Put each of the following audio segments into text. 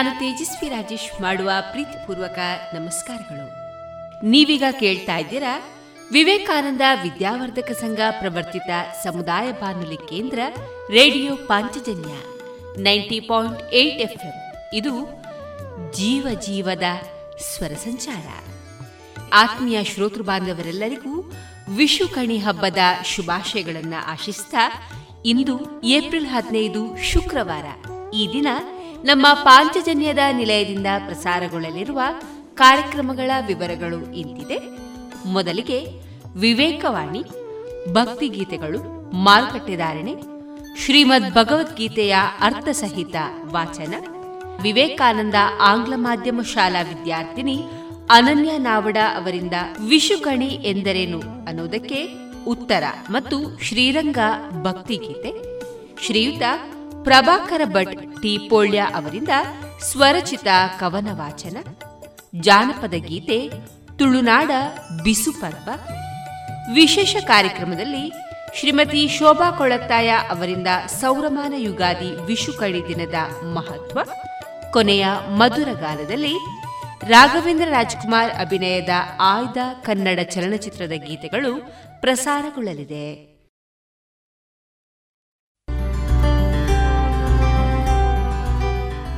ನಾನು ತೇಜಸ್ವಿ ರಾಜೇಶ್ ಮಾಡುವ ಪ್ರೀತಿಪೂರ್ವಕ ನಮಸ್ಕಾರಗಳು. ನೀವೀಗ ಕೇಳ್ತಾ ಇದ್ದೀರಾ, ವಿವೇಕಾನಂದ ವಿದ್ಯಾವರ್ಧಕ ಸಂಘ ಪ್ರವರ್ತಿತ ಸಮುದಾಯ ಬಾನುಲಿ ಕೇಂದ್ರ radio Panchajanya ninety point eight F ಇದು ಜೀವ ಜೀವದ ಸ್ವರ ಸಂಚಾರ. ಆತ್ಮೀಯ ಶ್ರೋತೃ ಬಾಂಧವರೆಲ್ಲರಿಗೂ ವಿಶುಕಣಿ ಹಬ್ಬದ ಶುಭಾಶಯಗಳನ್ನು ಆಶಿಸ್ತಾ, ಇಂದು ಏಪ್ರಿಲ್ ಹದಿನೈದು ಶುಕ್ರವಾರ, ಈ ದಿನ ನಮ್ಮ ಪಾಂಚಜನ್ಯದ ನಿಲಯದಿಂದ ಪ್ರಸಾರಗೊಳ್ಳಲಿರುವ ಕಾರ್ಯಕ್ರಮಗಳ ವಿವರಗಳು ಇಂತಿದೆ. ಮೊದಲಿಗೆ ವಿವೇಕವಾಣಿ, ಭಕ್ತಿಗೀತೆಗಳು ಮಾರುಕಟ್ಟೆದಾರಣೆ ಶ್ರೀಮದ್ ಭಗವದ್ಗೀತೆಯ ಅರ್ಥಸಹಿತ ವಾಚನ, ವಿವೇಕಾನಂದ ಆಂಗ್ಲ ಮಾಧ್ಯಮ ಶಾಲಾ ವಿದ್ಯಾರ್ಥಿನಿ ಅನನ್ಯ ನಾವಡ ಅವರಿಂದ ವಿಶುಕಣಿ ಎಂದರೇನು ಅನ್ನೋದಕ್ಕೆ ಉತ್ತರ ಮತ್ತು ಶ್ರೀರಂಗ ಭಕ್ತಿಗೀತೆ, ಶ್ರೀಯುತ ಪ್ರಭಾಕರ ಭಟ್ ಟೀಪೋಳ್ಯ ಅವರಿಂದ ಸ್ವರಚಿತ ಕವನ ವಾಚನ ಜಾನಪದ ಗೀತೆ, ತುಳುನಾಡ ಬಿಸು ಪರ್ವ, ವಿಶೇಷ ಕಾರ್ಯಕ್ರಮದಲ್ಲಿ ಶ್ರೀಮತಿ ಶೋಭಾ ಕೊಳತ್ತಾಯ ಅವರಿಂದ ಸೌರಮಾನ ಯುಗಾದಿ ವಿಶು ಕಡಿ ದಿನದ ಮಹತ್ವ, ಕೊನೆಯ ಮಧುರಗಾನದಲ್ಲಿ ರಾಘವೇಂದ್ರ ರಾಜ್ಕುಮಾರ್ ಅಭಿನಯದ ಆಯ್ದ ಕನ್ನಡ ಚಲನಚಿತ್ರದ ಗೀತೆಗಳು ಪ್ರಸಾರಗೊಳ್ಳಲಿದೆ.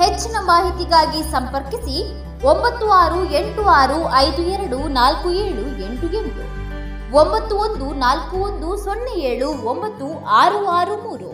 ಹೆಚ್ಚಿನ ಮಾಹಿತಿಗಾಗಿ ಸಂಪರ್ಕಿಸಿ ಒಂಬತ್ತು ಆರು ಎಂಟು ಆರು ಐದು ಎರಡು ನಾಲ್ಕು ಏಳು ಎಂಟು ಎಂಟು, ಒಂಬತ್ತು ಒಂದು ನಾಲ್ಕು ಒಂದು ಸೊನ್ನೆ ಏಳು ಒಂಬತ್ತು ಆರು ಆರು ಮೂರು.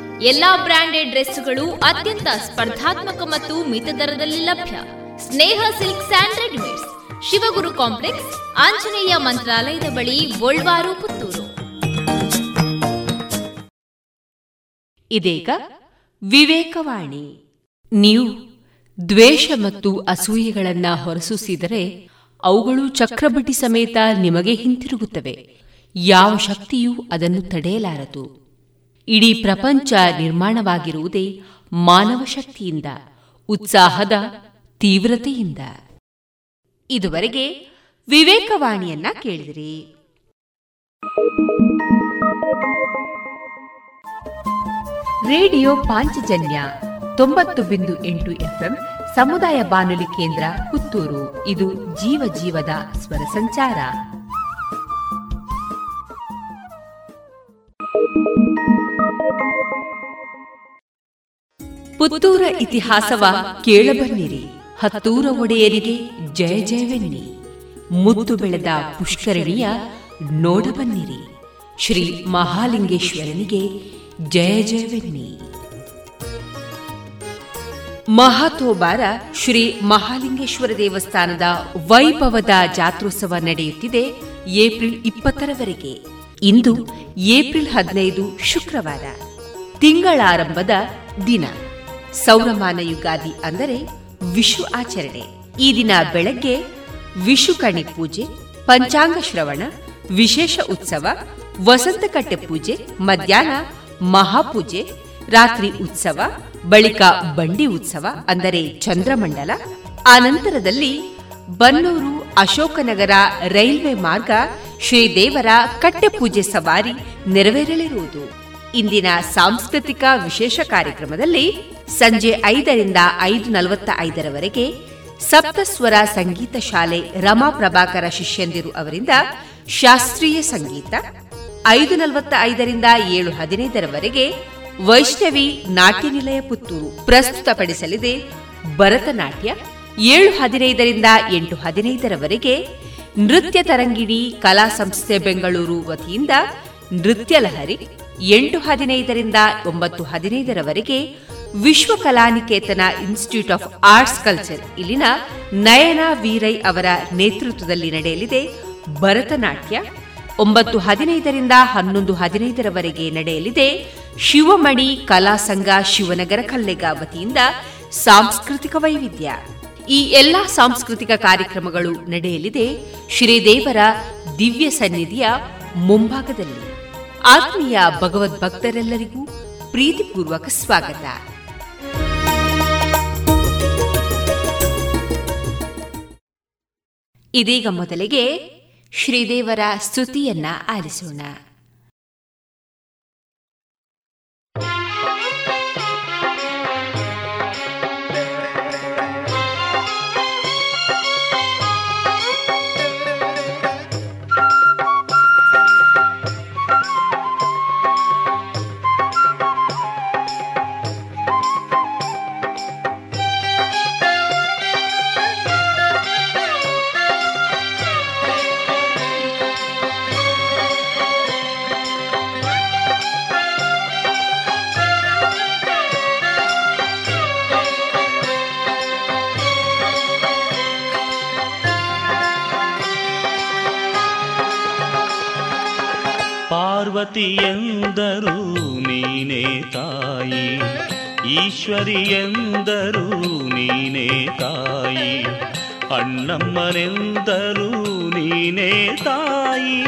ಎಲ್ಲಾ ಬ್ರಾಂಡೆಡ್ ಡ್ರೆಸ್ಗಳು ಅತ್ಯಂತ ಸ್ಪರ್ಧಾತ್ಮಕ ಮತ್ತು ಮಿತ ದರದಲ್ಲಿ ಲಭ್ಯ. Sneha silk and readymades, Shivaguru complex, Anjaneya ಮಂತ್ರಾಲಯದ ಬಳಿ ಗೋಳ್ವಾರು ಪುತ್ತೂರು. ಇದೀಗ ವಿವೇಕವಾಣಿ. ನೀವು ದ್ವೇಷ ಮತ್ತು ಅಸೂಯೆಗಳನ್ನ ಹೊರಸೂಸಿದರೆ ಅವುಗಳು ಚಕ್ರಬಡ್ಡಿ ಸಮೇತ ನಿಮಗೆ ಹಿಂತಿರುಗುತ್ತವೆ. ಯಾವ ಶಕ್ತಿಯೂ ಅದನ್ನು ತಡೆಯಲಾರದು. ಇಡೀ ಪ್ರಪಂಚ ನಿರ್ಮಾಣವಾಗಿರುವುದೇ ಮಾನವ ಶಕ್ತಿಯಿಂದ ಉತ್ಸಾಹದ ತೀವ್ರತೆಯಿಂದ. ಇದುವರೆಗೆ ವಿವೇಕವಾಣಿಯನ್ನ ಕೇಳಿದಿರಿ. ರೇಡಿಯೋ ಪಾಂಚಜನ್ಯ ತೊಂಬತ್ತು ಬಿಂದು ಎಂಟು ಎಫ್ಎಂ ಸಮುದಾಯ ಬಾನುಲಿ ಕೇಂದ್ರ ಪುತ್ತೂರು. ಇದು ಜೀವ ಜೀವದ ಸ್ವರ ಸಂಚಾರ. ಪುತ್ತೂರ ಇತಿಹಾಸವ ಕೇಳಬನ್ನಿರಿ. ಹತ್ತೂರ ಒಡೆಯರಿಗೆ ಜಯ ಜಯವೆನ್ನಿ. ಮುದ್ದು ಬೆಳೆದ ಪುಷ್ಕರಣಿಯ ನೋಡಬನ್ನಿರಿ. ಶ್ರೀ ಮಹಾಲಿಂಗೇಶ್ವರನಿಗೆ ಜಯ ಜಯವೆನ್ನಿ. ಮಹಾತೋಬಾರ ಶ್ರೀ ಮಹಾಲಿಂಗೇಶ್ವರ ದೇವಸ್ಥಾನದ ವೈಭವದ ಜಾತ್ರೋತ್ಸವ ನಡೆಯುತ್ತಿದೆ ಏಪ್ರಿಲ್ ಇಪ್ಪತ್ತರವರೆಗೆ. ಇಂದು ಏಪ್ರಿಲ್ ಹದಿನೈದು ಶುಕ್ರವಾರ, ತಿಂಗಳಾರಂಭದ ದಿನ. ಸೌರಮಾನ ಯುಗಾದಿ ಅಂದರೆ ವಿಷು ಆಚರಣೆ. ಈ ದಿನ ಬೆಳಗ್ಗೆ ವಿಷುಕಣಿ ಪೂಜೆ, ಪಂಚಾಂಗ ಶ್ರವಣ, ವಿಶೇಷ ಉತ್ಸವ, ವಸಂತಕಟ್ಟೆ ಪೂಜೆ, ಮಧ್ಯಾಹ್ನ ಮಹಾಪೂಜೆ, ರಾತ್ರಿ ಉತ್ಸವ, ಬಳಿಕ ಬಂಡಿ ಉತ್ಸವ ಅಂದರೆ ಚಂದ್ರಮಂಡಲ. ಆನಂತರದಲ್ಲಿ ಬನ್ನೂರು ಅಶೋಕನಗರ ರೈಲ್ವೆ ಮಾರ್ಗ ಶ್ರೀದೇವರ ಕಟ್ಟೆಪೂಜೆ ಸವಾರಿ ನೆರವೇರಲಿರುವುದು. ಇಂದಿನ ಸಾಂಸ್ಕೃತಿಕ ವಿಶೇಷ ಕಾರ್ಯಕ್ರಮದಲ್ಲಿ ಸಂಜೆ ಐದರಿಂದ ಐದು ನಲವತ್ತ ಐದರವರೆಗೆ ಸಪ್ತಸ್ವರ ಸಂಗೀತ ಶಾಲೆ ರಮಾ ಪ್ರಭಾಕರ ಶಿಷ್ಯಂದಿರು ಅವರಿಂದ ಶಾಸ್ತ್ರೀಯ ಸಂಗೀತ, ಐದು ನಲವತ್ತ ಐದರಿಂದ ಏಳು ಹದಿನೈದರವರೆಗೆ ವೈಷ್ಣವಿ ನಾಟ್ಯ ನಿಲಯ ಪುತ್ತೂರು ಪ್ರಸ್ತುತಪಡಿಸಲಿದೆ ಭರತನಾಟ್ಯ, ಏಳು ಹದಿನೈದರಿಂದ ಎಂಟು ಹದಿನೈದರವರೆಗೆ ನೃತ್ಯ ತರಂಗಿಣಿ ಕಲಾ ಸಂಸ್ಥೆ ಬೆಂಗಳೂರು ವತಿಯಿಂದ ನೃತ್ಯ ಲಹರಿ ಎಂಟು ಹದಿನೈದರಿಂದ ಒಂಬತ್ತು ಹದಿನೈದರವರೆಗೆ Vishwa Kalaniketana institute of arts culture ಇಲ್ಲಿನ ನಯನ ವೀರೈ ಅವರ ನೇತೃತ್ವದಲ್ಲಿ ನಡೆಯಲಿದೆ ಭರತನಾಟ್ಯ. ಒಂಬತ್ತು ಹದಿನೈದರಿಂದ ಹನ್ನೊಂದು ಹದಿನೈದರವರೆಗೆ ನಡೆಯಲಿದೆ ಶಿವಮಣಿ ಕಲಾ ಸಂಘ ಶಿವನಗರ ಕಲ್ಲೆಗ ವತಿಯಿಂದ ಸಾಂಸ್ಕೃತಿಕ ವೈವಿಧ್ಯ. ಈ ಎಲ್ಲಾ ಸಾಂಸ್ಕೃತಿಕ ಕಾರ್ಯಕ್ರಮಗಳು ನಡೆಯಲಿದೆ ಶ್ರೀದೇವರ ದಿವ್ಯ ಸನ್ನಿಧಿಯ ಮುಂಭಾಗದಲ್ಲಿ. ಆತ್ಮೀಯ ಭಗವದ್ಭಕ್ತರೆಲ್ಲರಿಗೂ ಪ್ರೀತಿಪೂರ್ವಕ ಸ್ವಾಗತ. ಇದೀಗ ಮೊದಲಿಗೆ ಶ್ರೀದೇವರ ಸ್ತುತಿಯನ್ನ ಆಲಿಸೋಣ. ಪಾರ್ವತಿಯೆಂದರು ನೀನೇ ತಾಯಿ. ಈಶ್ವರಿಯೆಂದರು ನೀನೇ ತಾಯಿ. ಅಣ್ಣಮ್ಮನೆಂದರು, ನೀನೇ ತಾಯಿ.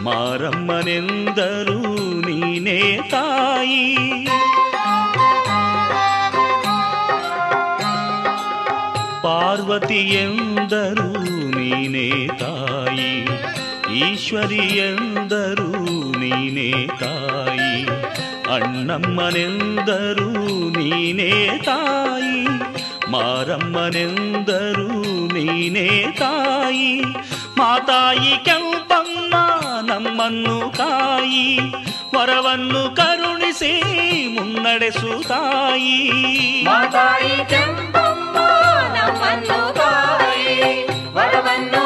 ಮಾರಮ್ಮನೆಂದರು, ನೀನೇ ತಾಯಿ. ಪಾರ್ವತಿಯೆಂದರು ನೀನೇ ತಾಯಿ. ಈಶ್ವರಿಯೆಂದರು ನೀನೇ ತಾಯಿ, ಅಣ್ಣಮ್ಮನೆಂದರು ನೀನೇ ತಾಯಿ, ಮಾರಮ್ಮನೆಂದರು ನೀನೇ ತಾಯಿ, ಮಾತಾಯಿ ಕೆಂಪಮ್ಮ ನಮ್ಮನ್ನು ಕಾಯಿ, ವರವನ್ನು ಕರುಣಿಸಿ ಮುನ್ನಡೆಸು ತಾಯಿ. ಮಾತಾಯಿ ಕೆಂಪಮ್ಮ ನಮ್ಮನ್ನು ಕಾಯಿ, ವರವನ್ನು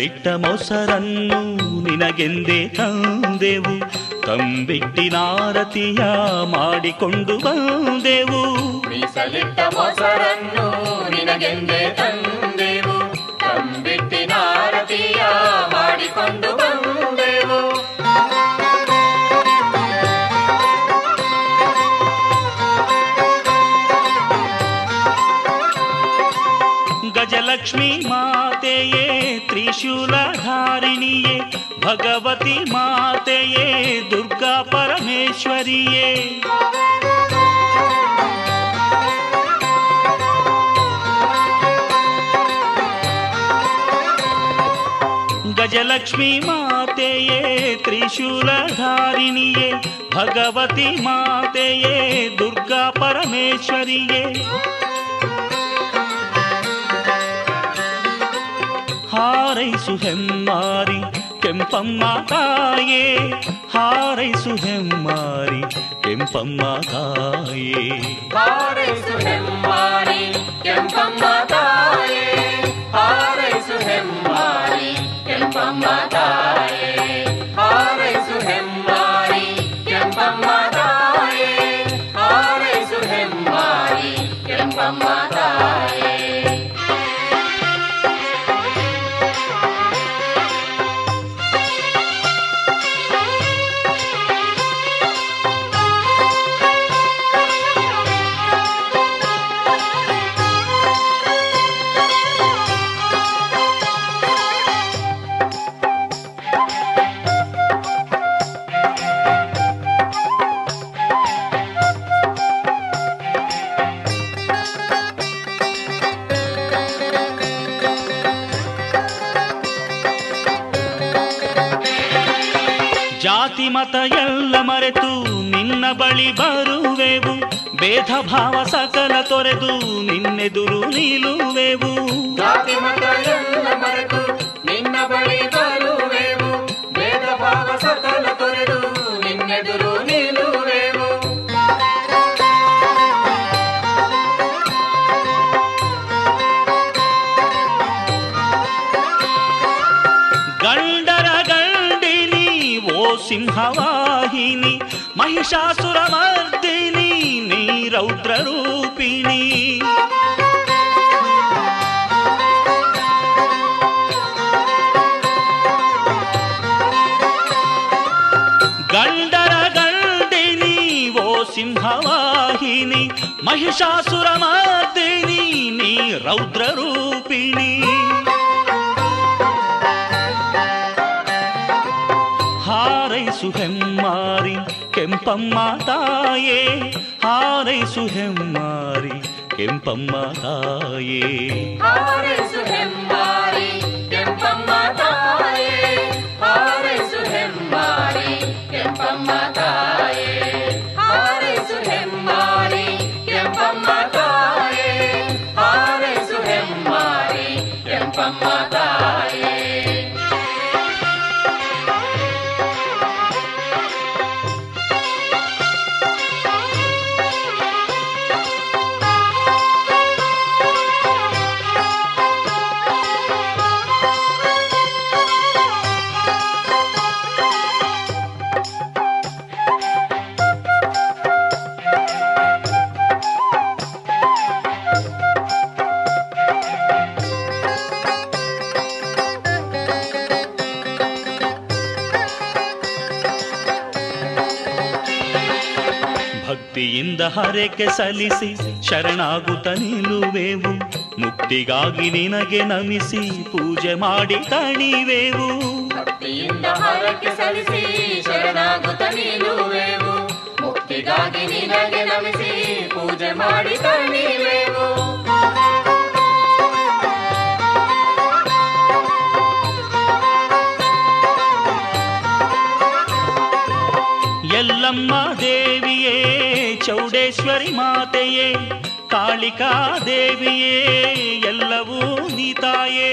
ಮೀಸಲಿಟ್ಟ ಮೊಸರನ್ನು ನಿನಗೆಂದೇ ತಂದೆವು. ತಂಬಿಟ್ಟಿನಾರತಿಯ ಮಾಡಿಕೊಂಡು ಬಂದೆವು. ಮೀಸಲಿಟ್ಟ ಮೊಸರನ್ನು ನಿನಗೆಂದೇ ತಂದೆವು. ತಂಬಿಟ್ಟಿನಾರತಿಯ ಮಾಡಿಕೊಂಡು ಬಂದೆವು. ಗಜಲಕ್ಷ್ಮಿ ಮಾತೆಯೇ ತ್ರಿಶೂಲಧಾರಿಣಿಯೇ ಭಗವತಿ ಮಾತೆಯೇ ದುರ್ಗಾ ಪರಮೇಶ್ವರಿಯೇ ಗಜಲಕ್ಷ್ಮಿ ಮಾತೆಯೇ ತ್ರಿಶೂಲಧಾರಿಣಿಯೇ ಭಗವತಿ ಮಾತೆಯೇ ದುರ್ಗಾ ಪರಮೇಶ್ವರಿಯೇ ಹಾರೈಸು ಹೆಮ್ಮಾರಿ ಕೆಂಪಮ್ಮ ತಾಯೇ ಹಾರೈಸು ಹೆಮ್ಮಾರಿ ಕೆಂಪಮ್ಮ ತಾಯೇ ಹಾರೈಸು ಹೆಮ್ಮಾರಿ ಕೆಂಪಮ್ಮ ತಾಯೇ ಹಾರೈಸು ಹೆಮ್ಮಾರಿ ಕೆಂಪಮ್ಮ ತಾಯೇ ಬಳಿ ಬರುವೆವು ಭೇದ ಭಾವ ಸಕಲ ತೊರೆದು ನಿನ್ನೆದುರು ನಿಲ್ಲುವೆವು ಜಾತಿ ಮತ ಎಲ್ಲ ಮರೆತು ನಿನ್ನ ಬಳಿ ಬರುವೆವು ಭೇದ ಭಾವ ಸಕಲ ತೊರೆದು ನಿನ್ನೆದುರು ನಿಲ್ಲುವೆವು ಗಂಡರ ಗಂಡಿನಿ ಓ ಸಿಂಹವಾಹಿನಿ మహిషాసురమర్దిని నీ రౌద్రరూపిణి. గండర గండిని ఓ సింహవాహిని మహిషాసురమర్దిని నీ రౌద్రరూపిణి. ಕೆಂಪಮ್ಮ ತಾಯೇ ಹಾರೈಸು ಹೆಮ್ಮಾರಿ ಕೆಂಪಮ್ಮ ತಾಯೇ. ಹಾರೈಸು ಹೆಮ್ಮಾರಿ ಕೆಂಪಮ್ಮ ತಾಯೇ. ಭಕ್ತಿಯಿಂದ ಹರಕೆ ಸಲ್ಲಿಸಿ ಶರಣಾಗುತ್ತ ನಿಲ್ಲುವೆವು ಮುಕ್ತಿಗಾಗಿ ನಿನಗೆ ನಮಿಸಿ ಪೂಜೆ ಮಾಡಿ ತಣಿವೆವು. ಭಕ್ತಿಯಿಂದ ಹರಕೆ ಸಲ್ಲಿಸಿ ಶರಣಾಗುತ್ತ ನಿಲ್ಲುವೆವು ಮುಕ್ತಿಗಾಗಿ ನಿನಗೆ ನಮಿಸಿ ಪೂಜೆ ಮಾಡಿ ತಣಿವೆವು. ಎಲ್ಲಮ್ಮ ದೇವಿಯೇ, ಚೌಡೇಶ್ವರಿ ಮಾತೆಯೇ, ಕಾಳಿಕಾ ದೇವಿಯೇ, ಎಲ್ಲವೂ ನೀತಾಯೇ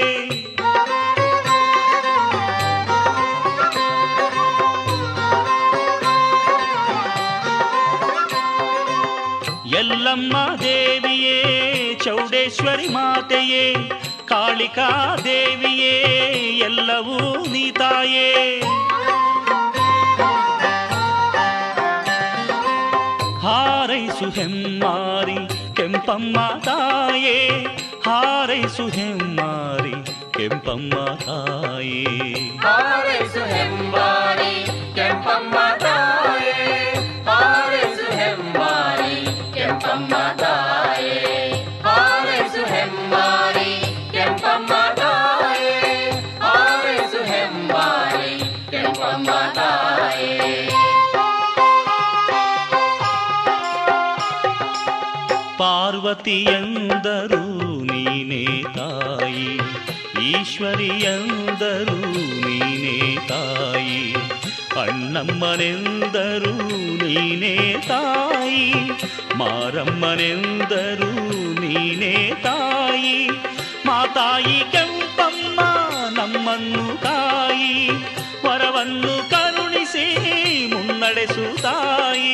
ಎಲ್ಲಮ್ಮ ದೇವಿಯೇ, ಚೌಡೇಶ್ವರಿ ಮಾತೆಯೇ, ಕಾಳಿಕಾ ದೇವಿಯೇ, ಎಲ್ಲವೂ ನೀತಾಯೇ ಹೆಮ್ಮಾರಿ ಕೆಂಪಮ್ಮ ತಾಯೇ ಹಾರೈಸು ಹೆಮ್ಮಾರಿ ಕೆಂಪಮ್ಮ ತಾಯೇ ಹಾರೈಸು ಹೆಂಬಾರಿ ಕೆಂಪಮ್ಮ ತಾಯೇ ಪಾರ್ವತಿಯಂದರು ನೀನೇ ತಾಯಿ ಈಶ್ವರಿಯಂದರು ನೀನೇ ತಾಯಿ ಅಣ್ಣಮ್ಮನೆಂದರು ನೀನೇ ತಾಯಿ ಮಾರಮ್ಮನೆಂದರು ನೀನೇ ತಾಯಿ ಮಾತಾಯಿ ಕೆಂಪಮ್ಮ ನಮ್ಮನ್ನು ತಾಯಿ ವರವನ್ನು ಕರುಣಿಸಿ ಮುನ್ನಡೆಸು ತಾಯಿ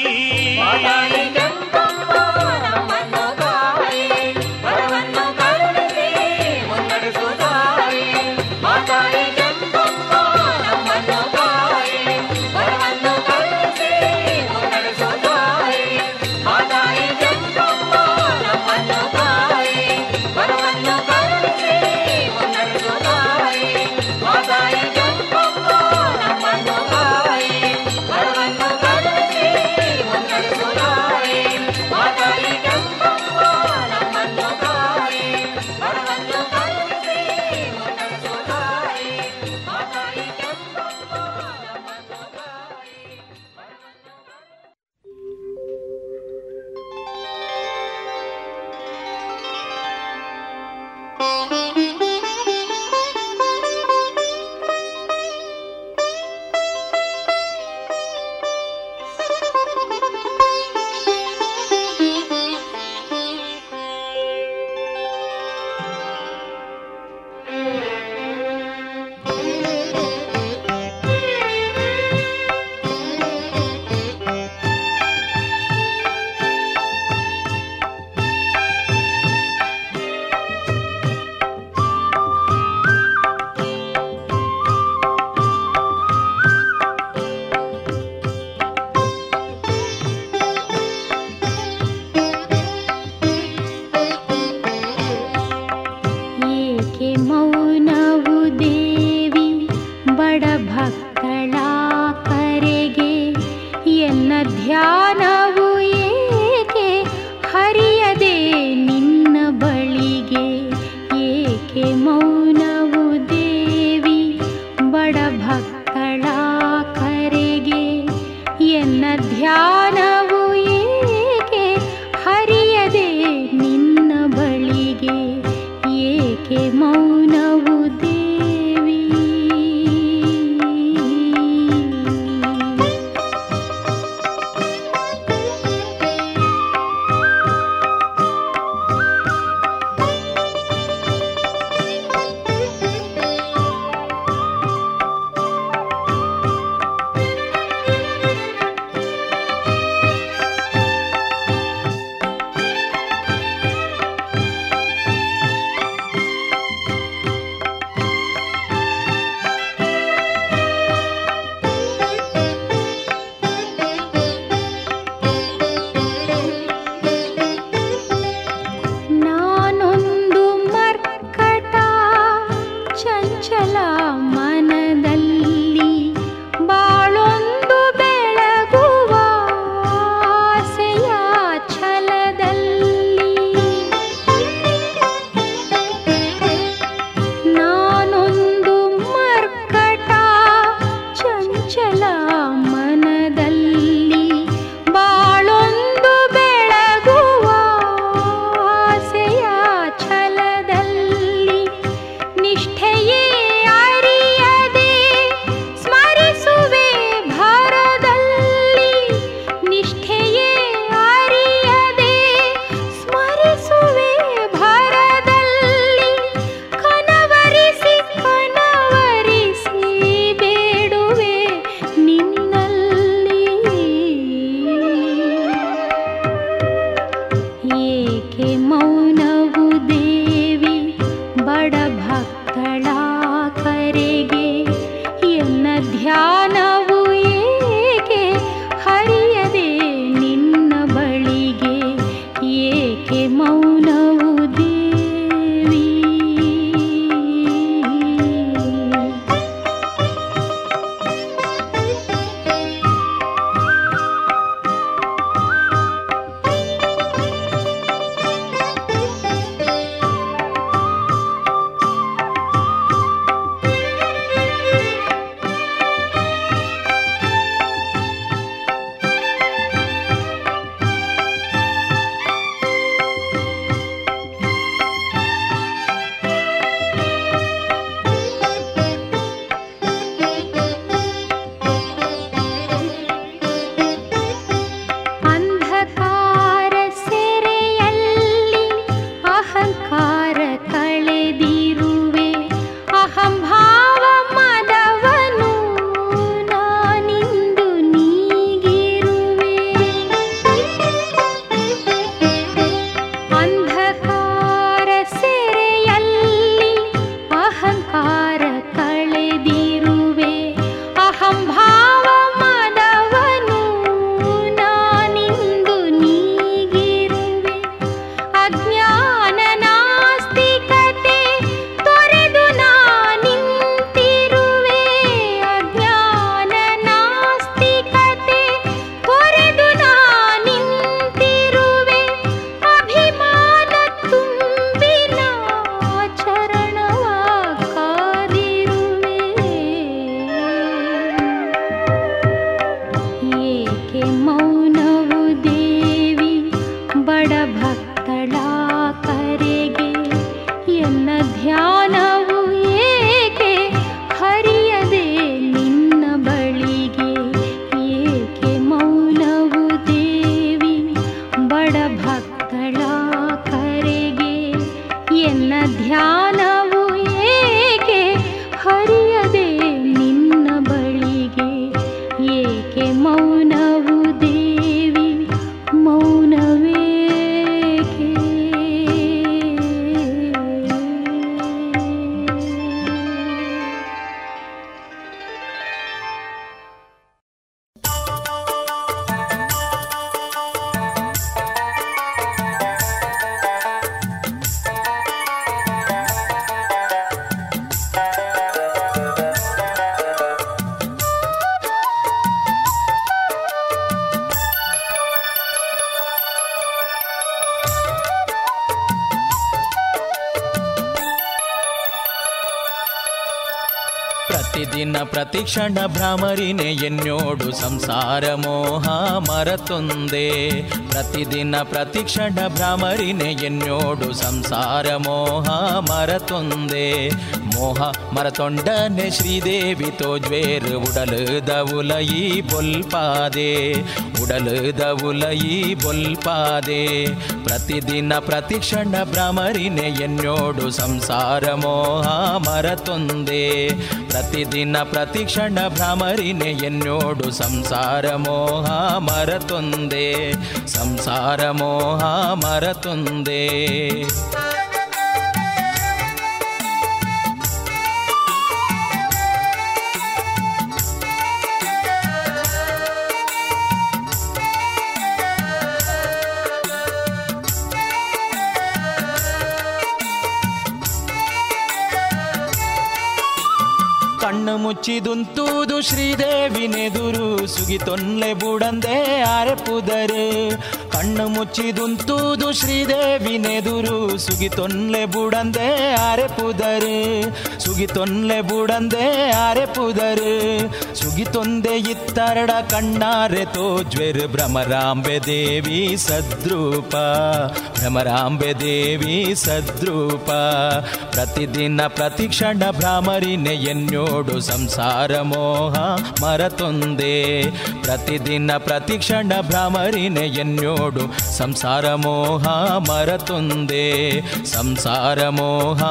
ಪ್ರತಿಕ್ಷಣ ಭ್ರಮರಿನೆ ಎನ್ನೋಡು ಸಂಸಾರ ಮೋಹ ಮರತೊಂದೆ. ಪ್ರತಿದಿನ ಪ್ರತಿಕ್ಷಣ ಭ್ರಮರಿನೆ ಎನ್ನೋಡು ಸಂಸಾರ ಮೋಹ ಮರತೊಂದೆ. ಮೋಹ ಮರತೊಂಡನೆ ಶ್ರೀದೇವಿ ತೋಜ್ವೇರು ಉಡಲು ದವುಲ ಈ ಬೊಲ್ಪಾದೆ. ಉಡಲದ ಉಲಯಿ ಬೊಲ್ಪಾದೆ ಪ್ರತಿದಿನ ಪ್ರತಿಕ್ಷಣ ಭ್ರಮರಿನೆ ಎನ್ನೋಡು ಸಂಸಾರ ಮೋಹ ಮರತೊಂದೆ ಪ್ರತಿದಿನ ಪ್ರತಿಕ್ಷಣ ಭ್ರಮರಿನೆ ಎನ್ನೋಡು ಸಂಸಾರ ಮೋಹ ಮರತೊಂದೆ ಸಂಸಾರ ಮೋಹ ಮರತೊಂದೆ ಮುಚ್ಚಿದುಂತೂದು ಶ್ರೀದೇವಿನೆದುರು ಸುಗಿತೊನ್ಲೆ ಬುಡಂದೆ ಆರೆಪುದರೆ ಕಣ್ಣು ಮುಚ್ಚಿದುಂತೂದು ಶ್ರೀದೇವಿನೆದುರು. ಸುಗಿತೊನ್ಲೆ ಬುಡಂದೆ ಆರೆ ಆರೆಪುದರೆ ಸುಗಿತೊನ್ಲೆ ಬುಡಂದೆ ಆರೆ ಆರೆಪುದರೆ ಸುಗಿತೊಂದೆ ಇತ್ತರಡ ಕಣ್ಣಾರೆ ತೋಜ್ವೆರ್ ಭ್ರಮರಾಂಬೆ ದೇವಿ ಸದ್ರೂಪ. ಭ್ರಮರಾಂಬೆ ದೇವಿ ಸದ್ರೂಪ. ಪ್ರತಿದಿನ ಪ್ರತಿಕ್ಷಣ ಭ್ರಮರಿನೆ ಎನ್ನೋಡು ಸಂಸಾರ ಮೋಹ ಮರತೊಂದೆ. ಪ್ರತಿದಿನ ಪ್ರತಿಕ್ಷಣ ಭ್ರಮರಿನೆ ಎನ್ನೋಡು ಸಂಸಾರ ಮೋಹ ಮರತೊಂದೆ ಸಂಸಾರ ಮೋಹ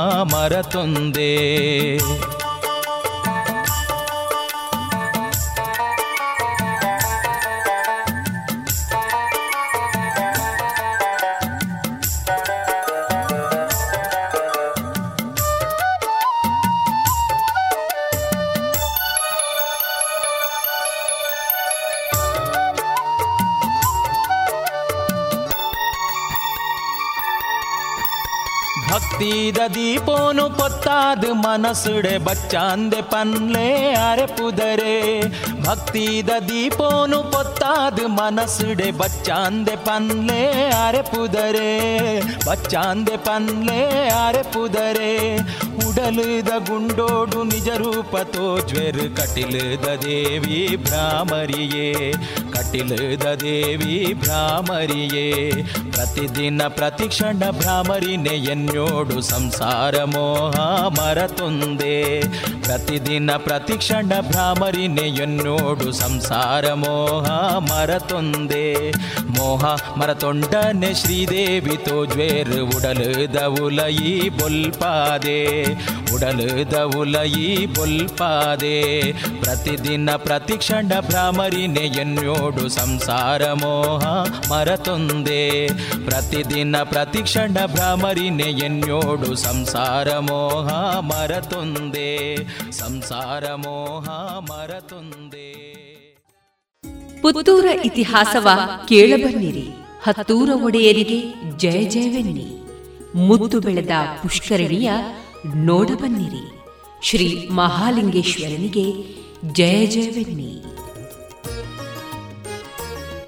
ಪೊತ್ತಾದ ಮನಸುಡೆ ಬಚ್ಚಾಂದೆ ಪನ್ಲೆ ಅರೆ ಪುದರೆ ಭಕ್ತಿದ ದೀಪೋನು ಪೊತ್ತಾದ ಮನಸುಡೆ ಬಚ್ಚಾಂದೆ ಪನ್ಲೆ ಅರೆ ಪುದರೆ ಬಚ್ಚಾಂದೆ ಪನ್ಲೆ ಅರೆ ಪುದರೆ ಉಡಲುದ ಗುಂಡೋಡು ನಿಜ ರೂಪ ತೋಜ್ವೆರ್ ಕಟಿಲದ ದೇವಿ ಕಟಿಲದ ದೇವಿ ಭ್ರಾಮರಿಯೇ, ಪ್ರತಿದಿನ ಪ್ರತಿಕ್ಷಣ ಭ್ರಾಮರಿನೆ ಎನ್ನೋಡು ಸಂಸಾರ ಮೋಹ ಮರತೊಂದೆ, ಪ್ರತಿದಿನ ಪ್ರತಿಕ್ಷಣ ಭ್ರಾಮರಿನೆ ಎನ್ನೋಡು ಸಂಸಾರ ಮೋಹ ಮರತೊಂದೆ, ಮೋಹ ಮರತೊಂಡನೆ ಶ್ರೀದೇವಿ ತೋಜ್ವೇರ್ ಉಡಲದ ಉಲಯಿ ಬೊಲ್ಪಾದೆ ಉಡಲದ ಉಲಯಿ ಬೊಲ್ಪಾದೆ. ಪ್ರತಿದಿನ ಪ್ರತಿಕ್ಷಣ ಭ್ರಾಮರಿನೆ ಎನ್ನೋಡು ಸಂಸಾರ ಮೋಹ ಮರತೊಂದೆ. ಪ್ರತಿದಿನ ಪ್ರತಿಕ್ಷಣ ಭ್ರಾಮರಿನೆ ಎನ್ನೋಡು ಸಂಸಾರ ಮೋಹ ಮರತೊಂದೆ. ಸಂಸಾರ ಮೋಹ ಮರತೊಂದೆ. ಪುತ್ತೂರ ಇತಿಹಾಸವ ಕೇಳಬನ್ನಿರಿ. ಹತ್ತೂರ ಒಡೆಯರಿಗೆ ಜಯ ಜಯವೆನ್ನಿ. ಮುದ್ದು ಬೆಳೆದ ಪುಷ್ಕರಣಿಯ ನೋಡಬನ್ನಿರಿ. ಶ್ರೀ ಮಹಾಲಿಂಗೇಶ್ವರನಿಗೆ ಜಯ ಜಯವೆನ್ನಿ.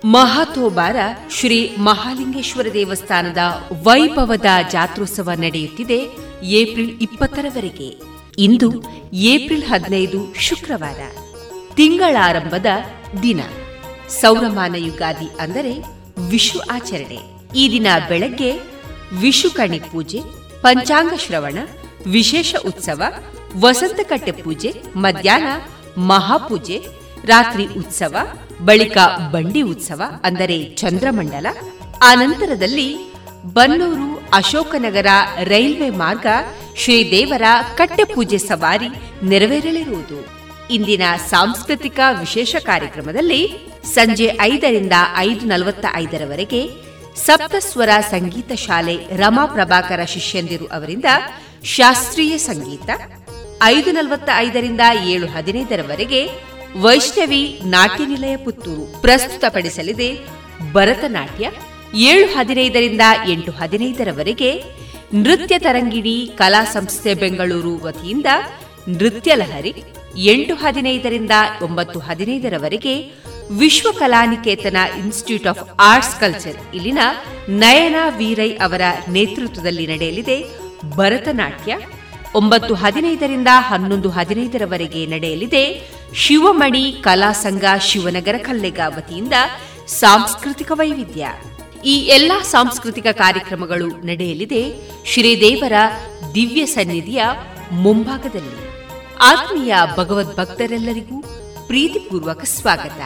ಮಹಾತೋಬಾರ ಶ್ರೀ ಮಹಾಲಿಂಗೇಶ್ವರ ದೇವಸ್ಥಾನದ ವೈಭವದ ಜಾತ್ರೋತ್ಸವ ನಡೆಯುತ್ತಿದೆ ಏಪ್ರಿಲ್ ಇಪ್ಪತ್ತರವರೆಗೆ. ಇಂದು ಏಪ್ರಿಲ್ ಹದಿನೈದು ಶುಕ್ರವಾರ. ತಿಂಗಳಾರಂಭದ ದಿನ. ಸೌರಮಾನ ಯುಗಾದಿ ಅಂದರೆ ವಿಷು ಆಚರಣೆ. ಈ ದಿನ ಬೆಳಗ್ಗೆ ವಿಷುಕಣಿ ಪೂಜೆ, ಪಂಚಾಂಗ ಶ್ರವಣ ವಿಶೇಷ ಉತ್ಸವ, ವಸಂತಕಟ್ಟೆ ಪೂಜೆ, ಮಧ್ಯಾಹ್ನ ಮಹಾಪೂಜೆ, ರಾತ್ರಿ ಉತ್ಸವ, ಬಳಿಕ ಬಂಡಿ ಉತ್ಸವ, ಅಂದರೆ ಚಂದ್ರಮಂಡಲ. ಆನಂತರದಲ್ಲಿ ಬನ್ನೂರು ಅಶೋಕನಗರ ರೈಲ್ವೆ ಮಾರ್ಗ ಶ್ರೀದೇವರ ಕಟ್ಟೆಪೂಜೆ ಸವಾರಿ ನೆರವೇರಲಿರುವುದು. ಇಂದಿನ ಸಾಂಸ್ಕೃತಿಕ ವಿಶೇಷ ಕಾರ್ಯಕ್ರಮದಲ್ಲಿ ಸಂಜೆ ಐದರಿಂದ ಐದು ನಲವತ್ತ ಐದರವರೆಗೆ ಸಪ್ತಸ್ವರ ಸಂಗೀತ ಶಾಲೆ ರಮಾ ಪ್ರಭಾಕರ ಶಿಷ್ಯಂದಿರು ಅವರಿಂದ ಶಾಸ್ತ್ರೀಯ ಸಂಗೀತ, ಐದು ನಲವತ್ತ ಐದರಿಂದ ಏಳು ಹದಿನೈದರವರೆಗೆ ವೈಷ್ಣವಿ ನಾಟ್ಯ ನಿಲಯ ಪುತ್ತೂರು ಪ್ರಸ್ತುತಪಡಿಸಲಿದೆ. ಭರತನಾಟ್ಯ, ಏಳು ಹದಿನೈದರಿಂದ ಎಂಟು ಹದಿನೈದರವರೆಗೆ ನೃತ್ಯ ತರಂಗಿಣಿ ಕಲಾ ಸಂಸ್ಥೆ ಬೆಂಗಳೂರು ವತಿಯಿಂದ ನೃತ್ಯ ಲಹರಿ, ಎಂಟು ಹದಿನೈದರಿಂದ ಒಂಬತ್ತು ಹದಿನೈದರವರೆಗೆ Vishwa Kalaniketana institute of arts culture, ಇಲ್ಲಿನ ನಯನ ವೀರೈ ಅವರ ನೇತೃತ್ವದಲ್ಲಿ ನಡೆಯಲಿದೆ. ಭರತನಾಟ್ಯ ಒಂಬತ್ತು ಹದಿನೈದರಿಂದ ಹನ್ನೊಂದು ಹದಿನೈದರವರೆಗೆ ನಡೆಯಲಿದೆ. ಶಿವಮಣಿ ಕಲಾಸಂಘ ಶಿವನಗರ ಕಲ್ಲೆಗ ವತಿಯಿಂದ ಸಾಂಸ್ಕೃತಿಕ ವೈವಿಧ್ಯ. ಈ ಎಲ್ಲಾ ಸಾಂಸ್ಕೃತಿಕ ಕಾರ್ಯಕ್ರಮಗಳು ನಡೆಯಲಿದೆ. ಶ್ರೀದೇವರ ದಿವ್ಯ ಸನ್ನಿಧಿಯ ಮುಂಭಾಗದಲ್ಲಿ. ಆತ್ಮೀಯ ಭಗವದ್ ಭಕ್ತರೆಲ್ಲರಿಗೂ ಪ್ರೀತಿಪೂರ್ವಕ ಸ್ವಾಗತ.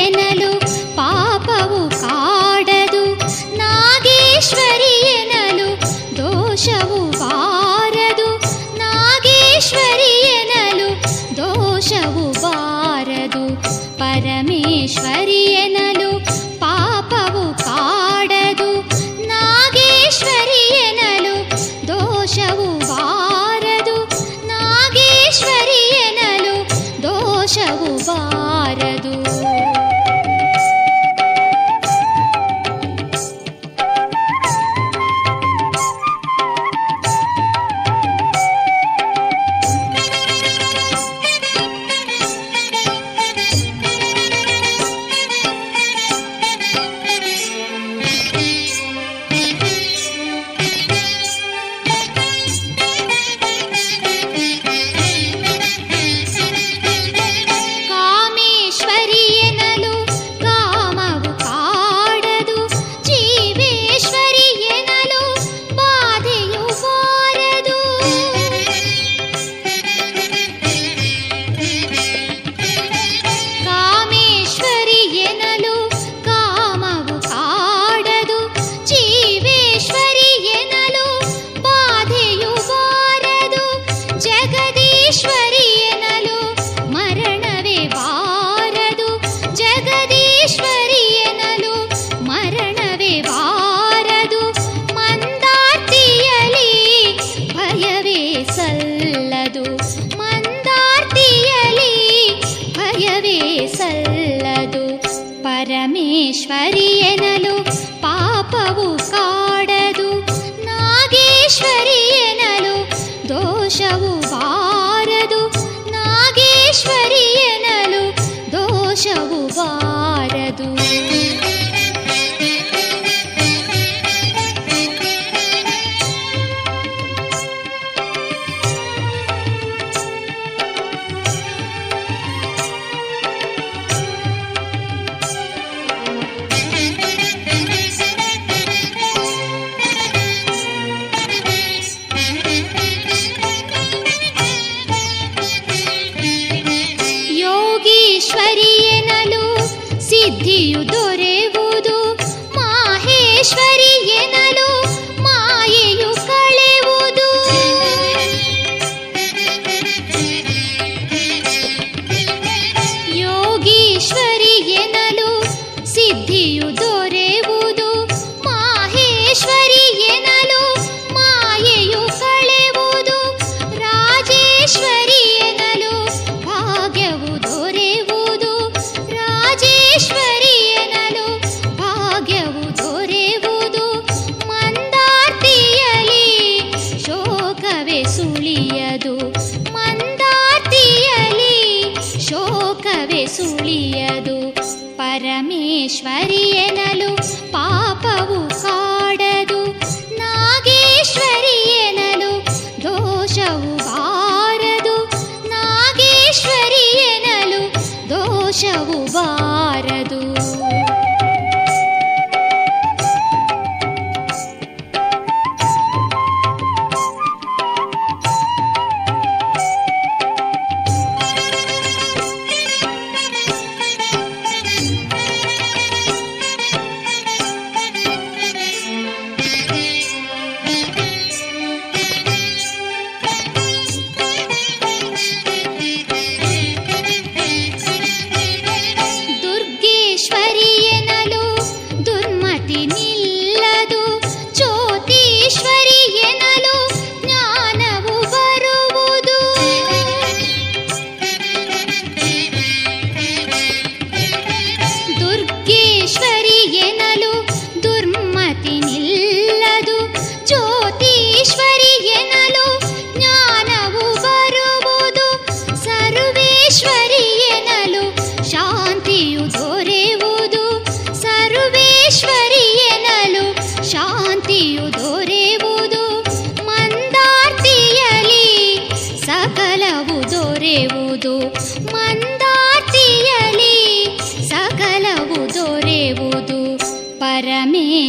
ಎನ್ನಲು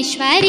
ईश्वरी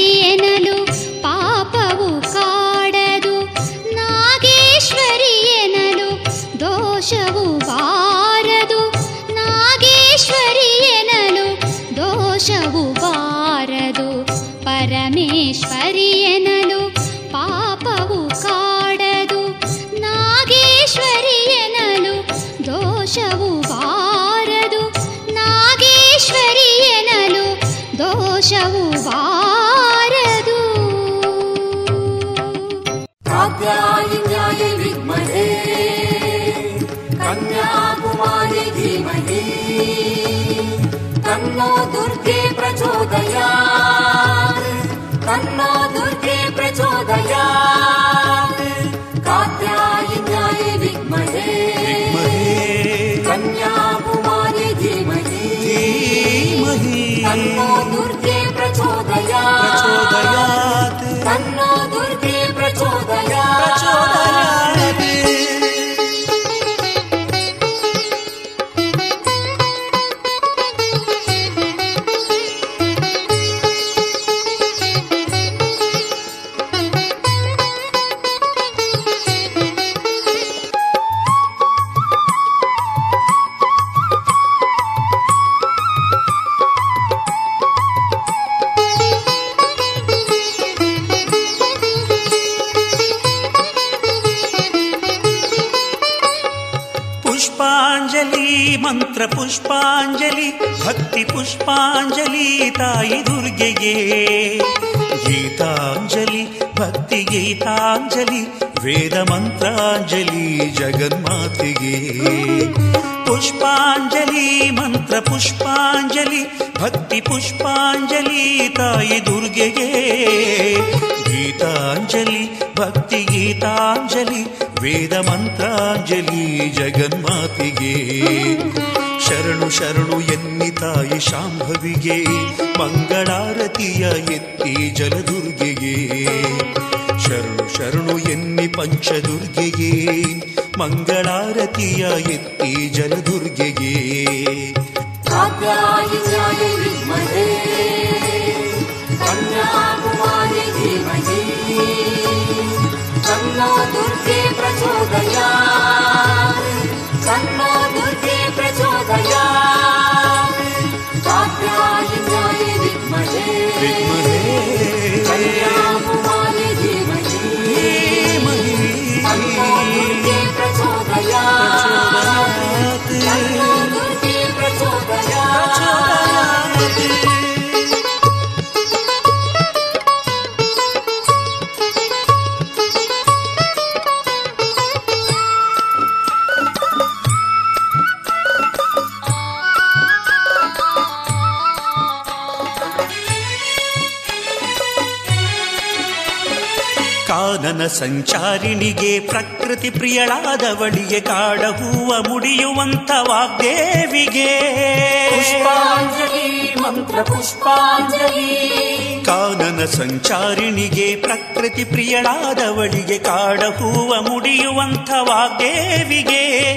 तन्नो दुर्गे प्रचोदयात् तन्नो दुर्गे प्रचोदयात् कात्यायिन्याय विद्महे कन्याकुमारी धीमहि। तन्नो दुर्गे प्रचोदयात्। प्रचोदयात्। तन्नो दुर्गे प्रचोदयात्। प्रचोदयात् ಗೆಳಾದವಳಿಗೆ ಕಾಡ ಹೂವ ಮುಡಿಯುವಂತ ವಾಗ್ದೇವಿಗೆ. ಪುಷ್ಪಾಂಜಲಿ ಮಂತ್ರ ಪುಷ್ಪಾಂಜಲಿ. ಕಾನನ ಸಂಚಾರಿಣಿಗೆ ಪ್ರಕೃತಿ ಪ್ರಿಯಳಾದವಳಿಗೆ ಕಾಡ ಹೂವ ಮುಡಿಯುವಂಥ ವಾಗ್ದೇವಿಗೆ.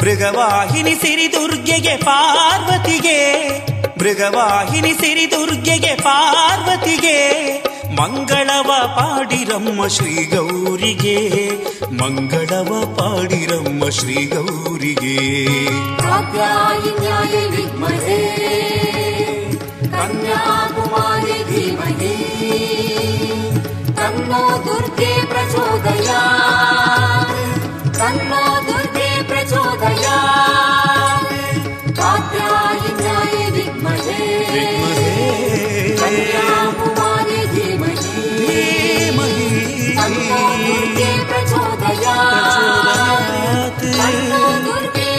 ಮೃಗವಾಹಿನಿ ಸಿರಿ ದುರ್ಗೆಗೆ ಪಾರ್ವತಿಗೆ. ಮೃಗವಾಹಿನಿ ಸಿರಿ ದುರ್ಗೆಗೆ ಪಾರ್ವತಿಗೆ. ಮಂಗಳವ ಪಾಡಿರಮ್ಮ ಶ್ರೀ ಗೌರಿಗೆ ಮಂಗಳವ ಪಾಡಿರಮ್ಮ ಶ್ರೀ ಗೌರಿಗೆ ಕನ್ಯಾಕುಮಾರಿ ಧೀಮಹಿ. ತನ್ನೋ ದುರ್ಗೆ ಪ್ರಚೋದಯ. ತನ್ನೋ ದುರ್ಗೆ ಪ್ರಚೋದಯ. ಕಾತ್ಯಾಯಿನ್ಯಾಯ ವಿದ್ಮಹೇ.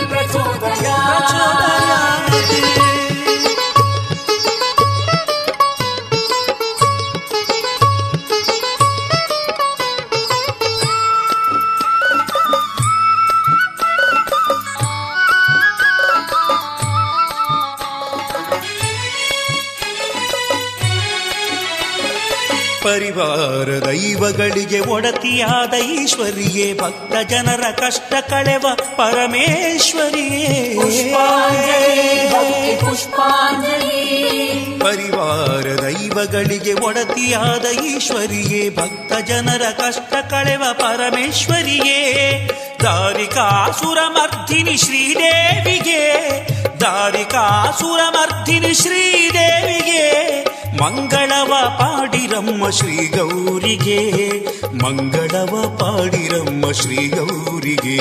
ಪ್ರಚೋದಯ ಪ್ರಚೋದಯ ಪರಿವಾರ ದೈವಗಳಿಗೆ ಒಡತಿಯಾದ ಈಶ್ವರಿಯೇ, ಭಕ್ತ ಜನರ ಕಷ್ಟ ಕಳೆವ ಪರಮೇಶ್ವರಿಯೇ. ಪರಿವಾರ ದೈವಗಳಿಗೆ ಒಡತಿಯಾದ ಈಶ್ವರಿಯೇ, ಭಕ್ತ ಜನರ ಕಷ್ಟ ಕಳೆವ ಪರಮೇಶ್ವರಿಯೇ. ದಾರಿಕಾಸುರಮರ್ಧಿನಿ ಶ್ರೀದೇವಿಗೆ ದಾರಿಕಾಸುರಮರ್ಧಿನಿ ಶ್ರೀದೇವಿಗೆ. ಮಂಗಳವ ಪಾಡಿರಮ್ಮ ಶ್ರೀ ಗೌರಿಗೆ ಮಂಗಳವ ಪಾಡಿರಮ್ಮ ಶ್ರೀ ಗೌರಿಗೆ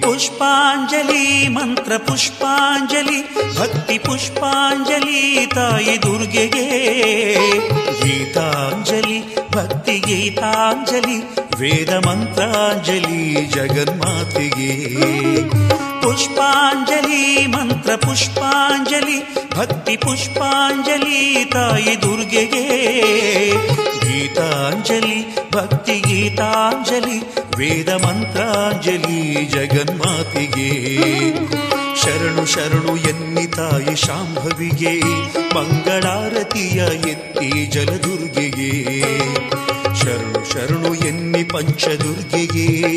ಪುಷ್ಪಾಂಜಲಿ, ಮಂತ್ರ ಪುಷ್ಪಾಂಜಲಿ, ಭಕ್ತಿ ಪುಷ್ಪಾಂಜಲಿ ತಾಯಿ ದುರ್ಗೆಗೆ. ಗೀತಾಂಜಲಿ, ಭಕ್ತಿ ಗೀತಾಂಜಲಿ, ವೇದ ಮಂತ್ರಾಂಜಲಿ, ಜಗನ್ಮಾತೆಗೆ. ಪುಷ್ಪಾಂಜಲಿ, ಮಂತ್ರ ಪುಷ್ಪಾಂಜಲಿ, ಭಕ್ತಿ ಪುಷ್ಪಾಂಜಲಿ ತಾಯಿ ದುರ್ಗೆಗೆ. ಗೀತಾಂಜಲಿ, ಭಕ್ತಿ ಗೀತಾಂಜಲಿ, ವೇದ ಮಂತ್ರಾಂಜಲಿ ಜಗನ್ಮಾತಿಗೆ. ಶರಣು ಶರಣು ಎನ್ನಿ ತಾಯಿ ಶಾಂಭವಿಗೆ, ಮಂಗಳಾರತಿಯ ಎತ್ತಿ ಜಲದುರ್ಗೆಗೆ. ಶರಣು ಶರಣು ಎನ್ನಿ ಪಂಚದುರ್ಗೆಗೆ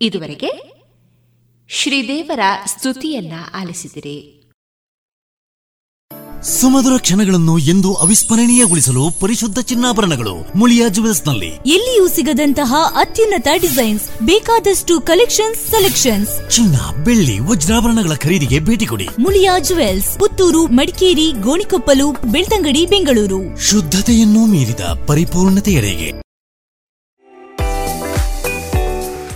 ಇದುವರೆಗೆ ಶ್ರೀದೇವರ ಸ್ತುತಿಯನ್ನ ಆಲಿಸಿದಿರಿ. ಸುಮಧುರ ಕ್ಷಣಗಳನ್ನು ಎಂದು ಅವಿಸ್ಮರಣೀಯಗೊಳಿಸಲು ಪರಿಶುದ್ಧ ಚಿನ್ನಾಭರಣಗಳು ಮುಳಿಯಾ ಜುವೆಲ್ಸ್ನಲ್ಲಿ ಎಲ್ಲಿಯೂ ಸಿಗದಂತಹ ಅತ್ಯುನ್ನತ ಡಿಸೈನ್ಸ್ ಬೇಕಾದಷ್ಟು ಕಲೆಕ್ಷನ್ಸ್ ಸೆಲೆಕ್ಷನ್ಸ್. ಚಿನ್ನ ಬೆಳ್ಳಿ ವಜ್ರಾಭರಣಗಳ ಖರೀದಿಗೆ ಭೇಟಿ ಕೊಡಿ. ಮುಳಿಯಾ ಜುವೆಲ್ಸ್ ಪುತ್ತೂರು ಮಡಿಕೇರಿ ಗೋಣಿಕೊಪ್ಪಲು ಬೆಳ್ತಂಗಡಿ ಬೆಂಗಳೂರು. ಶುದ್ಧತೆಯನ್ನು ಮೀರಿದ ಪರಿಪೂರ್ಣತೆಯೆಡೆಗೆ.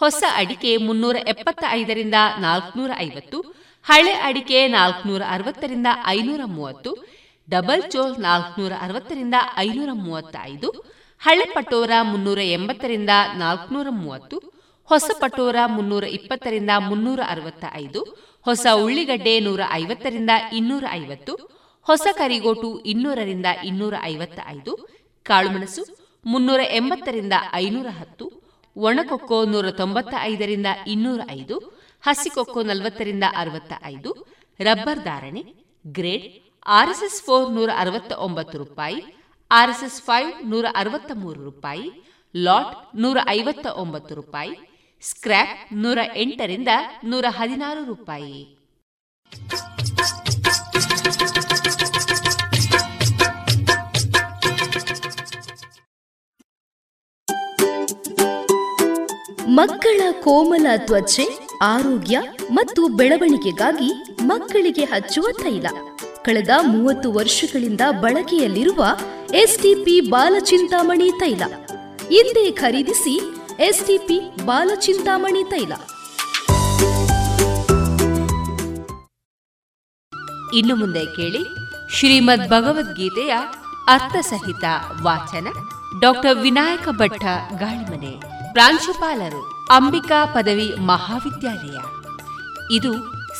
ಹೊಸ ಅಡಿಕೆ ಮುನ್ನೂರ ಎಪ್ಪತ್ತ ಐದರಿಂದ ನಾಲ್ಕುನೂರ ಐವತ್ತು, ಹಳೆ ಅಡಿಕೆ ನಾಲ್ಕುನೂರ ಅರವತ್ತರಿಂದ ಐನೂರ ಮೂವತ್ತು, ಡಬಲ್ ಚೋಲ್ ನಾಲ್ಕುನೂರ ಅರವತ್ತರಿಂದ ಐನೂರ ಮೂವತ್ತ ಐದು ಹಳೆ ಪಟೋರ ಮುನ್ನೂರ ಎಂಬತ್ತರಿಂದ ನಾಲ್ಕುನೂರ ಮೂವತ್ತು, ಹೊಸ ಪಟೋರ ಮುನ್ನೂರ ಇಪ್ಪತ್ತರಿಂದ ಮುನ್ನೂರ ಅರವತ್ತ ಐದು ಹೊಸ ಉಳ್ಳಿಗಡ್ಡೆ ನೂರ ಐವತ್ತರಿಂದ ಇನ್ನೂರ ಐವತ್ತು, ಹೊಸ ಕರಿಗೋಟು ಇನ್ನೂರರಿಂದ ಇನ್ನೂರ ಐವತ್ತ ಐದು ಕಾಳುಮೆಣಸು ಮುನ್ನೂರ ಎಂಬತ್ತರಿಂದ ಐನೂರ ಹತ್ತು ಒಣಕೊಕ್ಕೋ ನೂರ ತೊಂಬತ್ತ ಐದರಿಂದ ಇನ್ನೂರ ಐದು ಹಸಿಕೊಕ್ಕೋ ನಲವತ್ತರಿಂದ ಅರವತ್ತ ಐದು ರಬ್ಬರ್ ಧಾರಣೆ, ಗ್ರೇಡ್, ಆರ್ಎಸ್ಎಸ್ ಫೋರ್ ನೂರ ಅರವತ್ತ ಒಂಬತ್ತು ರೂಪಾಯಿ, ಆರ್ಎಸ್ಎಸ್ ಫೈವ್ ನೂರ ಅರವತ್ತ ಮೂರು ರೂಪಾಯಿ, ಲಾಟ್ ನೂರ ಐವತ್ತ ಒಂಬತ್ತು ರೂಪಾಯಿ, ಸ್ಕ್ರ್ಯಾಪ್ ನೂರ ಎಂಟರಿಂದ ನೂರ ಹದಿನಾರು ರೂಪಾಯಿ. ಮಕ್ಕಳ ಕೋಮಲ ತ್ವಚೆ, ಆರೋಗ್ಯ ಮತ್ತು ಬೆಳವಣಿಗೆಗಾಗಿ ಮಕ್ಕಳಿಗೆ ಹಚ್ಚುವ ತೈಲ. ಕಳೆದ ಮೂವತ್ತು ವರ್ಷಗಳಿಂದ ಬಳಕೆಯಲ್ಲಿರುವ ಎಸ್ಟಿಪಿ ಬಾಲಚಿಂತಾಮಣಿ ತೈಲ. ಹಿಂದೆ ಖರೀದಿಸಿ ಎಸ್ಟಿಪಿ ಬಾಲಚಿಂತಾಮಣಿ ತೈಲ. ಇನ್ನು ಮುಂದೆ ಕೇಳಿ ಶ್ರೀಮದ್ ಭಗವದ್ಗೀತೆಯ ಅರ್ಥಸಹಿತ ವಾಚನ ಡಾಕ್ಟರ್ ವಿನಾಯಕ ಭಟ್ಟ ಗಾಳಿಮನೆ. ಪ್ರಾಂಶುಪಾಲರು ಅಂಬಿಕಾ ಪದವಿ ಮಹಾವಿದ್ಯಾಲಯ. ಇದು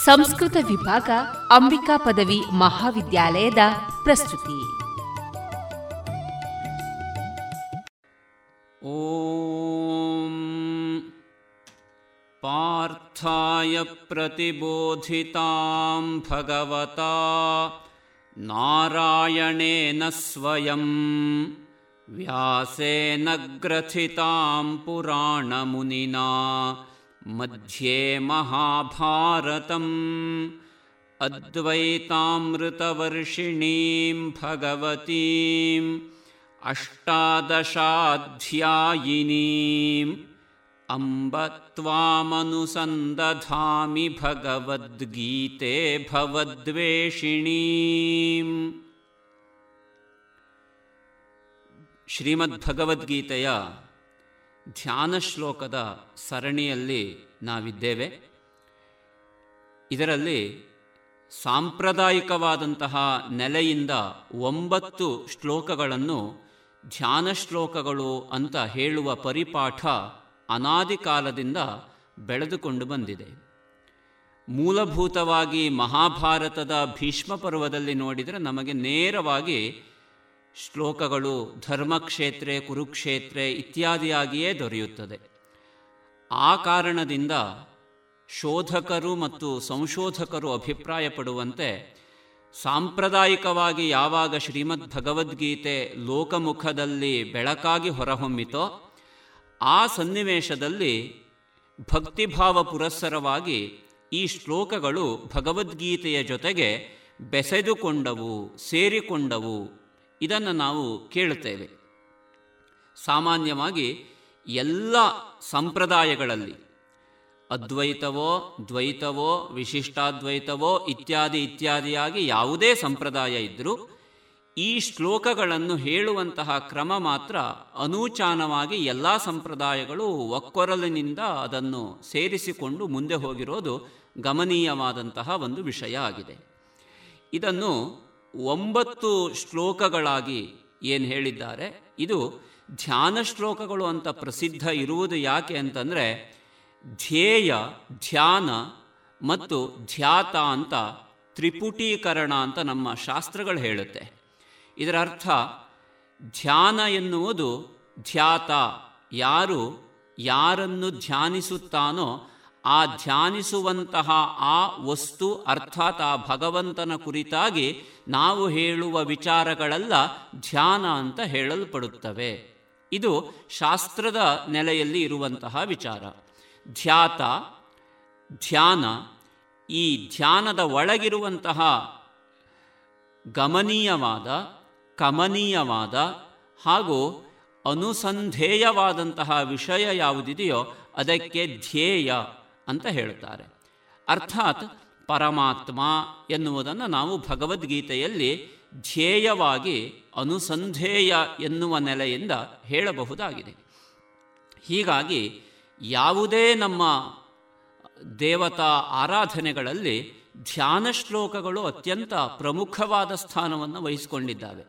ಸಂಸ್ಕೃತ ವಿಭಾಗ ಅಂಬಿಕಾ ಪದವಿ ಮಹಾವಿದ್ಯಾಲಯದ ಪ್ರಸ್ತುತಿ. ಓಂ ಪಾರ್ಥಾಯ ಪ್ರತಿಬೋಧಿತಾಂ ಭಗವತಾ ನಾರಾಯಣೇನ ಸ್ವಯಂ. व्यासेन ग्रथितां पुराणमुनिना मध्ये महाभारतम् अद्वैतामृतवर्षिणीं भगवतीम् अष्टादशाध्यायिनीम् अम्ब त्वामनुसन्दधामि भगवद्गीते भवद्वेषिणीम् ಶ್ರೀಮದ್ಭಗವದ್ಗೀತೆಯ ಧ್ಯಾನ ಶ್ಲೋಕದ ಸರಣಿಯಲ್ಲಿ ನಾವಿದ್ದೇವೆ. ಇದರಲ್ಲಿ ಸಾಂಪ್ರದಾಯಿಕವಾದಂತಹ ನೆಲೆಯಿಂದ ಒಂಬತ್ತು ಶ್ಲೋಕಗಳನ್ನು ಧ್ಯಾನ ಶ್ಲೋಕಗಳು ಅಂತ ಹೇಳುವ ಪರಿಪಾಠ ಅನಾದಿ ಕಾಲದಿಂದ ಬೆಳೆದುಕೊಂಡು ಬಂದಿದೆ. ಮೂಲಭೂತವಾಗಿ ಮಹಾಭಾರತದ ಭೀಷ್ಮ ಪರ್ವದಲ್ಲಿ ನೋಡಿದರೆ ನಮಗೆ ನೇರವಾಗಿ ಶ್ಲೋಕಗಳು ಧರ್ಮಕ್ಷೇತ್ರ, ಕುರುಕ್ಷೇತ್ರ ಇತ್ಯಾದಿಯಾಗಿಯೇ ದೊರೆಯುತ್ತದೆ. ಆ ಕಾರಣದಿಂದ ಶೋಧಕರು ಮತ್ತು ಸಂಶೋಧಕರು ಅಭಿಪ್ರಾಯಪಡುವಂತೆ ಸಾಂಪ್ರದಾಯಿಕವಾಗಿ ಯಾವಾಗ ಶ್ರೀಮದ್ ಭಗವದ್ಗೀತೆ ಲೋಕಮುಖದಲ್ಲಿ ಬೆಳಕಾಗಿ ಹೊರಹೊಮ್ಮಿತೋ, ಆ ಸನ್ನಿವೇಶದಲ್ಲಿ ಭಕ್ತಿಭಾವ ಪುರಸ್ಸರವಾಗಿ ಈ ಶ್ಲೋಕಗಳು ಭಗವದ್ಗೀತೆಯ ಜೊತೆಗೆ ಬೆಸೆದುಕೊಂಡವು, ಸೇರಿಕೊಂಡವು. ಇದನ್ನು ನಾವು ಕೇಳುತ್ತೇವೆ. ಸಾಮಾನ್ಯವಾಗಿ ಎಲ್ಲ ಸಂಪ್ರದಾಯಗಳಲ್ಲಿ ಅದ್ವೈತವೋ, ದ್ವೈತವೋ, ವಿಶಿಷ್ಟಾದ್ವೈತವೋ ಇತ್ಯಾದಿ ಇತ್ಯಾದಿಯಾಗಿ ಯಾವುದೇ ಸಂಪ್ರದಾಯ ಇದ್ದರೂ ಈ ಶ್ಲೋಕಗಳನ್ನು ಹೇಳುವಂತಹ ಕ್ರಮ ಮಾತ್ರ ಅನೂಚಾನವಾಗಿ ಎಲ್ಲ ಸಂಪ್ರದಾಯಗಳು ಒಕ್ಕೊರಲಿನಿಂದ ಅದನ್ನು ಸೇರಿಸಿಕೊಂಡು ಮುಂದೆ ಹೋಗಿರೋದು ಗಮನೀಯವಾದಂತಹ ಒಂದು ವಿಷಯ ಆಗಿದೆ. ಇದನ್ನು ಒಂಬತ್ತು ಶ್ಲೋಕಗಳಾಗಿ ಏನು ಹೇಳಿದ್ದಾರೆ? ಇದು ಧ್ಯಾನ ಶ್ಲೋಕಗಳು ಅಂತ ಪ್ರಸಿದ್ಧ ಇರುವುದು ಯಾಕೆ ಅಂತಂದರೆ, ಧ್ಯೇಯ, ಧ್ಯಾನ ಮತ್ತು ಧ್ಯಾತ ಅಂತ ತ್ರಿಪುಟೀಕರಣ ಅಂತ ನಮ್ಮ ಶಾಸ್ತ್ರಗಳು ಹೇಳುತ್ತೆ. ಇದರ ಅರ್ಥ, ಧ್ಯಾನ ಎನ್ನುವುದು ಧ್ಯಾತ, ಯಾರು ಯಾರನ್ನು ಧ್ಯಾನಿಸುತ್ತಾನೋ ಆ ಧ್ಯಾನಿಸುವಂತಹ ಆ ವಸ್ತು ಅರ್ಥಾತ್ ಆ ಭಗವಂತನ ಕುರಿತಾಗಿ ನಾವು ಹೇಳುವ ವಿಚಾರಗಳೆಲ್ಲ ಧ್ಯಾನ ಅಂತ ಹೇಳಲ್ಪಡುತ್ತವೆ. ಇದು ಶಾಸ್ತ್ರದ ನೆಲೆಯಲ್ಲಿ ಇರುವಂತಹ ವಿಚಾರ. ಧ್ಯಾತ, ಧ್ಯಾನ, ಈ ಧ್ಯಾನದ ಒಳಗಿರುವಂತಹ ಗಮನೀಯವಾದ, ಕಮನೀಯವಾದ ಹಾಗೂ ಅನುಸಂಧೇಯವಾದಂತಹ ವಿಷಯ ಯಾವುದಿದೆಯೋ ಅದಕ್ಕೆ ಧ್ಯೇಯ. ಅಂತ ಹೇಳುತ್ತಾರೆ. ಅರ್ಥಾತ್ ಪರಮಾತ್ಮ ಎನ್ನುವುದನ್ನು ನಾವು ಭಗವದ್ಗೀತೆಯಲ್ಲಿ ಧ್ಯೇಯವಾಗಿ ಅನುಸಂಧೇಯ ಎನ್ನುವ ನೆಲೆಯಿಂದ ಹೇಳಬಹುದಾಗಿದೆ. ಹೀಗಾಗಿ ಯಾವುದೇ ನಮ್ಮ ದೇವತಾ ಆರಾಧನೆಗಳಲ್ಲಿ ಧ್ಯಾನ ಶ್ಲೋಕಗಳು ಅತ್ಯಂತ ಪ್ರಮುಖವಾದ ಸ್ಥಾನವನ್ನು ವಹಿಸಿಕೊಂಡಿದ್ದಾವೆ.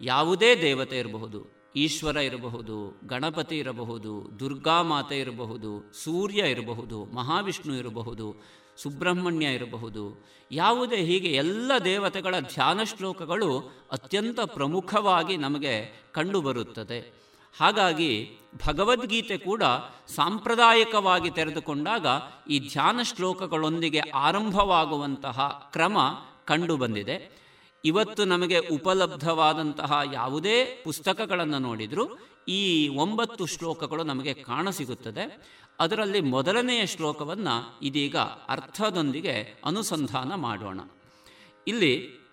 ಯಾವುದೇ ದೇವತೆ ಇರಬಹುದು ಈಶ್ವರ ಇರಬಹುದು, ಗಣಪತಿ ಇರಬಹುದು, ದುರ್ಗಾ ಮಾತೆ ಇರಬಹುದು, ಸೂರ್ಯ ಇರಬಹುದು, ಮಹಾವಿಷ್ಣು ಇರಬಹುದು, ಸುಬ್ರಹ್ಮಣ್ಯ ಇರಬಹುದು. ಯಾವುದೇ ಹೀಗೆ ಎಲ್ಲ ದೇವತೆಗಳ ಧ್ಯಾನ ಶ್ಲೋಕಗಳು ಅತ್ಯಂತ ಪ್ರಮುಖವಾಗಿ ನಮಗೆ ಕಂಡುಬರುತ್ತದೆ. ಹಾಗಾಗಿ ಭಗವದ್ಗೀತೆ ಕೂಡ ಸಾಂಪ್ರದಾಯಿಕವಾಗಿ ತೆರೆದುಕೊಂಡಾಗ ಈ ಧ್ಯಾನ ಶ್ಲೋಕಗಳೊಂದಿಗೆ ಆರಂಭವಾಗುವಂತಹ ಕ್ರಮ ಕಂಡುಬಂದಿದೆ. ಇವತ್ತು ನಮಗೆ ಉಪಲಬ್ಧವಾದಂತಹ ಯಾವುದೇ ಪುಸ್ತಕಗಳನ್ನು ನೋಡಿದರೂ ಈ ಒಂಬತ್ತು ಶ್ಲೋಕಗಳು ನಮಗೆ ಕಾಣಸಿಗುತ್ತದೆ ಅದರಲ್ಲಿ ಮೊದಲನೆಯ ಶ್ಲೋಕವನ್ನು ಇದೀಗ ಅರ್ಥದೊಂದಿಗೆ ಅನುಸಂಧಾನ ಮಾಡೋಣ. ಇಲ್ಲಿ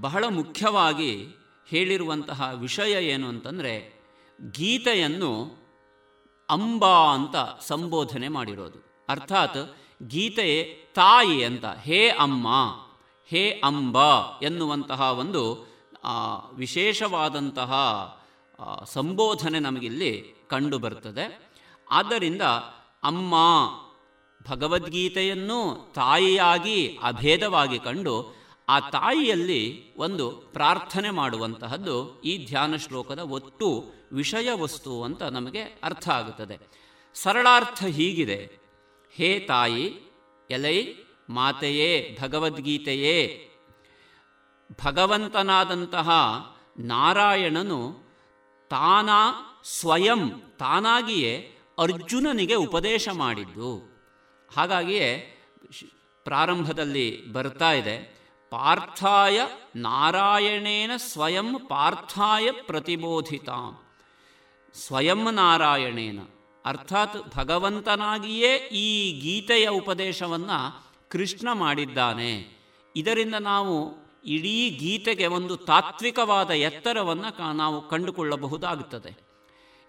ಬಹಳ ಮುಖ್ಯವಾಗಿ ಹೇಳಿರುವಂತಹ ವಿಷಯ ಏನು ಅಂತಂದರೆ ಗೀತೆಯನ್ನು ಅಂಬಾ ಅಂತ ಸಂಬೋಧನೆ ಮಾಡಿರೋದು. ಅರ್ಥಾತ್ ಗೀತೆ ತಾಯಿ ಅಂತ, ಹೇ ಅಮ್ಮ. ಹೇ ಅಂಬ ಎನ್ನುವಂತಹ ಒಂದು ವಿಶೇಷವಾದಂತಹ ಸಂಬೋಧನೆ ನಮಗಿಲ್ಲಿ ಕಂಡು ಬರ್ತದೆ ಆದ್ದರಿಂದ ಅಮ್ಮ ಭಗವದ್ಗೀತೆಯನ್ನು ತಾಯಿಯಾಗಿ ಅಭೇದವಾಗಿ ಕಂಡು ಆ ತಾಯಿಯಲ್ಲಿ ಒಂದು ಪ್ರಾರ್ಥನೆ ಮಾಡುವಂತಹದ್ದು ಈ ಧ್ಯಾನ ಶ್ಲೋಕದ ಒಟ್ಟು ವಿಷಯ ವಸ್ತು ಅಂತ ನಮಗೆ ಅರ್ಥ ಆಗುತ್ತದೆ. ಸರಳಾರ್ಥ ಹೀಗಿದೆ. ಹೇ ತಾಯಿ, ಎಲೈ ಮಾತೆಯೇ, ಭಗವದ್ಗೀತೆಯೇ. ಭಗವಂತನಾದಂತಹ ನಾರಾಯಣನು ತಾನ ಸ್ವಯಂ, ತಾನಾಗಿಯೇ ಅರ್ಜುನನಿಗೆ ಉಪದೇಶ ಮಾಡಿದ್ದು. ಹಾಗಾಗಿಯೇ ಪ್ರಾರಂಭದಲ್ಲಿ ಬರ್ತಾ ಇದೆ, ಪಾರ್ಥಾಯ ನಾರಾಯಣೇನ ಸ್ವಯಂ ಪಾರ್ಥಾಯ ಪ್ರತಿಬೋಧಿತ. ಸ್ವಯಂ ನಾರಾಯಣೇನ. ಅರ್ಥಾತ್ ಭಗವಂತನಾಗಿಯೇ ಈ ಗೀತೆಯ ಉಪದೇಶವನ್ನು ಕೃಷ್ಣ ಮಾಡಿದ್ದಾನೆ. ಇದರಿಂದ ನಾವು ಇಡೀ ಗೀತೆಗೆ ಒಂದು ತಾತ್ವಿಕವಾದ ಎತ್ತರವನ್ನು ನಾವು ಕಂಡುಕೊಳ್ಳಬಹುದಾಗುತ್ತದೆ.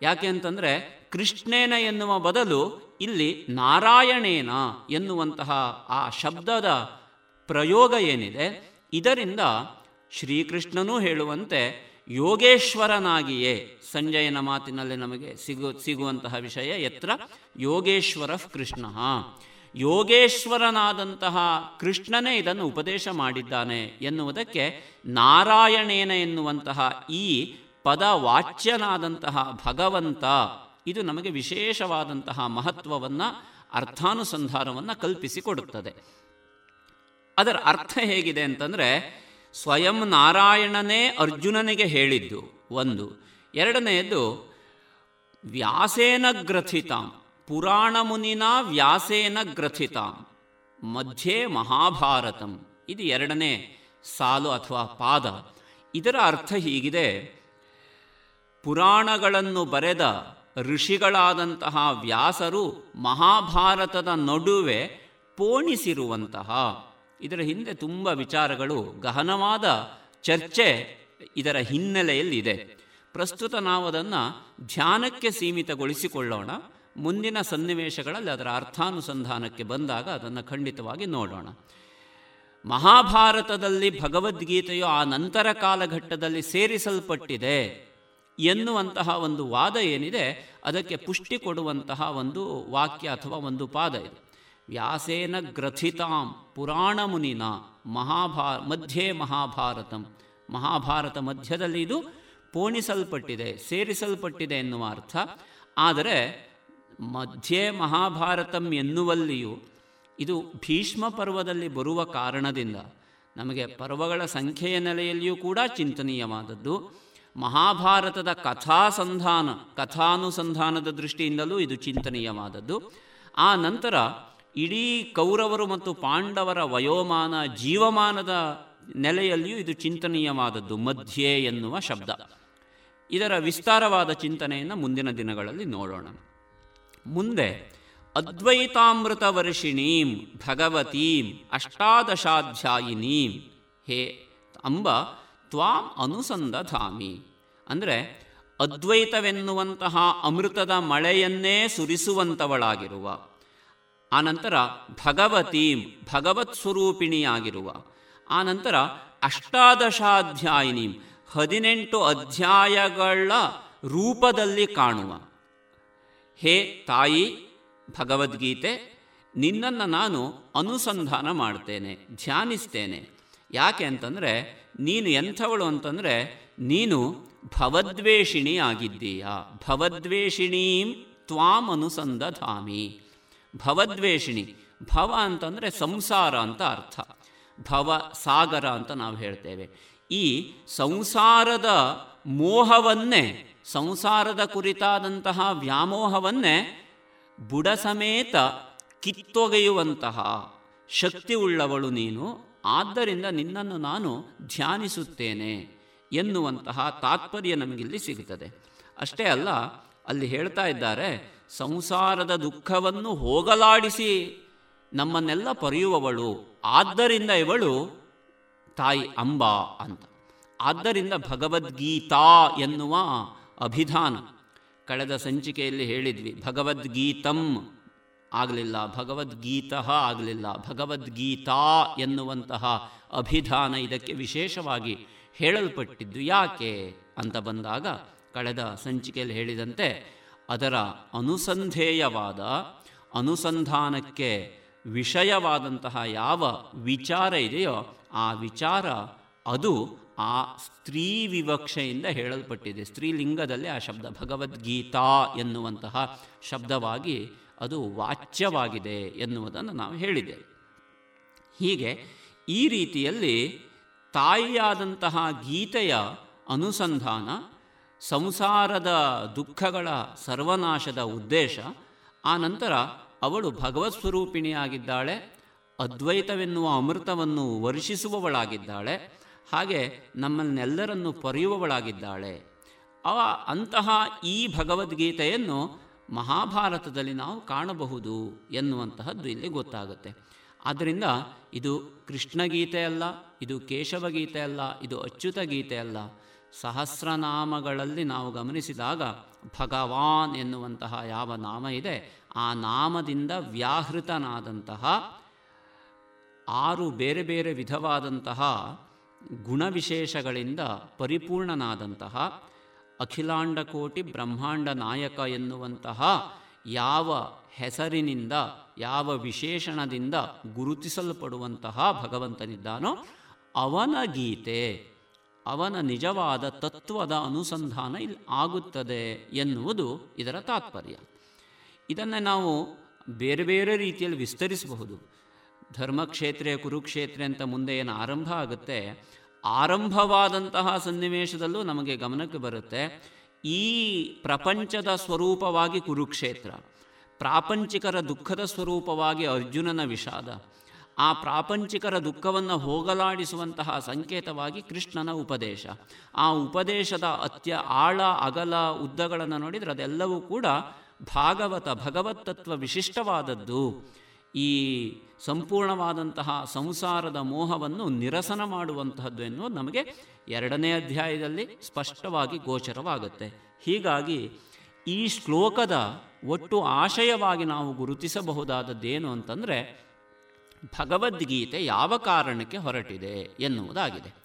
ಯಾಕೆ ಅಂತಂದರೆ ಕೃಷ್ಣೇನ ಎನ್ನುವ ಬದಲು ಇಲ್ಲಿ ನಾರಾಯಣೇನ ಎನ್ನುವಂತಹ ಆ ಶಬ್ದದ ಪ್ರಯೋಗ ಏನಿದೆ, ಇದರಿಂದ ಶ್ರೀಕೃಷ್ಣನೂ ಹೇಳುವಂತೆ ಯೋಗೇಶ್ವರನಾಗಿಯೇ, ಸಂಜಯನ ಮಾತಿನಲ್ಲಿ ನಮಗೆ ಸಿಗು, ಸಿಗುವಂತಹ ವಿಷಯ ಎತ್ರ ಯೋಗೇಶ್ವರ ಕೃಷ್ಣ. ಯೋಗೇಶ್ವರನಾದಂತಹ ಕೃಷ್ಣನೇ ಇದನ್ನು ಉಪದೇಶ ಮಾಡಿದ್ದಾನೆ ಎನ್ನುವುದಕ್ಕೆ ನಾರಾಯಣೇನ ಎನ್ನುವಂತಹ ಈ ಪದ ವಾಚ್ಯನಾದಂತಹ ಭಗವಂತ, ಇದು ನಮಗೆ ವಿಶೇಷವಾದಂತಹ ಮಹತ್ವವನ್ನು, ಅರ್ಥಾನುಸಂಧಾನವನ್ನು ಕಲ್ಪಿಸಿಕೊಡುತ್ತದೆ ಅದರ ಅರ್ಥ ಹೇಗಿದೆ ಅಂತಂದರೆ, ಸ್ವಯಂ ನಾರಾಯಣನೇ ಅರ್ಜುನನಿಗೆ ಹೇಳಿದ್ದು ಒಂದು. ಎರಡನೆಯದು, ವ್ಯಾಸೇನ ಗ್ರಥಿತಾಂ. ಪುರಾಣ ಮುನಿನ ವ್ಯಾಸೇನ ಗ್ರಥಿತ, ಮಧ್ಯೆ ಮಹಾಭಾರತಂ. ಇದು ಎರಡನೇ ಸಾಲು ಅಥವಾ ಪಾದ. ಇದರ ಅರ್ಥ ಹೀಗಿದೆ, ಪುರಾಣಗಳನ್ನು ಬರೆದ ಋಷಿಗಳಾದಂತಹ ವ್ಯಾಸರು ಮಹಾಭಾರತದ ನಡುವೆ ಪೋಣಿಸಿರುವಂತಹ. ಇದರ ಹಿಂದೆ ತುಂಬ ವಿಚಾರಗಳು, ಗಹನವಾದ ಚರ್ಚೆ ಇದರ ಹಿನ್ನೆಲೆಯಲ್ಲಿದೆ ಪ್ರಸ್ತುತ ನಾವು ಅದನ್ನು ಧ್ಯಾನಕ್ಕೆ ಸೀಮಿತಗೊಳಿಸಿಕೊಳ್ಳೋಣ. ಮುಂದಿನ ಸನ್ನಿವೇಶಗಳಲ್ಲಿ ಅದರ ಅರ್ಥಾನುಸಂಧಾನಕ್ಕೆ ಬಂದಾಗ ಅದನ್ನು ಖಂಡಿತವಾಗಿ ನೋಡೋಣ. ಮಹಾಭಾರತದಲ್ಲಿ ಭಗವದ್ಗೀತೆಯು ಆ ನಂತರ ಕಾಲಘಟ್ಟದಲ್ಲಿ ಸೇರಿಸಲ್ಪಟ್ಟಿದೆ ಎನ್ನುವಂತಹ ಒಂದು ವಾದ ಏನಿದೆ, ಅದಕ್ಕೆ ಪುಷ್ಟಿ ಕೊಡುವಂತಹ ಒಂದು ವಾಕ್ಯ ಅಥವಾ ಒಂದು ಪಾದ ಇದೆ. ವ್ಯಾಸೇನ ಗ್ರಥಿತಾಂ ಪುರಾಣ ಮುನಿನ ಮಹಾಭಾ, ಮಧ್ಯೆ ಮಹಾಭಾರತಂ. ಮಹಾಭಾರತ ಮಧ್ಯದಲ್ಲಿ ಇದು ಪೋಣಿಸಲ್ಪಟ್ಟಿದೆ, ಸೇರಿಸಲ್ಪಟ್ಟಿದೆ ಎನ್ನುವ ಅರ್ಥ. ಆದರೆ ಮಧ್ಯೆ ಮಹಾಭಾರತಂ ಎನ್ನುವಲ್ಲಿಯೂ ಇದು ಭೀಷ್ಮ ಪರ್ವದಲ್ಲಿ ಬರುವ ಕಾರಣದಿಂದ ನಮಗೆ ಪರ್ವಗಳ ಸಂಖ್ಯೆಯ ನೆಲೆಯಲ್ಲಿಯೂ ಕೂಡ ಚಿಂತನೀಯವಾದದ್ದು. ಮಹಾಭಾರತದ ಕಥಾಸಂಧಾನ ಕಥಾನುಸಂಧಾನದ ದೃಷ್ಟಿಯಿಂದಲೂ ಇದು ಚಿಂತನೀಯವಾದದ್ದು. ಆ ನಂತರ ಇಡೀ ಕೌರವರು ಮತ್ತು ಪಾಂಡವರ ವಯೋಮಾನ, ಜೀವಮಾನದ ನೆಲೆಯಲ್ಲಿಯೂ ಇದು ಚಿಂತನೀಯವಾದದ್ದು, ಮಧ್ಯೆ ಎನ್ನುವ ಶಬ್ದ. ಇದರ ವಿಸ್ತಾರವಾದ ಚಿಂತನೆಯನ್ನು ಮುಂದಿನ ದಿನಗಳಲ್ಲಿ ನೋಡೋಣ. ಮುಂದೆ ಅದ್ವೈತಾಮೃತ ವರ್ಷಿಣೀಂ ಭಗವತೀಂ ಅಷ್ಟಾದಶಾಧ್ಯಾಯಿನೀಂ ಹೇ, ಅಂಬ, ತ್ವಾಂ ಅನುಸಂಧಧಾಮಿ ಅಂದರೆ, ಅದ್ವೈತವೆನ್ನುವಂತಹ ಅಮೃತದ ಮಳೆಯನ್ನೇ ಸುರಿಸುವಂಥವಳಾಗಿರುವ ಆನಂತರ, ಭಗವತೀಂ ಭಗವತ್ ಸ್ವರೂಪಿಣಿಯಾಗಿರುವ ಆನಂತರ, ಅಷ್ಟಾದಶಾಧ್ಯಾಯಿನೀಂ ಹದಿನೆಂಟು ಅಧ್ಯಾಯಗಳ ರೂಪದಲ್ಲಿ ಕಾಣುವ ಹೇ ತಾಯಿ ಭಗವದ್ಗೀತೆ, ನಿನ್ನನ್ನು ನಾನು ಅನುಸಂಧಾನ ಮಾಡ್ತೇನೆ, ಧ್ಯಾನಿಸ್ತೇನೆ. ಯಾಕೆ ಅಂತಂದರೆ, ನೀನು ಎಂಥವಳು ಅಂತಂದರೆ, ನೀನು ಭವದ್ವೇಷಿಣಿ ಆಗಿದ್ದೀಯಾ. ಭವದ್ವೇಷಿಣೀಂ ತ್ವಾಂ ಅನುಸಂಧಾಮಿ ಭವದ್ವೇಷಿಣಿ, ಭವ ಅಂತಂದರೆ ಸಂಸಾರ ಅಂತ ಅರ್ಥ. ಭವ, ಸಾಗರ ಅಂತ ನಾವು ಹೇಳ್ತೇವೆ. ಈ ಸಂಸಾರದ ಮೋಹವನ್ನೇ ಸಂಸಾರದ ಕುರಿತಾದಂತಹ ವ್ಯಾಮೋಹವನ್ನೇ ಬುಡ ಸಮೇತ ಕಿತ್ತೊಗೆಯುವಂತಹ ಶಕ್ತಿ ಉಳ್ಳವಳು ನೀನು. ಆದ್ದರಿಂದ ನಿನ್ನನ್ನು ನಾನು ಧ್ಯಾನಿಸುತ್ತೇನೆ ಎನ್ನುವಂತಹ ತಾತ್ಪರ್ಯ ನಮಗಿಲ್ಲಿ ಸಿಗುತ್ತದೆ. ಅಷ್ಟೇ ಅಲ್ಲ, ಅಲ್ಲಿ ಹೇಳ್ತಾ ಇದ್ದಾರೆ, ಸಂಸಾರದ ದುಃಖವನ್ನು ಹೋಗಲಾಡಿಸಿ ನಮ್ಮನ್ನೆಲ್ಲ ಪರಿಯುವವಳು. ಆದ್ದರಿಂದ ಇವಳು ತಾಯಿ ಅಂಬಾ ಅಂತ. ಆದ್ದರಿಂದ ಭಗವದ್ಗೀತಾ ಎನ್ನುವ ಅಭಿಧಾನ. ಕಳೆದ ಸಂಚಿಕೆಯಲ್ಲಿ ಹೇಳಿದ್ವಿ, ಭಗವದ್ಗೀತಂ ಆಗಲಿಲ್ಲ, ಭಗವದ್ಗೀತ ಆಗಲಿಲ್ಲ, ಭಗವದ್ಗೀತಾ ಎನ್ನುವಂತಹ ಅಭಿಧಾನ ಇದಕ್ಕೆ ವಿಶೇಷವಾಗಿ ಹೇಳಲ್ಪಟ್ಟಿದ್ದು ಯಾಕೆ ಅಂತ ಬಂದಾಗ, ಕಳೆದ ಸಂಚಿಕೆಯಲ್ಲಿ ಹೇಳಿದಂತೆ ಅದರ ಅನುಸಂಧೇಯವಾದ, ಅನುಸಂಧಾನಕ್ಕೆ ವಿಷಯವಾದಂತಹ ಯಾವ ವಿಚಾರ ಇದೆಯೋ ಆ ವಿಚಾರ ಅದು ಆ ಸ್ತ್ರೀ ವಿವಕ್ಷೆಯಿಂದ ಹೇಳಲ್ಪಟ್ಟಿದೆ. ಸ್ತ್ರೀಲಿಂಗದಲ್ಲಿ ಆ ಶಬ್ದ ಭಗವದ್ಗೀತಾ ಎನ್ನುವಂತಹ ಶಬ್ದವಾಗಿ ಅದು ವಾಚ್ಯವಾಗಿದೆ ಎನ್ನುವುದನ್ನು ನಾವು ಹೇಳಿದೆ ಹೀಗೆ ಈ ರೀತಿಯಲ್ಲಿ ತಾಯಿಯಾದಂತಹ ಗೀತೆಯ ಅನುಸಂಧಾನ, ಸಂಸಾರದ ದುಃಖಗಳ ಸರ್ವನಾಶದ ಉದ್ದೇಶ, ಆ ನಂತರ ಅವಳು ಭಗವತ್ ಸ್ವರೂಪಿಣಿಯಾಗಿದ್ದಾಳೆ, ಅದ್ವೈತವೆನ್ನುವ ಅಮೃತವನ್ನು ವರ್ಷಿಸುವವಳಾಗಿದ್ದಾಳೆ ಹಾಗೆ ನಮ್ಮನ್ನೆಲ್ಲರನ್ನು ಪೊರೆಯುವವಳಾಗಿದ್ದಾಳೆ. ಅವ ಅಂತಹ ಈ ಭಗವದ್ಗೀತೆಯನ್ನು ಮಹಾಭಾರತದಲ್ಲಿ ನಾವು ಕಾಣಬಹುದು ಎನ್ನುವಂತಹದ್ದು ಇಲ್ಲಿ ಗೊತ್ತಾಗುತ್ತೆ. ಆದ್ದರಿಂದ ಇದು ಕೃಷ್ಣ ಗೀತೆ ಅಲ್ಲ, ಇದು ಕೇಶವ ಗೀತೆ ಅಲ್ಲ, ಇದು ಅಚ್ಯುತ ಗೀತೆ ಅಲ್ಲ. ಸಹಸ್ರನಾಮಗಳಲ್ಲಿ ನಾವು ಗಮನಿಸಿದಾಗ ಭಗವಾನ್ ಎನ್ನುವಂತಹ ಯಾವ ನಾಮ ಇದೆ, ಆ ನಾಮದಿಂದ ವ್ಯಾಹೃತನಾದಂತಹ ಆರು ಬೇರೆ ಬೇರೆ ವಿಧವಾದಂತಹ ಗುಣವಿಶೇಷಗಳಿಂದ ಪರಿಪೂರ್ಣನಾದಂತಹ ಅಖಿಲಾಂಡಕೋಟಿ ಬ್ರಹ್ಮಾಂಡ ನಾಯಕ ಎನ್ನುವಂತಹ ಯಾವ ಹೆಸರಿನಿಂದ, ಯಾವ ವಿಶೇಷಣದಿಂದ ಗುರುತಿಸಲ್ಪಡುವಂತಹ ಭಗವಂತನಿದ್ದಾನೋ ಅವನ ಗೀತೆ, ಅವನ ನಿಜವಾದ ತತ್ವದ ಅನುಸಂಧಾನ ಇಲ್ಲಿ ಆಗುತ್ತದೆ ಎನ್ನುವುದು ಇದರ ತಾತ್ಪರ್ಯ. ಇದನ್ನು ನಾವು ಬೇರೆ ಬೇರೆ ರೀತಿಯಲ್ಲಿ ವಿಸ್ತರಿಸಬಹುದು. ಧರ್ಮಕ್ಷೇತ್ರ, ಕುರುಕ್ಷೇತ್ರ ಅಂತ ಮುಂದೆ ಏನು ಆರಂಭ ಆಗುತ್ತೆ, ಆರಂಭವಾದಂತಹ ಸನ್ನಿವೇಶದಲ್ಲೂ ನಮಗೆ ಗಮನಕ್ಕೆ ಬರುತ್ತೆ, ಈ ಪ್ರಪಂಚದ ಸ್ವರೂಪವಾಗಿ ಕುರುಕ್ಷೇತ್ರ, ಪ್ರಾಪಂಚಿಕರ ದುಃಖದ ಸ್ವರೂಪವಾಗಿ ಅರ್ಜುನನ ವಿಷಾದ, ಆ ಪ್ರಾಪಂಚಿಕರ ದುಃಖವನ್ನು ಹೋಗಲಾಡಿಸುವಂತಹ ಸಂಕೇತವಾಗಿ ಕೃಷ್ಣನ ಉಪದೇಶ, ಆ ಉಪದೇಶದ ಅತ್ಯ ಆಳ, ಅಗಲ ಉದ್ದಗಳನ್ನು ನೋಡಿದರೆ ಅದೆಲ್ಲವೂ ಕೂಡ ಭಾಗವತ, ಭಗವತ್ತತ್ವ ವಿಶಿಷ್ಟವಾದದ್ದು. ಈ ಸಂಪೂರ್ಣವಾದಂತಹ ಸಂಸಾರದ ಮೋಹವನ್ನು ನಿರಸನ ಮಾಡುವಂತಹದ್ದು ಎನ್ನುವುದು ನಮಗೆ ಎರಡನೇ ಅಧ್ಯಾಯದಲ್ಲಿ ಸ್ಪಷ್ಟವಾಗಿ ಗೋಚರವಾಗುತ್ತೆ. ಹೀಗಾಗಿ ಈ ಶ್ಲೋಕದ ಒಟ್ಟು ಆಶಯವಾಗಿ ನಾವು ಗುರುತಿಸಬಹುದಾದದ್ದೇನು ಅಂತಂದರೆ ಭಗವದ್ಗೀತೆ ಯಾವ ಕಾರಣಕ್ಕೆ ಹೊರಟಿದೆ ಎನ್ನುವುದಾಗಿದೆ.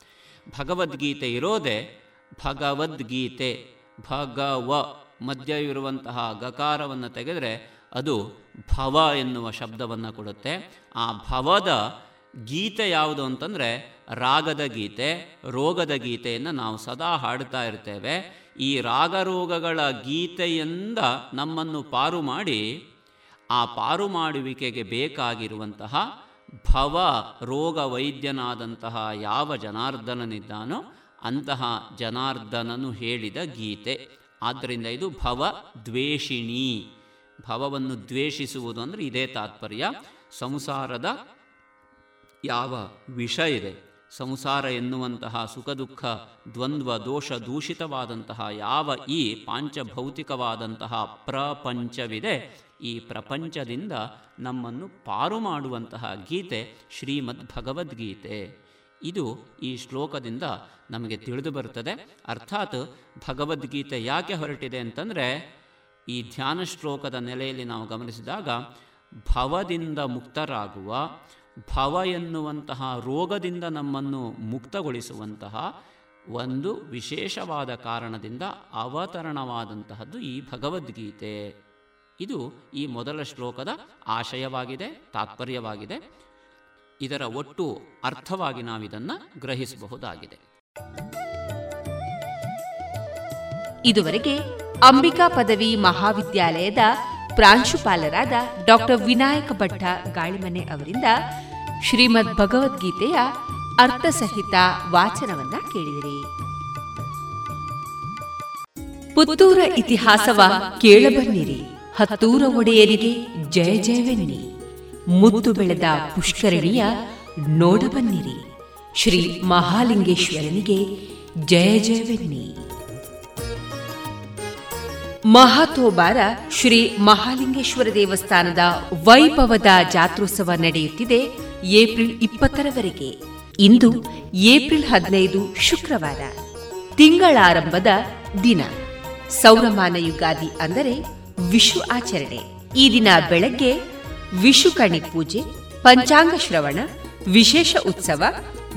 ಭಗವದ್ಗೀತೆ ಇರೋದೇ ಭಗವದ್ಗೀತೆ ಭಗವ ಮಧ್ಯ ಇರುವಂತಹ ಗಕಾರವನ್ನು ತೆಗೆದರೆ ಅದು ಭವ ಎನ್ನುವ ಶಬ್ದವನ್ನು ಕೊಡುತ್ತೆ. ಆ ಭವದ ಗೀತೆ ಯಾವುದು ಅಂತಂದರೆ ರಾಗದ ಗೀತೆ, ರೋಗದ ಗೀತೆಯನ್ನು ನಾವು ಸದಾ ಹಾಡ್ತಾ ಇರ್ತೇವೆ. ಈ ರಾಗರೋಗಗಳ ಗೀತೆಯಿಂದ ನಮ್ಮನ್ನು ಪಾರು ಮಾಡಿ, ಆ ಪಾರು ಮಾಡುವಿಕೆಗೆ ಬೇಕಾಗಿರುವಂತಹ ಭವ ರೋಗ ವೈದ್ಯನಾದಂತಹ ಯಾವ ಜನಾರ್ದನನಿದ್ದಾನೋ ಅಂತಹ ಜನಾರ್ದನನು ಹೇಳಿದ ಗೀತೆ. ಆದ್ದರಿಂದ ಇದು ಭವ ದ್ವೇಷಿಣಿ. ಭವವನ್ನು ದ್ವೇಷಿಸುವುದು ಅಂದರೆ ಇದೇ ತಾತ್ಪರ್ಯ. ಸಂಸಾರದ ಯಾವ ವಿಷ ಇದೆ, ಸಂಸಾರ ಎನ್ನುವಂತಹ ಸುಖ, ದುಃಖ, ದ್ವಂದ್ವ, ದೋಷ ದೂಷಿತವಾದಂತಹ ಯಾವ ಈ ಪಾಂಚಭೌತಿಕವಾದಂತಹ ಪ್ರಪಂಚವಿದೆ, ಈ ಪ್ರಪಂಚದಿಂದ ನಮ್ಮನ್ನು ಪಾರು ಮಾಡುವಂತಹ ಗೀತೆ ಶ್ರೀಮದ್ ಭಗವದ್ಗೀತೆ ಇದು ಈ ಶ್ಲೋಕದಿಂದ ನಮಗೆ ತಿಳಿದು ಬರುತ್ತದೆ. ಅರ್ಥಾತ್ ಭಗವದ್ಗೀತೆ ಯಾಕೆ ಹೊರಟಿದೆ ಅಂತಂದರೆ ಈ ಧ್ಯಾನ ಶ್ಲೋಕದ ನೆಲೆಯಲ್ಲಿ ನಾವು ಗಮನಿಸಿದಾಗ ಭವದಿಂದ ಮುಕ್ತರಾಗುವ, ಭವ ಎನ್ನುವಂತಹ ರೋಗದಿಂದ ನಮ್ಮನ್ನು ಮುಕ್ತಗೊಳಿಸುವಂತಹ ಒಂದು ವಿಶೇಷವಾದ ಕಾರಣದಿಂದ ಅವತರಣವಾದಂತಹದ್ದು ಈ ಭಗವದ್ಗೀತೆ. ಇದು ಈ ಮೊದಲ ಶ್ಲೋಕದ ಆಶಯವಾಗಿದೆ, ತಾತ್ಪರ್ಯವಾಗಿದೆ. ಇದರ ಒಟ್ಟು ಅರ್ಥವಾಗಿ ನಾವಿದನ್ನು ಗ್ರಹಿಸಬಹುದಾಗಿದೆ. ಇದುವರೆಗೆ ಅಂಬಿಕಾ ಪದವಿ ಮಹಾವಿದ್ಯಾಲಯದ ಪ್ರಾಂಶುಪಾಲರಾದ ಡಾಕ್ಟರ್ ವಿನಾಯಕ ಭಟ್ಟ ಗಾಳಿಮನೆ ಅವರಿಂದ ಶ್ರೀಮದ್ ಭಗವದ್ಗೀತೆಯ ಅರ್ಥಸಹಿತ ವಾಚನವನ್ನ ಕೇಳಿದಿರಿ. ಪುತ್ತೂರ ಇತಿಹಾಸವ ಕೇಳಬನ್ನಿರಿ. ಹತ್ತೂರ ಒಡೆಯರಿಗೆ ಜಯ ಜಯವೆನ್ನಿ. ಮುದ್ದು ಬೆಳೆದ ಪುಷ್ಕರಣಿಯ ನೋಡಬನ್ನಿರಿ. ಶ್ರೀ ಮಹಾಲಿಂಗೇಶ್ವರನಿಗೆ ಜಯ ಜಯವೆನ್ನಿ. ಮಹಾತೋಬಾರ ಶ್ರೀ ಮಹಾಲಿಂಗೇಶ್ವರ ದೇವಸ್ಥಾನದ ವೈಭವದ ಜಾತ್ರೋತ್ಸವ ನಡೆಯುತ್ತಿದೆ ಏಪ್ರಿಲ್ ಇಪ್ಪತ್ತರವರೆಗೆ. ಇಂದು ಏಪ್ರಿಲ್ ಹದಿನೈದು ಶುಕ್ರವಾರ. ತಿಂಗಳಾರಂಭದ ದಿನ. ಸೌರಮಾನ ಯುಗಾದಿ ಅಂದರೆ ವಿಷು ಆಚರಣೆ. ಈ ದಿನ ಬೆಳಗ್ಗೆ ವಿಷುಕಣಿ ಪೂಜೆ, ಪಂಚಾಂಗ ಶ್ರವಣ, ವಿಶೇಷ ಉತ್ಸವ,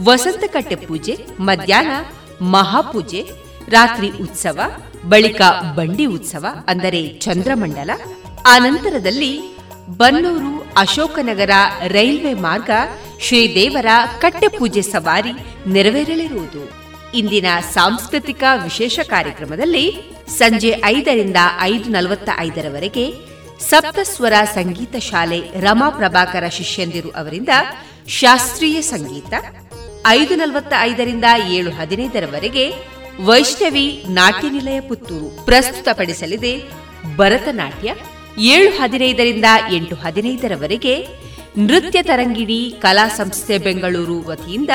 ವಸಂತಕಟ್ಟೆ ಪೂಜೆ, ಮಧ್ಯಾಹ್ನ ಮಹಾಪೂಜೆ ರಾತ್ರಿ ಉತ್ಸವ, ಬಳಿಕ ಬಂಡಿ ಉತ್ಸವ, ಅಂದರೆ ಚಂದ್ರಮಂಡಲ. ಆನಂತರದಲ್ಲಿ ಬನ್ನೂರು ಅಶೋಕನಗರ ರೈಲ್ವೆ ಮಾರ್ಗ ಶ್ರೀದೇವರ ಕಟ್ಟೆಪೂಜೆ ಸವಾರಿ ನೆರವೇರಲಿರುವುದು. ಇಂದಿನ ಸಾಂಸ್ಕೃತಿಕ ವಿಶೇಷ ಕಾರ್ಯಕ್ರಮದಲ್ಲಿ ಸಂಜೆ ಐದರಿಂದ ಐದು ನಲವತ್ತ ಐದರವರೆಗೆ ಸಪ್ತಸ್ವರ ಸಂಗೀತ ಶಾಲೆ ರಮಾ ಪ್ರಭಾಕರ ಶಿಷ್ಯಂದಿರು ಅವರಿಂದ ಶಾಸ್ತ್ರೀಯ ಸಂಗೀತ, ಐದು ನಲವತ್ತ ಐದರಿಂದ ಏಳು ಹದಿನೈದರವರೆಗೆ ವೈಷ್ಣವಿ ನಾಟ್ಯ ನಿಲಯ ಪುತ್ತೂರು. ಪ್ರಸ್ತುತಪಡಿಸಲಿದೆ ಭರತನಾಟ್ಯ. ಏಳು ಹದಿನೈದರಿಂದ ಎಂಟು ಹದಿನೈದರವರೆಗೆ ನೃತ್ಯ ತರಂಗಿಣಿ ಕಲಾ ಸಂಸ್ಥೆ ಬೆಂಗಳೂರು ವತಿಯಿಂದ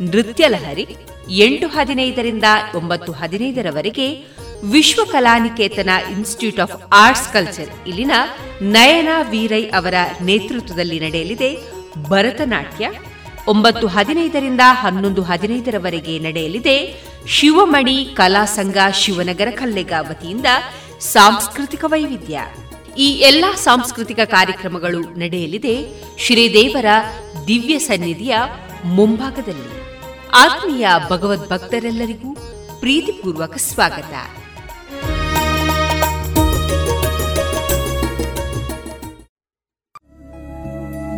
ನೃತ್ಯ ಲಹರಿ ಎಂಟು ಹದಿನೈದರಿಂದ ಒಂಬತ್ತು ಹದಿನೈದರವರೆಗೆ Vishwa Kalaniketana institute of arts culture ಇಲ್ಲಿನ ನಯನ ವೀರೈ ಅವರ ನೇತೃತ್ವದಲ್ಲಿ ನಡೆಯಲಿದೆ ಭರತನಾಟ್ಯ. ಒಂಬತ್ತು ಹದಿನೈದರಿಂದ ಹನ್ನೊಂದು ಹದಿನೈದರವರೆಗೆ ನಡೆಯಲಿದೆ. ಶಿವಮಣಿ ಕಲಾ ಸಂಘ ಶಿವನಗರ ಕಲ್ಲೆಗ ವತಿಯಿಂದ ಸಾಂಸ್ಕೃತಿಕ ವೈವಿಧ್ಯ. ಈ ಎಲ್ಲಾ ಸಾಂಸ್ಕೃತಿಕ ಕಾರ್ಯಕ್ರಮಗಳು ನಡೆಯಲಿದೆ. ಶ್ರೀದೇವರ ದಿವ್ಯ ಸನ್ನಿಧಿಯ ಮುಂಭಾಗದಲ್ಲಿ. ಆತ್ಮೀಯ ಭಗವದ್ ಭಕ್ತರೆಲ್ಲರಿಗೂ ಪ್ರೀತಿಪೂರ್ವಕ ಸ್ವಾಗತ.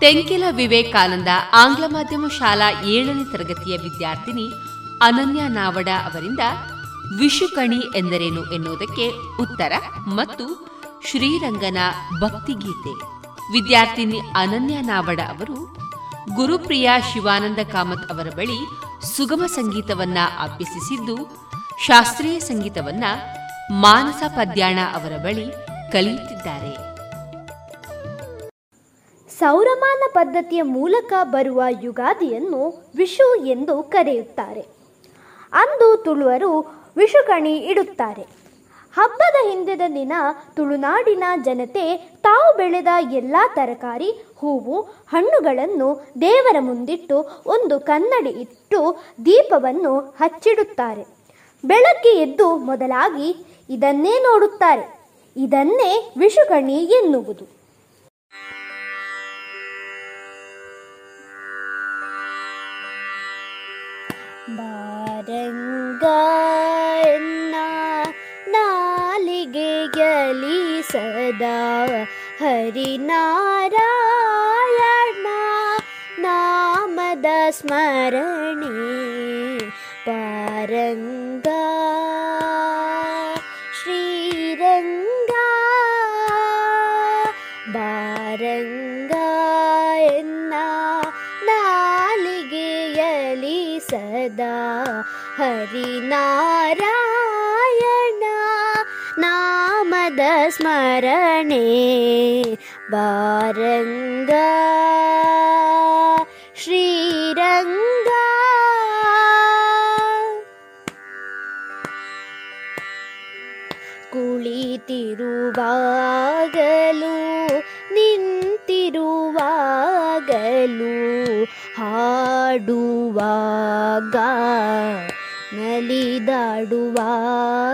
ತೆಂಕಿಲ ವಿವೇಕಾನಂದ ಆಂಗ್ಲ ಮಾಧ್ಯಮ ಶಾಲಾ ಏಳನೇ ತರಗತಿಯ ವಿದ್ಯಾರ್ಥಿನಿ ಅನನ್ಯ ನಾವಡ ಅವರಿಂದ ವಿಷುಕಣಿ ಎಂದರೇನು ಎನ್ನುವುದಕ್ಕೆ ಉತ್ತರ ಮತ್ತು ಶ್ರೀರಂಗನ ಭಕ್ತಿಗೀತೆ. ವಿದ್ಯಾರ್ಥಿನಿ ಅನನ್ಯ ನಾವಡ ಅವರು ಗುರುಪ್ರಿಯ ಶಿವಾನಂದ ಕಾಮತ್ ಅವರ ಬಳಿ ಸುಗಮ ಸಂಗೀತವನ್ನ ಅಭ್ಯಸಿಸಿದ್ದು, ಶಾಸ್ತ್ರೀಯ ಸಂಗೀತವನ್ನ ಮಾನಸ ಪದ್ಯಾಣ ಅವರ ಬಳಿ ಕಲಿಯುತ್ತಿದ್ದಾರೆ. ಸೌರಮಾನ ಪದ್ಧತಿಯ ಮೂಲಕ ಬರುವ ಯುಗಾದಿಯನ್ನು ವಿಷು ಎಂದು ಕರೆಯುತ್ತಾರೆ. ಅಂದು ತುಳುವರು ವಿಷುಕಣಿ ಇಡುತ್ತಾರೆ. ಹಬ್ಬದ ಹಿಂದಿನ ದಿನ ತುಳುನಾಡಿನ ಜನತೆ ತಾವು ಬೆಳೆದ ಎಲ್ಲ ತರಕಾರಿ, ಹೂವು, ಹಣ್ಣುಗಳನ್ನು ದೇವರ ಮುಂದಿಟ್ಟು ಒಂದು ಕನ್ನಡಿ ಇಟ್ಟು ದೀಪವನ್ನು ಹಚ್ಚಿಡುತ್ತಾರೆ. ಬೆಳಗ್ಗೆ ಎದ್ದು ಮೊದಲಾಗಿ ಇದನ್ನೇ ನೋಡುತ್ತಾರೆ. ಇದನ್ನೇ ವಿಷುಕಣಿ ಎನ್ನುವುದು. ಬಾರಂಗ ನಾಲಿಗೆಯಲಿ ಸದಾ ಹರಿನಾರಾಯಣ ನಾಮದ ಸ್ಮರಣೆ ಪಾರಂಗ ಸ್ಮರಣೆ ಬಾರಂಗ. ಶ್ರೀರಂಗ. ಕುಳಿತಿರುವಾಗಲು ನಿಂತಿರುವಾಗಲು ಹಾಡುವಾಗ ನಲಿದಾಡುವಾಗ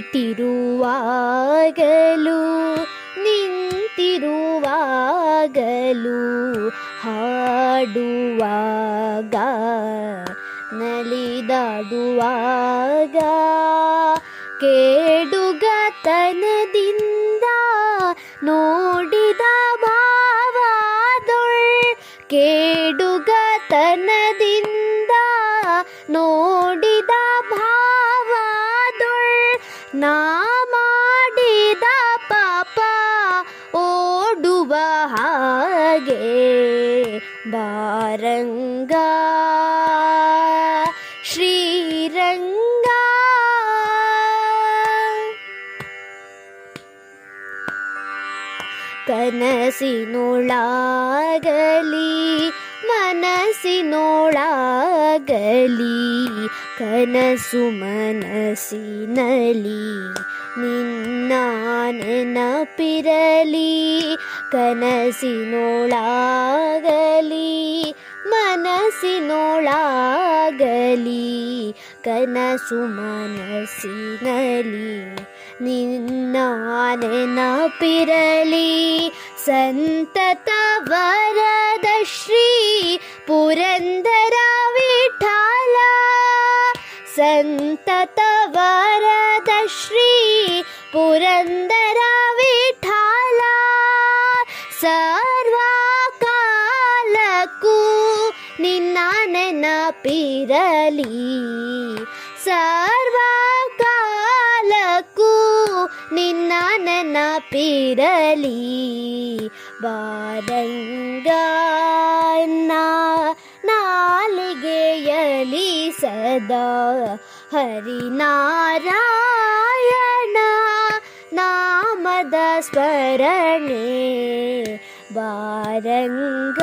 ಕುಳಿತಿರುವಾಗಲು ನಿಂತಿರುವಾಗಲು ಹಾಡುವಾಗ ನಲಿದಾಡುವಾಗ ಕೇಡುಗತನದಿಂದ ನೋಡಿದ ಭಾವಾದೊಳ್ ಕೇಡುಗತನದಿಂದ ಕನಸಿನೊಳಾಗಲಿ ಮನಸ್ಸಿನೊಳಾಗಲಿ ಕನಸು ಮನಸ್ಸಿನಲಿ ನಿನ್ನ ನೆನಪಿರಲಿ ಕನಸಿನೊಳಾಗಲಿ ಮನಸ್ಸಿನೊಳಾಗಲಿ ಕನಸು ಮನಸ್ಸಿನಲಿ ನಿನ್ನ ನೆನಪಿರಲಿ सन्तत परदर्श्री परन्दरा विठला सन्तत वरदश्री पुरन्दरा विठाला सर्वाकालकु निनान पिरली। सर्वका ಸರ್ವಕಾಲಕ್ಕೂ ನಿನ್ನ ನೆನಪಿರಲಿ ಬಾರಂಗ ನಾಲಿಗೆಯಲಿ ಸದಾ ಹರಿನಾರಾಯಣ ನಾಮದ ಸ್ಮರಣೆ. ಬಾರಂಗ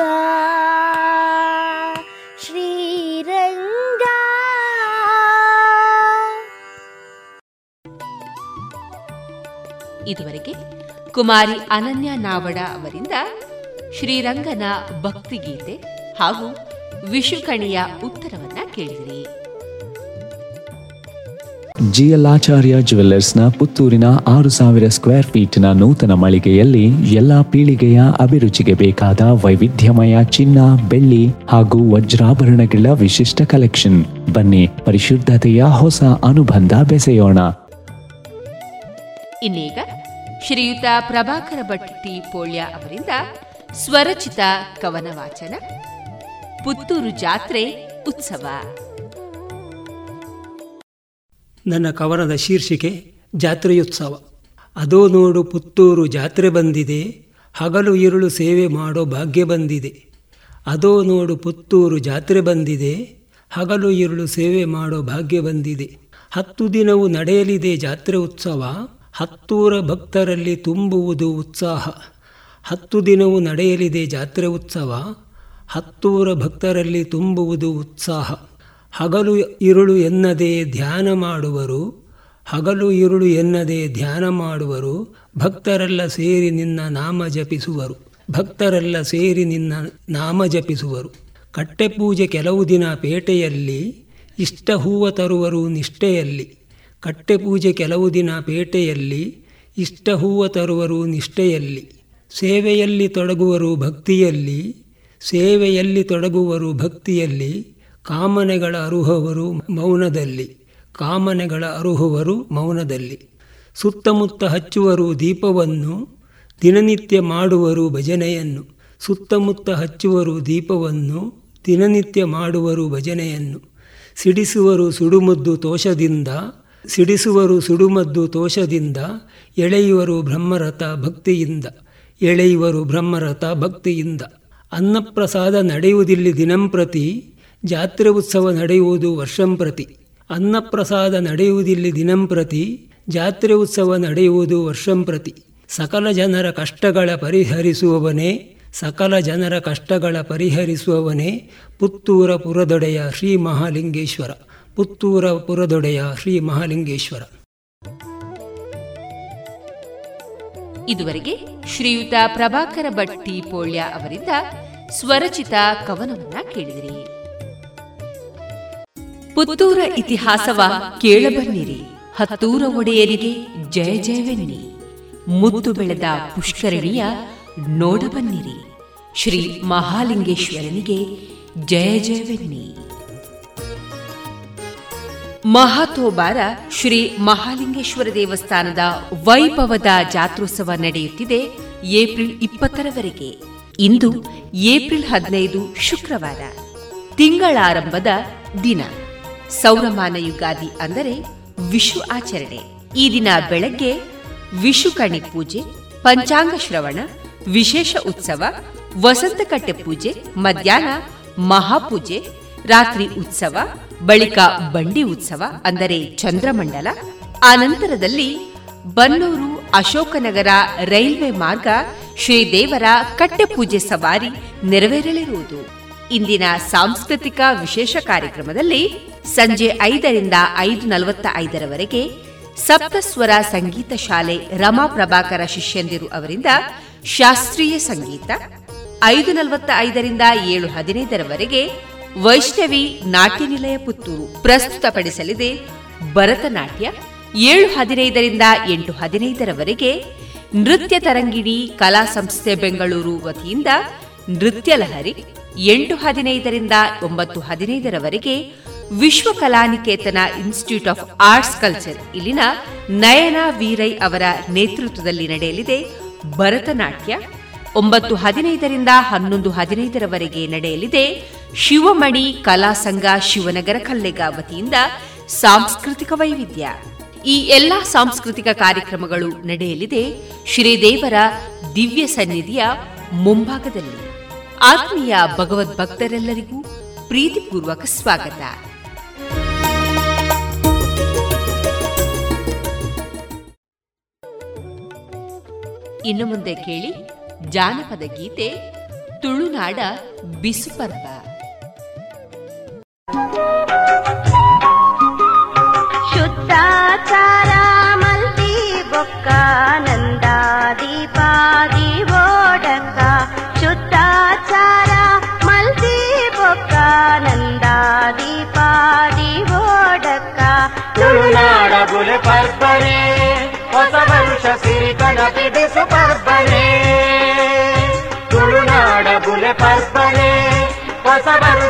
ಇದುವರೆಗೆ ಕುಮಾರಿ ಅನನ್ಯ ನಾವಡ ಅವರಿಂದ ಶ್ರೀರಂಗನ ಭಕ್ತಿಗೀತೆ ಹಾಗೂ ವಿಷುಕಣಿಯ ಉತ್ತರವನ್ನ ಕೇಳಿದಿರಿ. ಜಿಎಲ್ ಆಚಾರ್ಯ ಜುವೆಲ್ಲರ್ಸ್ನ ಪುತ್ತೂರಿನ ಆರು ಸಾವಿರ ಸ್ಕ್ವೇರ್ ಫೀಟ್ನ ನೂತನ ಮಳಿಗೆಯಲ್ಲಿ ಎಲ್ಲಾ ಪೀಳಿಗೆಯ ಅಭಿರುಚಿಗೆ ಬೇಕಾದ ವೈವಿಧ್ಯಮಯ ಚಿನ್ನ ಬೆಳ್ಳಿ ಹಾಗೂ ವಜ್ರಾಭರಣಗಳ ವಿಶಿಷ್ಟ ಕಲೆಕ್ಷನ್. ಬನ್ನಿ ಪರಿಶುದ್ಧತೆಯ ಹೊಸ ಅನುಬಂಧ ಬೆಸೆಯೋಣ. ಇನ್ನೀಗ ಶ್ರೀಯುತ ಪ್ರಭಾಕರ ಭಟ್ಟಿ ಪೋಳ್ಯ ಅವರಿಂದ ಸ್ವರಚಿತ ಕವನ ವಾಚನ ಪುತ್ತೂರು ಜಾತ್ರೆ ಉತ್ಸವ. ನನ್ನ ಕವನದ ಶೀರ್ಷಿಕೆ ಜಾತ್ರೆಯುತ್ಸವ. ಅದೋ ನೋಡು ಪುತ್ತೂರು ಜಾತ್ರೆ ಬಂದಿದೆ, ಹಗಲು ಇರುಳು ಸೇವೆ ಮಾಡೋ ಭಾಗ್ಯ ಬಂದಿದೆ. ಅದೋ ನೋಡು ಪುತ್ತೂರು ಜಾತ್ರೆ ಬಂದಿದೆ, ಹಗಲು ಇರುಳು ಸೇವೆ ಮಾಡೋ ಭಾಗ್ಯ ಬಂದಿದೆ. ಹತ್ತು ದಿನವೂ ನಡೆಯಲಿದೆ ಜಾತ್ರೆ ಉತ್ಸವ ಹತ್ತೂರ ಭಕ್ತರಲ್ಲಿ ತುಂಬುವುದು ಉತ್ಸಾಹ. ಹತ್ತು ದಿನವೂ ನಡೆಯಲಿದೆ ಜಾತ್ರೆ ಉತ್ಸವ. ಹತ್ತೂರ ಭಕ್ತರಲ್ಲಿ ತುಂಬುವುದು ಉತ್ಸಾಹ. ಹಗಲು ಇರುಳು ಎನ್ನದೇ ಧ್ಯಾನ ಮಾಡುವರು. ಹಗಲು ಇರುಳು ಎನ್ನದೇ ಧ್ಯಾನ ಮಾಡುವರು. ಭಕ್ತರೆಲ್ಲ ಸೇರಿ ನಿನ್ನ ನಾಮ ಜಪಿಸುವರು. ಭಕ್ತರೆಲ್ಲ ಸೇರಿ ನಿನ್ನ ನಾಮ ಜಪಿಸುವರು. ಕಟ್ಟೆಪೂಜೆ ಕೆಲವು ದಿನ ಪೇಟೆಯಲ್ಲಿ ಇಷ್ಟ ಹೂವ ತರುವರು ನಿಷ್ಠೆಯಲ್ಲಿ. ಕಟ್ಟೆಪೂಜೆ ಕೆಲವು ದಿನ ಪೇಟೆಯಲ್ಲಿ ಇಷ್ಟ ಹೂವ ತರುವರು ನಿಷ್ಠೆಯಲ್ಲಿ, ಸೇವೆಯಲ್ಲಿ ತೊಡಗುವರು ಭಕ್ತಿಯಲ್ಲಿ, ಸೇವೆಯಲ್ಲಿ ತೊಡಗುವರು ಭಕ್ತಿಯಲ್ಲಿ, ಕಾಮನೆಗಳ ಅರುಹವರು ಮೌನದಲ್ಲಿ, ಕಾಮನೆಗಳ ಅರುಹುವರು ಮೌನದಲ್ಲಿ. ಸುತ್ತಮುತ್ತ ಹಚ್ಚುವರು ದೀಪವನ್ನು, ದಿನನಿತ್ಯ ಮಾಡುವರು ಭಜನೆಯನ್ನು. ಸುತ್ತಮುತ್ತ ಹಚ್ಚುವರು ದೀಪವನ್ನು, ದಿನನಿತ್ಯ ಮಾಡುವರು ಭಜನೆಯನ್ನು. ಸಿಡಿಸುವರು ಸುಡುಮದ್ದು ತೋಷದಿಂದ ಸಿಡಿಸುವರು ಸುಡುಮದ್ದು ತೋಷದಿಂದ, ಎಳೆಯುವರು ಬ್ರಹ್ಮರಥ ಭಕ್ತಿಯಿಂದ, ಎಳೆಯುವರು ಬ್ರಹ್ಮರಥ ಭಕ್ತಿಯಿಂದ. ಅನ್ನಪ್ರಸಾದ ನಡೆಯುವುದಿಲ್ಲಿ ದಿನಂಪ್ರತಿ ಜಾತ್ರೆ ಉತ್ಸವ ನಡೆಯುವುದು ವರ್ಷಂಪ್ರತಿ ಅನ್ನಪ್ರಸಾದ ನಡೆಯುವುದಿಲ್ಲಿ ದಿನಂಪ್ರತಿ ಜಾತ್ರೆ ಉತ್ಸವ ನಡೆಯುವುದು ವರ್ಷಂಪ್ರತಿ ಸಕಲ ಜನರ ಕಷ್ಟಗಳ ಪರಿಹರಿಸುವವನೇ, ಸಕಲ ಜನರ ಕಷ್ಟಗಳ ಪರಿಹರಿಸುವವನೇ ಪುತ್ತೂರ ಪುರದೊಡೆಯ ಶ್ರೀ ಮಹಾಲಿಂಗೇಶ್ವರ. ಪುತ್ತೂರ ಪುರದೊಡೆಯ ಶ್ರೀ ಮಹಾಲಿಂಗೇಶ್ವರ. ಇದುವರೆಗೆ ಶ್ರೀಯುತ ಪ್ರಭಾಕರ ಭಟ್ಟಿ ಪೋಳ್ಯ ಅವರಿಂದ ಸ್ವರಚಿತ ಕವನವನ್ನ ಕೇಳಿದಿರಿ. ಪುತ್ತೂರ ಇತಿಹಾಸವ ಕೇಳಬನ್ನಿರಿ. ಹತ್ತೂರ ಒಡೆಯರಿಗೆ ಜಯ ಜಯವೆನ್ನಿ. ಮುದ್ದು ಬೆಳೆದ ಪುಷ್ಕರಣಿಯ ನೋಡಬನ್ನಿರಿ. ಶ್ರೀ ಮಹಾಲಿಂಗೇಶ್ವರನಿಗೆ ಜಯ ಜಯವೆನ್ನಿ. ಮಹಾತೋಬಾರ ಶ್ರೀ ಮಹಾಲಿಂಗೇಶ್ವರ ದೇವಸ್ಥಾನದ ವೈಭವದ ಜಾತ್ರೋತ್ಸವ ನಡೆಯುತ್ತಿದೆ ಏಪ್ರಿಲ್ ಇಪ್ಪತ್ತರವರೆಗೆ. ಇಂದು ಏಪ್ರಿಲ್ ಹದಿನೈದು ಶುಕ್ರವಾರ. ತಿಂಗಳಾರಂಭದ ದಿನ. ಸೌರಮಾನ ಯುಗಾದಿ ಅಂದರೆ ವಿಷು ಆಚರಣೆ. ಈ ದಿನ ಬೆಳಗ್ಗೆ ವಿಷುಕಣಿ ಪೂಜೆ, ಪಂಚಾಂಗ ಶ್ರವಣ, ವಿಶೇಷ ಉತ್ಸವ, ವಸಂತಕಟ್ಟೆ ಪೂಜೆ, ಮಧ್ಯಾಹ್ನ ಮಹಾಪೂಜೆ ರಾತ್ರಿ ಉತ್ಸವ, ಬಳಿಕ ಬಂಡಿ ಉತ್ಸವ, ಅಂದರೆ ಚಂದ್ರಮಂಡಲ. ಆನಂತರದಲ್ಲಿ ಬನ್ನೂರು ಅಶೋಕನಗರ ರೈಲ್ವೆ ಮಾರ್ಗ ಶ್ರೀದೇವರ ಕಟ್ಟೆಪೂಜೆ ಸವಾರಿ ನೆರವೇರಲಿರುವುದು. ಇಂದಿನ ಸಾಂಸ್ಕೃತಿಕ ವಿಶೇಷ ಕಾರ್ಯಕ್ರಮದಲ್ಲಿ ಸಂಜೆ ಐದರಿಂದ ಐದು ನಲವತ್ತ ಐದರವರೆಗೆ ಸಪ್ತಸ್ವರ ಸಂಗೀತ ಶಾಲೆ ರಮಾ ಪ್ರಭಾಕರ ಶಿಷ್ಯಂದಿರು ಅವರಿಂದ ಶಾಸ್ತ್ರೀಯ ಸಂಗೀತ, ಐದು ನಲವತ್ತ ಐದರಿಂದ ಏಳು ಹದಿನೈದರವರೆಗೆ ವೈಷ್ಣವಿ ನಾಟ್ಯ ನಿಲಯ ಪುತ್ತೂರು. ಪ್ರಸ್ತುತಪಡಿಸಲಿದೆ ಭರತನಾಟ್ಯ. ಏಳು ಹದಿನೈದರಿಂದ ಎಂಟು ಹದಿನೈದರವರೆಗೆ ನೃತ್ಯ ತರಂಗಿಣಿ ಕಲಾ ಸಂಸ್ಥೆ ಬೆಂಗಳೂರು ವತಿಯಿಂದ ನೃತ್ಯ ಲಹರಿ ಎಂಟು ಹದಿನೈದರಿಂದ ಒಂಬತ್ತು ಹದಿನೈದರವರೆಗೆ Vishwa Kalaniketana institute of arts culture ಇಲ್ಲಿನ ನಯನ ವೀರೈ ಅವರ ನೇತೃತ್ವದಲ್ಲಿ ನಡೆಯಲಿದೆ ಭರತನಾಟ್ಯ. ಒಂಬತ್ತು ಹದಿನೈದರಿಂದ ಹನ್ನೊಂದು ಹದಿನೈದರವರೆಗೆ ನಡೆಯಲಿದೆ. ಶಿವಮಣಿ ಕಲಾ ಸಂಘ ಶಿವನಗರ ಕಲ್ಲೆಗ ವತಿಯಿಂದ ಸಾಂಸ್ಕೃತಿಕ ವೈವಿಧ್ಯ. ಈ ಎಲ್ಲಾ ಸಾಂಸ್ಕೃತಿಕ ಕಾರ್ಯಕ್ರಮಗಳು ನಡೆಯಲಿದೆ. ಶ್ರೀದೇವರ ದಿವ್ಯ ಸನ್ನಿಧಿಯ ಮುಂಭಾಗದಲ್ಲಿ. ಆತ್ಮೀಯ ಭಗವದ್ಭಕ್ತರೆಲ್ಲರಿಗೂ ಪ್ರೀತಿಪೂರ್ವಕ ಸ್ವಾಗತ. ಇನ್ನು ಮುಂದೆ ಕೇಳಿ ಜಾನಪದ ಗೀತೆ ತುಳುನಾಡ ಬಿಸುಪರ್ವ.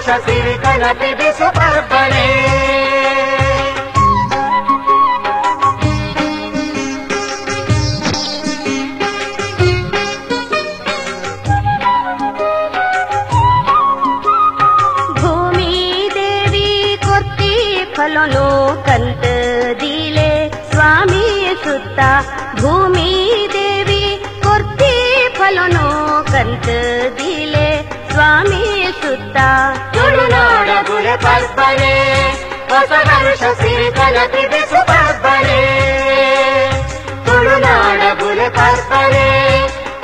ಹೊಸ ವರುಷ ಸಿರಿ ಗಣಪಿ कसाु शिर कानाति देशुभा बुल भास्ने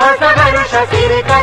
कसा गुषिरका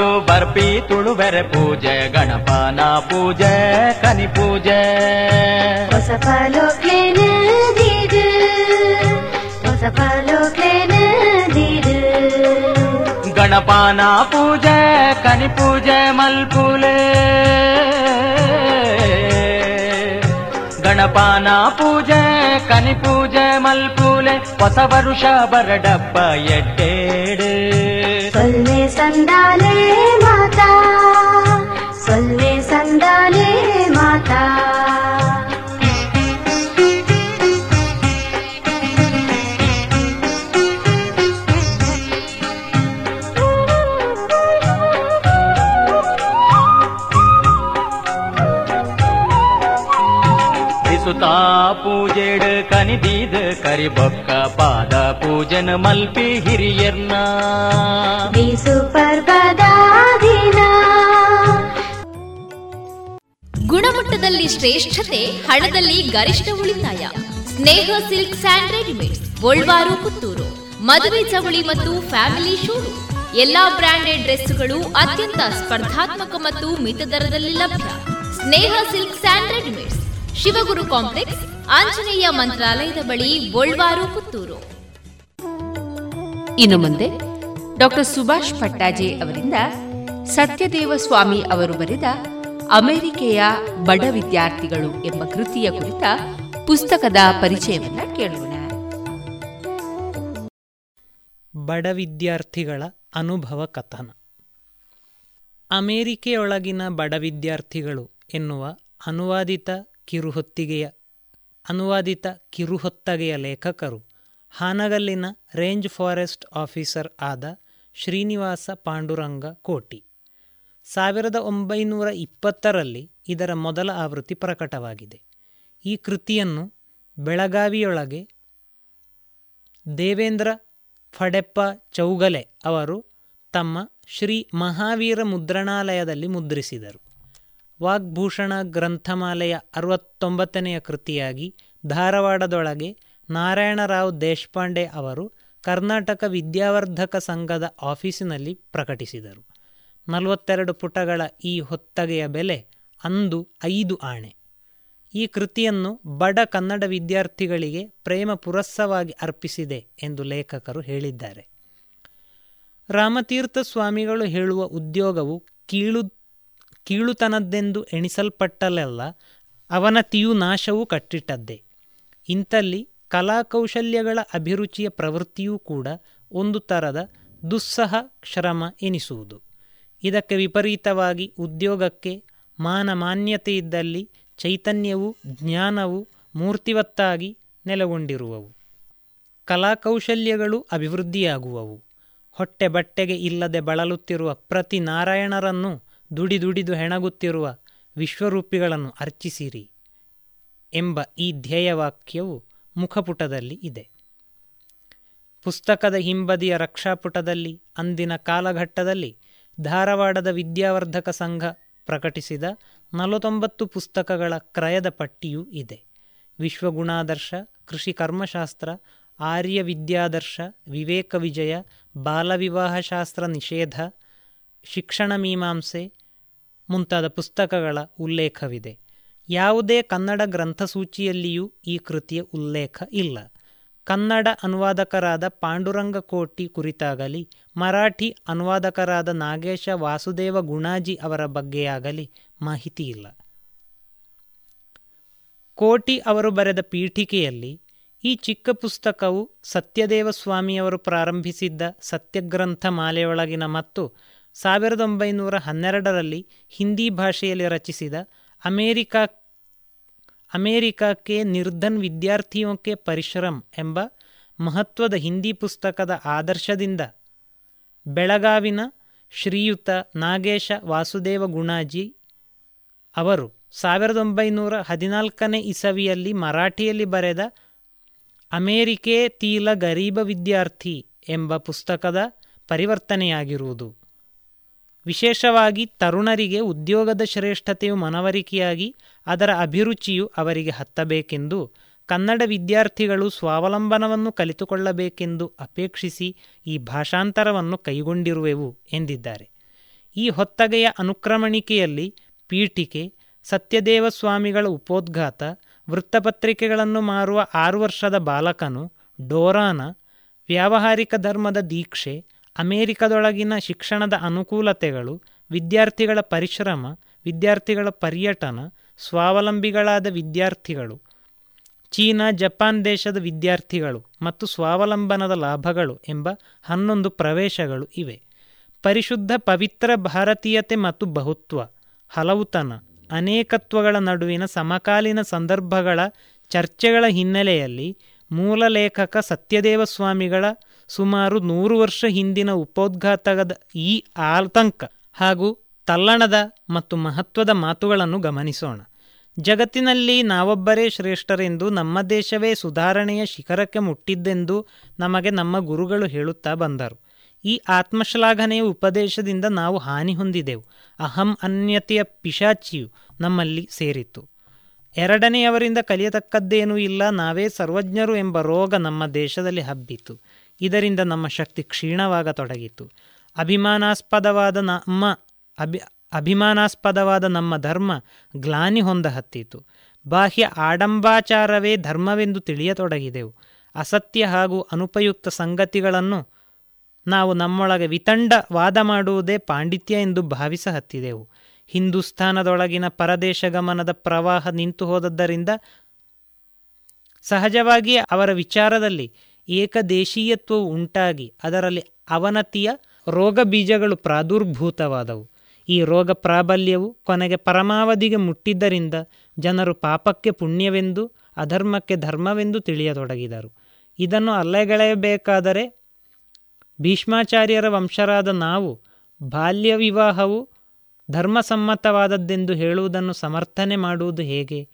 ಗಣಪಿ ಬಿಸು ಪರ್ಬನೆ ವರ್ಷ ವರ್ಷೋಗು ಬರ್ಪಿ ತುಳುವೆರೆ ಪೂಜೆ ಗಣಪನ ಪೂಜೆ ಕನಿ ಪೂಜೆ ಹೊಸ ಫಲೋಕ್ಲೇನ ದೀದು ಹೊಸ ಫಲೋಕ್ಲೇನ ದೀದು ಗಣಪನ ಪೂಜೆ ಕನಿ ಪೂಜೆ ಮಲ್ಪುಲೆ ಗಣಪನ ಪೂಜೆ ಕನಿ ಪೂಜೆ ಮಲ್ಪುಲೆ ಹೊಸ ವರುಷ ಬರಡಪ್ಪ ಎಡ್ಡೇಡು ಸೊಲ್ಲೆ ಪೂಜೆಡ್ ಕನಿದೀದ ಕರಿಬೊಕ್ಕ ಪಾದ ಪೂಜನ ಮಲ್ಪಿ ಹಿರಿಯರ್ನ. ಬೀಸು ಪರ್ವದ ದಿನ ಗುಣಮಟ್ಟದಲ್ಲಿ ಶ್ರೇಷ್ಠತೆ ಹಣದಲ್ಲಿ ಗರಿಷ್ಠ ಉಳಿತಾಯ. Sneha silk and readymades Golwar Puttur. ಮದುವೆ ಚವಳಿ ಮತ್ತು ಫ್ಯಾಮಿಲಿ ಶೂರೂಮ್ ಎಲ್ಲಾ ಬ್ರಾಂಡೆಡ್ ಡ್ರೆಸ್ಗಳು ಅತ್ಯಂತ ಸ್ಪರ್ಧಾತ್ಮಕ ಮತ್ತು ಮಿತ ದರದಲ್ಲಿ ಲಭ್ಯ. Sneha silk and readymades Shivaguru complex, Anjaneya ಮಂತ್ರಾಲಯದ ಬಳಿ ಗೋಳ್ವಾರು, ಪುತ್ತೂರು. ಇನ್ನು ಮುಂದೆ ಡಾಕ್ಟರ್ ಸುಭಾಷ್ ಪಟ್ಟಾಜೆ ಅವರಿಂದ ಸತ್ಯದೇವ ಸ್ವಾಮಿ ಅವರು ಬರೆದ ಅಮೆರಿಕೆಯ ಬಡ ವಿದ್ಯಾರ್ಥಿಗಳು ಎಂಬ ಕೃತಿಯ ಕುರಿತ ಪುಸ್ತಕದ ಪರಿಚಯವನ್ನ ಕೇಳೋಣ. ಬಡ ವಿದ್ಯಾರ್ಥಿಗಳ ಅನುಭವ ಕಥನ. ಅಮೆರಿಕೆಯೊಳಗಿನ ಬಡ ವಿದ್ಯಾರ್ಥಿಗಳು ಎನ್ನುವ ಅನುವಾದಿತ ಕಿರುಹೊತ್ತಿಗೆಯ, ಅನುವಾದಿತ ಕಿರುಹೊತ್ತಗೆಯ ಲೇಖಕರು ಹಾನಗಲ್ಲಿನ ರೇಂಜ್ ಫಾರೆಸ್ಟ್ ಆಫೀಸರ್ ಆದ ಶ್ರೀನಿವಾಸ ಪಾಂಡುರಂಗ ಕೋಟಿ. ಸಾವಿರದ ಒಂಬೈನೂರ ಇಪ್ಪತ್ತರಲ್ಲಿ ಇದರ ಮೊದಲ ಆವೃತ್ತಿ ಪ್ರಕಟವಾಗಿದೆ. ಈ ಕೃತಿಯನ್ನು ಬೆಳಗಾವಿಯೊಳಗೆ ದೇವೇಂದ್ರ ಫಡೆಪ್ಪ ಚೌಗಲೆ ಅವರು ತಮ್ಮ ಶ್ರೀ ಮಹಾವೀರ ಮುದ್ರಣಾಲಯದಲ್ಲಿ ಮುದ್ರಿಸಿದರು. ವಾಗ್ಭೂಷಣ ಗ್ರಂಥಮಾಲೆಯ ಅರವತ್ತೊಂಬತ್ತನೆಯ ಕೃತಿಯಾಗಿ ಧಾರವಾಡದೊಳಗೆ ನಾರಾಯಣರಾವ್ ದೇಶಪಾಂಡೆ ಅವರು ಕರ್ನಾಟಕ ವಿದ್ಯಾವರ್ಧಕ ಸಂಘದ ಆಫೀಸಿನಲ್ಲಿ ಪ್ರಕಟಿಸಿದರು. ನಲವತ್ತೆರಡು ಪುಟಗಳ ಈ ಹೊತ್ತಗೆಯ ಬೆಲೆ ಅಂದು ಐದು ಆಣೆ. ಈ ಕೃತಿಯನ್ನು ಬಡ ಕನ್ನಡ ವಿದ್ಯಾರ್ಥಿಗಳಿಗೆ ಪ್ರೇಮ ಪುರಸ್ಸವಾಗಿ ಅರ್ಪಿಸಿದೆ ಎಂದು ಲೇಖಕರು ಹೇಳಿದ್ದಾರೆ. ರಾಮತೀರ್ಥ ಸ್ವಾಮಿಗಳು ಹೇಳುವ ಉದ್ಯೋಗವು ಕೀಳು ಕೀಳುತನದ್ದೆಂದು ಎಣಿಸಲ್ಪಟ್ಟಲೆಲ್ಲ ಅವನತಿಯು ನಾಶವೂ ಕಟ್ಟಿಟ್ಟದ್ದೇ. ಇಂಥಲ್ಲಿ ಕಲಾಕೌಶಲ್ಯಗಳ ಅಭಿರುಚಿಯ ಪ್ರವೃತ್ತಿಯೂ ಕೂಡ ಒಂದು ಥರದ ದುಸ್ಸಹ ಶ್ರಮ ಎನಿಸುವುದು. ಇದಕ್ಕೆ ವಿಪರೀತವಾಗಿ ಉದ್ಯೋಗಕ್ಕೆ ಮಾನಮಾನ್ಯತೆ ಇದ್ದಲ್ಲಿ ಚೈತನ್ಯವು ಜ್ಞಾನವು ಮೂರ್ತಿವತ್ತಾಗಿ ನೆಲೆಗೊಂಡಿರುವವು. ಕಲಾಕೌಶಲ್ಯಗಳು ಅಭಿವೃದ್ಧಿಯಾಗುವವು. ಹೊಟ್ಟೆ ಬಟ್ಟೆಗೆ ಇಲ್ಲದೆ ಬಳಲುತ್ತಿರುವ ಪ್ರತಿ ನಾರಾಯಣರನ್ನು ದುಡಿ ದುಡಿದು ಹೆಣಗುತ್ತಿರುವ ವಿಶ್ವರೂಪಿಗಳನ್ನು ಅರ್ಚಿಸಿರಿ ಎಂಬ ಈ ಧ್ಯೇಯವಾಕ್ಯವು ಮುಖಪುಟದಲ್ಲಿ ಇದೆ. ಪುಸ್ತಕದ ಹಿಂಬದಿಯ ರಕ್ಷಾಪುಟದಲ್ಲಿ, ಅಂದಿನ ಕಾಲಘಟ್ಟದಲ್ಲಿ ಧಾರವಾಡದ ವಿದ್ಯಾವರ್ಧಕ ಸಂಘ ಪ್ರಕಟಿಸಿದ ನಲವತ್ತೊಂಬತ್ತು ಪುಸ್ತಕಗಳ ಕ್ರಯದ ಪಟ್ಟಿಯೂ ಇದೆ. ವಿಶ್ವಗುಣಾದರ್ಶ, ಕೃಷಿ ಕರ್ಮಶಾಸ್ತ್ರ, ಆರ್ಯ ವಿದ್ಯಾದರ್ಶ, ವಿವೇಕ ವಿಜಯ, ಬಾಲವಿವಾಹಶಾಸ್ತ್ರ ನಿಷೇಧ, ಶಿಕ್ಷಣ ಮೀಮಾಂಸೆ ಮುಂತಾದ ಪುಸ್ತಕಗಳ ಉಲ್ಲೇಖವಿದೆ. ಯಾವುದೇ ಕನ್ನಡ ಗ್ರಂಥಸೂಚಿಯಲ್ಲಿಯೂ ಈ ಕೃತಿಯ ಉಲ್ಲೇಖ ಇಲ್ಲ. ಕನ್ನಡ ಅನುವಾದಕರಾದ ಪಾಂಡುರಂಗ ಕೋಟಿ ಕುರಿತಾಗಲಿ, ಮರಾಠಿ ಅನುವಾದಕರಾದ ನಾಗೇಶ ವಾಸುದೇವ ಗುಣಾಜಿ ಅವರ ಬಗ್ಗೆಯಾಗಲಿ ಮಾಹಿತಿ ಇಲ್ಲ. ಕೋಟಿ ಅವರು ಬರೆದ ಪೀಠಿಕೆಯಲ್ಲಿ ಈ ಚಿಕ್ಕ ಪುಸ್ತಕವು ಸತ್ಯದೇವ ಸ್ವಾಮಿಯವರು ಪ್ರಾರಂಭಿಸಿದ್ದ ಸತ್ಯಗ್ರಂಥ ಮಾಲೆಯೊಳಗಿನ ಮತ್ತು ಸಾವಿರದ ಒಂಬೈನೂರ ಹನ್ನೆರಡರಲ್ಲಿ ಹಿಂದಿ ಭಾಷೆಯಲ್ಲಿ ರಚಿಸಿದ ಅಮೇರಿಕಾ, ಅಮೇರಿಕಾಕ್ಕೆ ನಿರ್ಧನ್ ವಿದ್ಯಾರ್ಥಿಯೋಕೆ ಪರಿಶ್ರಮ್ ಎಂಬ ಮಹತ್ವದ ಹಿಂದಿ ಪುಸ್ತಕದ ಆದರ್ಶದಿಂದ ಬೆಳಗಾವಿನ ಶ್ರೀಯುತ ನಾಗೇಶ ವಾಸುದೇವ ಗುಣಾಜಿ ಅವರು ಸಾವಿರದ ಒಂಬೈನೂರ ಹದಿನಾಲ್ಕನೇ ಇಸವಿಯಲ್ಲಿ ಮರಾಠಿಯಲ್ಲಿ ಬರೆದ ಅಮೇರಿಕೆ ತೀಲ ಗರೀಬ ವಿದ್ಯಾರ್ಥಿ ಎಂಬ ಪುಸ್ತಕದ ಪರಿವರ್ತನೆಯಾಗಿರುವುದು. ವಿಶೇಷವಾಗಿ ತರುಣರಿಗೆ ಉದ್ಯೋಗದ ಶ್ರೇಷ್ಠತೆಯು ಮನವರಿಕೆಯಾಗಿ ಅದರ ಅಭಿರುಚಿಯು ಅವರಿಗೆ ಹತ್ತಬೇಕೆಂದು ಕನ್ನಡ ವಿದ್ಯಾರ್ಥಿಗಳು ಸ್ವಾವಲಂಬನವನ್ನು ಕಲಿತುಕೊಳ್ಳಬೇಕೆಂದು ಅಪೇಕ್ಷಿಸಿ ಈ ಭಾಷಾಂತರವನ್ನು ಕೈಗೊಂಡಿರುವೆವು ಎಂದಿದ್ದಾರೆ. ಈ ಹೊತ್ತಗೆಯ ಅನುಕ್ರಮಣಿಕೆಯಲ್ಲಿ ಪೀಠಿಕೆ ಸತ್ಯದೇವ ಸ್ವಾಮಿಗಳ ಉಪೋದ್ಘಾತ, ವೃತ್ತಪತ್ರಿಕೆಗಳನ್ನು ಮಾರುವ ಆರು ವರ್ಷದ ಬಾಲಕನು ಡೋರಾನ, ವ್ಯಾವಹಾರಿಕ ಧರ್ಮದ ದೀಕ್ಷೆ ಅಮೇರಿಕದೊಳಗಿನ ಶಿಕ್ಷಣದ ಅನುಕೂಲತೆಗಳು, ವಿದ್ಯಾರ್ಥಿಗಳ ಪರಿಶ್ರಮ, ವಿದ್ಯಾರ್ಥಿಗಳ ಪರ್ಯಟನ, ಸ್ವಾವಲಂಬಿಗಳಾದ ವಿದ್ಯಾರ್ಥಿಗಳು, ಚೀನಾ, ಜಪಾನ್ ದೇಶದ ವಿದ್ಯಾರ್ಥಿಗಳು ಮತ್ತು ಸ್ವಾವಲಂಬನದ ಲಾಭಗಳು ಎಂಬ ಹನ್ನೊಂದು ಪ್ರವೇಶಗಳು ಇವೆ. ಪರಿಶುದ್ಧ ಪವಿತ್ರ ಭಾರತೀಯತೆ ಮತ್ತು ಬಹುತ್ವ, ಹಲವುತನ, ಅನೇಕತ್ವಗಳ ನಡುವಿನ ಸಮಕಾಲೀನ ಸಂದರ್ಭಗಳ ಚರ್ಚೆಗಳ ಹಿನ್ನೆಲೆಯಲ್ಲಿ ಮೂಲ ಲೇಖಕ ಸತ್ಯದೇವ ಸ್ವಾಮಿಗಳ ಸುಮಾರು ನೂರು ವರ್ಷ ಹಿಂದಿನ ಉಪೋದ್ಘಾತಕದ ಈ ಆತಂಕ ಹಾಗೂ ತಲ್ಲಣದ ಮತ್ತು ಮಹತ್ವದ ಮಾತುಗಳನ್ನು ಗಮನಿಸೋಣ. ಜಗತ್ತಿನಲ್ಲಿ ನಾವೊಬ್ಬರೇ ಶ್ರೇಷ್ಠರೆಂದು ನಮ್ಮ ದೇಶವೇ ಸುಧಾರಣೆಯ ಶಿಖರಕ್ಕೆ ಮುಟ್ಟಿದ್ದೆಂದು ನಮಗೆ ನಮ್ಮ ಗುರುಗಳು ಹೇಳುತ್ತಾ ಬಂದರು. ಈ ಆತ್ಮಶ್ಲಾಘನೆಯ ಉಪದೇಶದಿಂದ ನಾವು ಹಾನಿ ಹೊಂದಿದೆವು. ಅಹಂ ಅನ್ಯತೆಯ ಪಿಶಾಚಿಯು ನಮ್ಮಲ್ಲಿ ಸೇರಿತ್ತು. ಎರಡನೆಯವರಿಂದ ಕಲಿಯತಕ್ಕದ್ದೇನೂ ಇಲ್ಲ. ನಾವೇ ಸರ್ವಜ್ಞರು ಎಂಬ ರೋಗ ನಮ್ಮ ದೇಶದಲ್ಲಿ ಹಬ್ಬಿತು. ಇದರಿಂದ ನಮ್ಮ ಶಕ್ತಿ ಕ್ಷೀಣವಾಗತೊಡಗಿತು ಅಭಿಮಾನಾಸ್ಪದವಾದ ನಮ್ಮ ಅಭಿ, ಅಭಿಮಾನಾಸ್ಪದವಾದ ನಮ್ಮ ಧರ್ಮ ಗ್ಲಾನಿ ಹೊಂದ ಹತ್ತಿತು. ಬಾಹ್ಯ ಆಡಂಬಾಚಾರವೇ ಧರ್ಮವೆಂದು ತಿಳಿಯತೊಡಗಿದೆವು. ಅಸತ್ಯ ಹಾಗೂ ಅನುಪಯುಕ್ತ ಸಂಗತಿಗಳನ್ನು ನಾವು ನಮ್ಮೊಳಗೆ ವಿತಂಡ ವಾದ ಮಾಡುವುದೇ ಪಾಂಡಿತ್ಯ ಎಂದು ಭಾವಿಸ ಹತ್ತಿದೆವು. ಹಿಂದೂಸ್ಥಾನದೊಳಗಿನ ಪರದೇಶ ಗಮನದ ಪ್ರವಾಹ ನಿಂತು ಹೋದದ್ದರಿಂದ ಸಹಜವಾಗಿ ಅವರ ವಿಚಾರದಲ್ಲಿ ಏಕದೇಶೀಯತ್ವವು ಉಂಟಾಗಿ ಅದರಲ್ಲಿ ಅವನತಿಯ ರೋಗ ಬೀಜಗಳು ಪ್ರಾದುರ್ಭೂತವಾದವು. ಈ ರೋಗ ಪ್ರಾಬಲ್ಯವು ಕೊನೆಗೆ ಪರಮಾವಧಿಗೆ ಮುಟ್ಟಿದ್ದರಿಂದ ಜನರು ಪಾಪಕ್ಕೆ ಪುಣ್ಯವೆಂದು, ಅಧರ್ಮಕ್ಕೆ ಧರ್ಮವೆಂದು ತಿಳಿಯತೊಡಗಿದರು. ಇದನ್ನು ಅಲ್ಲೆಗಳೆಯಬೇಕಾದರೆ ಭೀಷ್ಮಾಚಾರ್ಯರ ವಂಶರಾದ ನಾವು ಬಾಲ್ಯ ವಿವಾಹವು ಧರ್ಮಸಮ್ಮತವಾದದ್ದೆಂದು ಹೇಳುವುದನ್ನು ಸಮರ್ಥನೆ ಮಾಡುವುದು ಹೇಗೆ?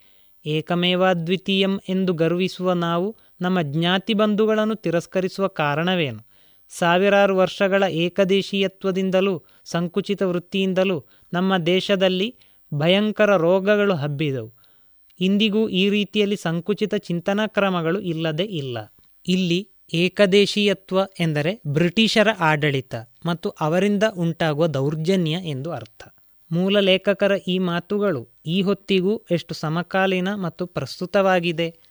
ಏಕಮೇವಾದ್ವಿತೀಯಂ ಎಂದು ಗರ್ವಿಸುವ ನಾವು ನಮ್ಮ ಜ್ಞಾತಿ ಬಂಧುಗಳನ್ನು ತಿರಸ್ಕರಿಸುವ ಕಾರಣವೇನು? ಸಾವಿರಾರು ವರ್ಷಗಳ ಏಕದೇಶೀಯತ್ವದಿಂದಲೂ, ಸಂಕುಚಿತ ವೃತ್ತಿಯಿಂದಲೂ ನಮ್ಮ ದೇಶದಲ್ಲಿ ಭಯಂಕರ ರೋಗಗಳು ಹಬ್ಬಿದವು. ಇಂದಿಗೂ ಈ ರೀತಿಯಲ್ಲಿ ಸಂಕುಚಿತ ಚಿಂತನಾ ಕ್ರಮಗಳು ಇಲ್ಲದೆ ಇಲ್ಲ. ಇಲ್ಲಿ ಏಕದೇಶೀಯತ್ವ ಎಂದರೆ ಬ್ರಿಟಿಷರ ಆಡಳಿತ ಮತ್ತು ಅವರಿಂದ ಉಂಟಾಗುವ ದೌರ್ಜನ್ಯ ಎಂದು ಅರ್ಥ. ಮೂಲ ಲೇಖಕರ ಈ ಮಾತುಗಳು ಈ ಹೊತ್ತಿಗೂ ಎಷ್ಟು ಸಮಕಾಲೀನ ಮತ್ತು ಪ್ರಸ್ತುತವಾಗಿದೆ?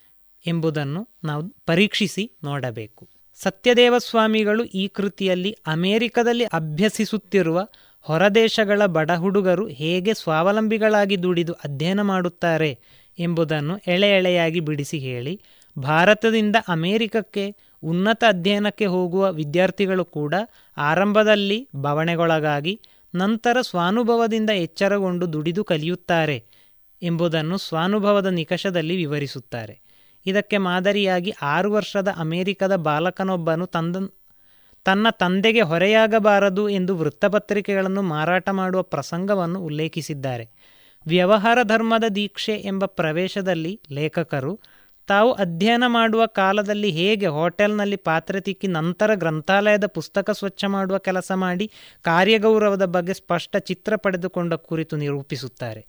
ಎಂಬುದನ್ನು ನಾವು ಪರೀಕ್ಷಿಸಿ ನೋಡಬೇಕು. ಸತ್ಯದೇವ ಸ್ವಾಮಿಗಳು ಈ ಕೃತಿಯಲ್ಲಿ ಅಮೆರಿಕದಲ್ಲಿ ಅಭ್ಯಸಿಸುತ್ತಿರುವ ಹೊರದೇಶಗಳ ಬಡ ಹುಡುಗರು ಹೇಗೆ ಸ್ವಾವಲಂಬಿಗಳಾಗಿ ದುಡಿದು ಅಧ್ಯಯನ ಮಾಡುತ್ತಾರೆ ಎಂಬುದನ್ನು ಎಳೆ ಎಳೆಯಾಗಿ ಬಿಡಿಸಿ ಹೇಳಿ, ಭಾರತದಿಂದ ಅಮೆರಿಕಕ್ಕೆ ಉನ್ನತ ಅಧ್ಯಯನಕ್ಕೆ ಹೋಗುವ ವಿದ್ಯಾರ್ಥಿಗಳು ಕೂಡ ಆರಂಭದಲ್ಲಿ ಬವಣೆಗೊಳಗಾಗಿ, ನಂತರ ಸ್ವಾನುಭವದಿಂದ ಎಚ್ಚರಗೊಂಡು ದುಡಿದು ಕಲಿಯುತ್ತಾರೆ ಎಂಬುದನ್ನು ಸ್ವಾನುಭವದ ನಿಕಷದಲ್ಲಿ ವಿವರಿಸುತ್ತಾರೆ. ಇದಕ್ಕೆ ಮಾದರಿಯಾಗಿ ಆರು ವರ್ಷದ ಅಮೆರಿಕದ ಬಾಲಕನೊಬ್ಬನು ತಂದ, ತನ್ನ ತಂದೆಗೆ ಹೊರೆಯಾಗಬಾರದು ಎಂದು ವೃತ್ತಪತ್ರಿಕೆಗಳನ್ನು ಮಾರಾಟ ಮಾಡುವ ಪ್ರಸಂಗವನ್ನು ಉಲ್ಲೇಖಿಸಿದ್ದಾರೆ. ವ್ಯವಹಾರ ಧರ್ಮದ ದೀಕ್ಷೆ ಎಂಬ ಪ್ರವೇಶದಲ್ಲಿ ಲೇಖಕರು, ತಾವು ಅಧ್ಯಯನ ಮಾಡುವ ಕಾಲದಲ್ಲಿ ಹೇಗೆ ಹೋಟೆಲ್ನಲ್ಲಿ ಪಾತ್ರೆ ತಿಕ್ಕಿ ನಂತರ ಗ್ರಂಥಾಲಯದ ಪುಸ್ತಕ ಸ್ವಚ್ಛ ಮಾಡುವ ಕೆಲಸ ಮಾಡಿ ಕಾರ್ಯಗೌರವದ ಬಗ್ಗೆ ಸ್ಪಷ್ಟ ಚಿತ್ರ ಪಡೆದುಕೊಂಡ ಕುರಿತು ನಿರೂಪಿಸುತ್ತಾರೆ.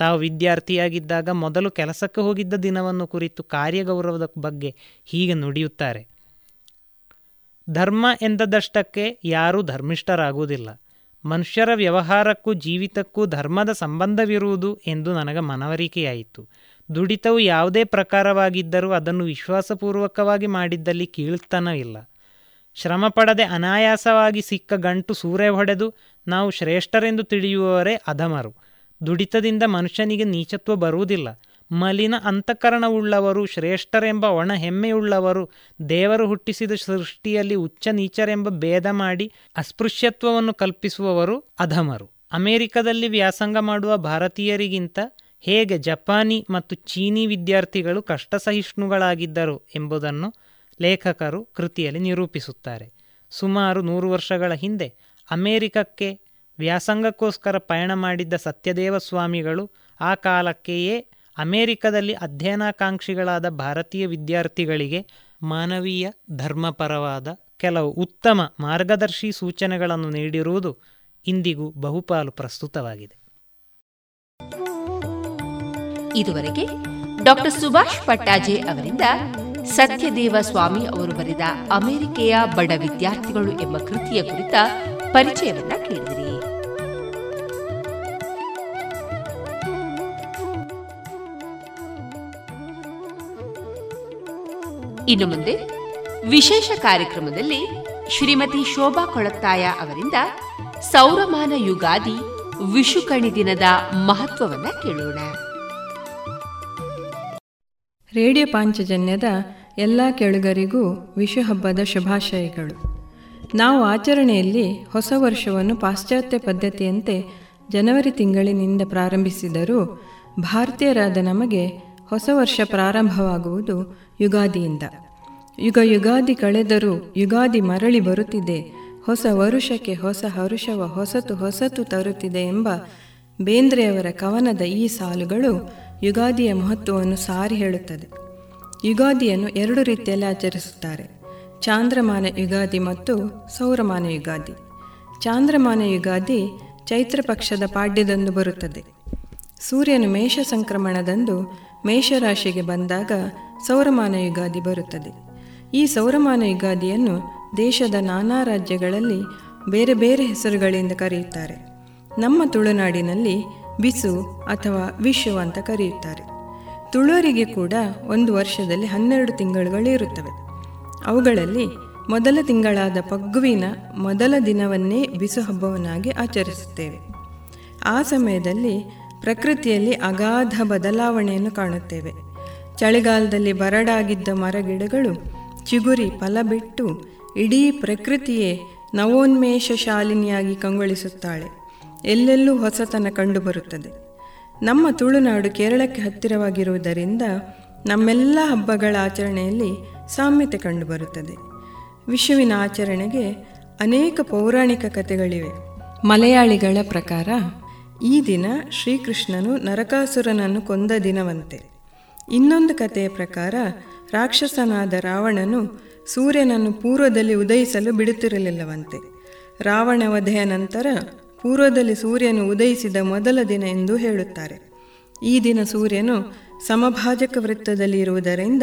ತಾವು ವಿದ್ಯಾರ್ಥಿಯಾಗಿದ್ದಾಗ ಮೊದಲು ಕೆಲಸಕ್ಕೆ ಹೋಗಿದ್ದ ದಿನವನ್ನು ಕುರಿತು ಕಾರ್ಯಗೌರವದ ಬಗ್ಗೆ ಹೀಗೆ ನುಡಿಯುತ್ತಾರೆ. ಧರ್ಮ ಎಂದದಷ್ಟಕ್ಕೆ ಯಾರೂ ಧರ್ಮಿಷ್ಠರಾಗುವುದಿಲ್ಲ. ಮನುಷ್ಯರ ವ್ಯವಹಾರಕ್ಕೂ ಜೀವಿತಕ್ಕೂ ಧರ್ಮದ ಸಂಬಂಧವಿರುವುದು ಎಂದು ನನಗೆ ಮನವರಿಕೆಯಾಯಿತು. ದುಡಿತವು ಯಾವುದೇ ಪ್ರಕಾರವಾಗಿದ್ದರೂ ಅದನ್ನು ವಿಶ್ವಾಸಪೂರ್ವಕವಾಗಿ ಮಾಡಿದ್ದಲ್ಲಿ ಕೀಳ್ತನವಿಲ್ಲ. ಶ್ರಮ ಪಡದೆ ಅನಾಯಾಸವಾಗಿ ಸಿಕ್ಕ ಗಂಟು ಸೂರೆ ಹೊಡೆದು ನಾವು ಶ್ರೇಷ್ಠರೆಂದು ತಿಳಿಯುವವರೇ ಅಧಮರು ದುಡಿತದಿಂದ ಮನುಷ್ಯನಿಗೆ ನೀಚತ್ವ ಬರುವುದಿಲ್ಲ. ಮಲಿನ ಅಂತಃಕರಣವುಳ್ಳವರು, ಶ್ರೇಷ್ಠರೆಂಬ ಒಣ ಹೆಮ್ಮೆಯುಳ್ಳವರು, ದೇವರು ಹುಟ್ಟಿಸಿದ ಸೃಷ್ಟಿಯಲ್ಲಿ ಉಚ್ಚ ನೀಚರೆಂಬ ಭೇದ ಮಾಡಿ ಅಸ್ಪೃಶ್ಯತ್ವವನ್ನು ಕಲ್ಪಿಸುವವರು ಅಧಮರು. ಅಮೆರಿಕದಲ್ಲಿ ವ್ಯಾಸಂಗ ಮಾಡುವ ಭಾರತೀಯರಿಗಿಂತ ಹೇಗೆ ಜಪಾನಿ ಮತ್ತು ಚೀನಿ ವಿದ್ಯಾರ್ಥಿಗಳು ಕಷ್ಟಸಹಿಷ್ಣುಗಳಾಗಿದ್ದರು ಎಂಬುದನ್ನು ಲೇಖಕರು ಕೃತಿಯಲ್ಲಿ ನಿರೂಪಿಸುತ್ತಾರೆ. ಸುಮಾರು ನೂರು ವರ್ಷಗಳ ಹಿಂದೆ ಅಮೆರಿಕಕ್ಕೆ ವ್ಯಾಸಂಗಕ್ಕೋಸ್ಕರ ಪಯಣ ಮಾಡಿದ್ದ ಸತ್ಯದೇವ ಸ್ವಾಮಿಗಳು ಆ ಕಾಲಕ್ಕೆಯೇ ಅಮೆರಿಕದಲ್ಲಿ ಅಧ್ಯಯನಾಕಾಂಕ್ಷಿಗಳಾದ ಭಾರತೀಯ ವಿದ್ಯಾರ್ಥಿಗಳಿಗೆ ಮಾನವೀಯ ಧರ್ಮಪರವಾದ ಕೆಲವು ಉತ್ತಮ ಮಾರ್ಗದರ್ಶಿ ಸೂಚನೆಗಳನ್ನು ನೀಡಿರುವುದು ಇಂದಿಗೂ ಬಹುಪಾಲು ಪ್ರಸ್ತುತವಾಗಿದೆ. ಇದುವರೆಗೆ ಡಾಕ್ಟರ್ ಸುಭಾಷ್ ಪಟ್ಟಾಜೆ ಅವರಿಂದ ಸತ್ಯದೇವ ಸ್ವಾಮಿ ಅವರು ಬರೆದ ಅಮೆರಿಕೆಯ ಬಡ ವಿದ್ಯಾರ್ಥಿಗಳು ಎಂಬ ಕೃತಿಯ ಕುರಿತ ಪರಿಚಯವನ್ನ ಕೇಳಿದಿರಿ. ಇನ್ನು ಮುಂದೆ ವಿಶೇಷ ಕಾರ್ಯಕ್ರಮದಲ್ಲಿ ಶ್ರೀಮತಿ ಶೋಭಾ ಕೊಳತ್ತಾಯ ಅವರಿಂದ ಸೌರಮಾನ ಯುಗಾದಿ ವಿಶುಕಣಿ ದಿನದ ಮಹತ್ವವನ್ನ ಕೇಳೋಣ. ರೇಡಿಯೋ ಪಾಂಚಜನ್ಯದ ಎಲ್ಲ ಕೆಳಗರಿಗೂ ವಿಶು ಹಬ್ಬದ ಶುಭಾಶಯಗಳು. ನಾವು ಆಚರಣೆಯಲ್ಲಿ ಹೊಸ ವರ್ಷವನ್ನು ಪಾಶ್ಚಾತ್ಯ ಪದ್ಧತಿಯಂತೆ ಜನವರಿ ತಿಂಗಳಿನಿಂದ ಪ್ರಾರಂಭಿಸಿದರೂ ಭಾರತೀಯರಾದ ನಮಗೆ ಹೊಸ ವರ್ಷ ಪ್ರಾರಂಭವಾಗುವುದು ಯುಗಾದಿಯಿಂದ. ಯುಗ ಯುಗಾದಿ ಕಳೆದರೂ ಯುಗಾದಿ ಮರಳಿ ಬರುತ್ತಿದೆ. ಹೊಸ ವರುಷಕ್ಕೆ ಹೊಸ ಹರುಷವ ಹೊಸತು ಹೊಸತು ತರುತ್ತಿದೆ ಎಂಬ ಬೇಂದ್ರೆಯವರ ಕವನದ ಈ ಸಾಲುಗಳು ಯುಗಾದಿಯ ಮಹತ್ವವನ್ನು ಸಾರಿ ಹೇಳುತ್ತದೆ. ಯುಗಾದಿಯನ್ನು ಎರಡು ರೀತಿಯಲ್ಲಿ ಆಚರಿಸುತ್ತಾರೆ. ಚಾಂದ್ರಮಾನ ಯುಗಾದಿ ಮತ್ತು ಸೌರಮಾನ ಯುಗಾದಿ. ಚಾಂದ್ರಮಾನ ಯುಗಾದಿ ಚೈತ್ರ ಪಕ್ಷದ ಪಾಡ್ಯದಂದು ಬರುತ್ತದೆ. ಸೂರ್ಯನು ಮೇಷ ಸಂಕ್ರಮಣದಂದು ಮೇಷರಾಶಿಗೆ ಬಂದಾಗ ಸೌರಮಾನ ಯುಗಾದಿ ಬರುತ್ತದೆ. ಈ ಸೌರಮಾನ ಯುಗಾದಿಯನ್ನು ದೇಶದ ನಾನಾ ರಾಜ್ಯಗಳಲ್ಲಿ ಬೇರೆ ಬೇರೆ ಹೆಸರುಗಳಿಂದ ಕರೆಯುತ್ತಾರೆ. ನಮ್ಮ ತುಳುನಾಡಿನಲ್ಲಿ ಬಿಸು ಅಥವಾ ವಿಶು ಅಂತ ಕರೆಯುತ್ತಾರೆ. ತುಳುವರಿಗೆ ಕೂಡ ಒಂದು ವರ್ಷದಲ್ಲಿ ಹನ್ನೆರಡು ತಿಂಗಳುಗಳು ಇರುತ್ತವೆ. ಅವುಗಳಲ್ಲಿ ಮೊದಲ ತಿಂಗಳಾದ ಪಗ್ಗುವಿನ ಮೊದಲ ದಿನವನ್ನೇ ಬಿಸು ಹಬ್ಬವನ್ನಾಗಿ ಆಚರಿಸುತ್ತೇವೆ. ಆ ಸಮಯದಲ್ಲಿ ಪ್ರಕೃತಿಯಲ್ಲಿ ಅಗಾಧ ಬದಲಾವಣೆಯನ್ನು ಕಾಣುತ್ತೇವೆ. ಚಳಿಗಾಲದಲ್ಲಿ ಬರಡಾಗಿದ್ದ ಮರಗಿಡಗಳು ಚಿಗುರಿ ಫಲ ಬಿಟ್ಟು ಇಡೀ ಪ್ರಕೃತಿಯೇ ನವೋನ್ಮೇಷ ಶಾಲಿನಿಯಾಗಿ ಕಂಗೊಳಿಸುತ್ತಾಳೆ. ಎಲ್ಲೆಲ್ಲೂ ಹೊಸತನ ಕಂಡುಬರುತ್ತದೆ. ನಮ್ಮ ತುಳುನಾಡು ಕೇರಳಕ್ಕೆ ಹತ್ತಿರವಾಗಿರುವುದರಿಂದ ನಮ್ಮೆಲ್ಲ ಹಬ್ಬಗಳ ಆಚರಣೆಯಲ್ಲಿ ಸಾಮ್ಯತೆ ಕಂಡುಬರುತ್ತದೆ. ವಿಷುವಿನ ಆಚರಣೆಗೆ ಅನೇಕ ಪೌರಾಣಿಕ ಕಥೆಗಳಿವೆ. ಮಲಯಾಳಿಗಳ ಪ್ರಕಾರ ಈ ದಿನ ಶ್ರೀಕೃಷ್ಣನು ನರಕಾಸುರನನ್ನು ಕೊಂದ ದಿನವಂತೆ. ಇನ್ನೊಂದು ಕಥೆಯ ಪ್ರಕಾರ ರಾಕ್ಷಸನಾದ ರಾವಣನು ಸೂರ್ಯನನ್ನು ಪೂರ್ವದಲ್ಲಿ ಉದಯಿಸಲು ಬಿಡುತ್ತಿರಲಿಲ್ಲವಂತೆ. ರಾವಣ ವಧೆಯ ನಂತರ ಪೂರ್ವದಲ್ಲಿ ಸೂರ್ಯನು ಉದಯಿಸಿದ ಮೊದಲ ದಿನ ಎಂದು ಹೇಳುತ್ತಾರೆ. ಈ ದಿನ ಸೂರ್ಯನು ಸಮಭಾಜಕ ವೃತ್ತದಲ್ಲಿ ಇರುವುದರಿಂದ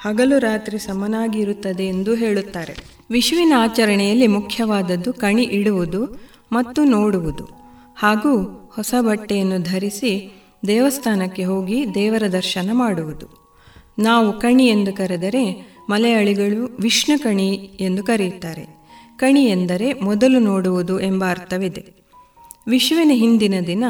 ಹಗಲು ರಾತ್ರಿ ಸಮನಾಗಿ ಇರುತ್ತದೆ ಎಂದು ಹೇಳುತ್ತಾರೆ. ವಿಷುವಿನ ಆಚರಣೆಯಲ್ಲಿ ಮುಖ್ಯವಾದದ್ದು ಕಣಿ ಇಡುವುದು ಮತ್ತು ನೋಡುವುದು. ಹಾಗೂ ಹೊಸ ಬಟ್ಟೆಯನ್ನು ಧರಿಸಿ ದೇವಸ್ಥಾನಕ್ಕೆ ಹೋಗಿ ದೇವರ ದರ್ಶನ ಮಾಡುವುದು. ನಾವು ಕಣಿ ಎಂದು ಕರೆದರೆ ಮಲಯಾಳಿಗಳು ವಿಷ್ಣು ಕಣಿ ಎಂದು ಕರೆಯುತ್ತಾರೆ. ಕಣಿ ಎಂದರೆ ಮೊದಲು ನೋಡುವುದು ಎಂಬ ಅರ್ಥವಿದೆ. ವಿಶ್ವನ ಹಿಂದಿನ ದಿನ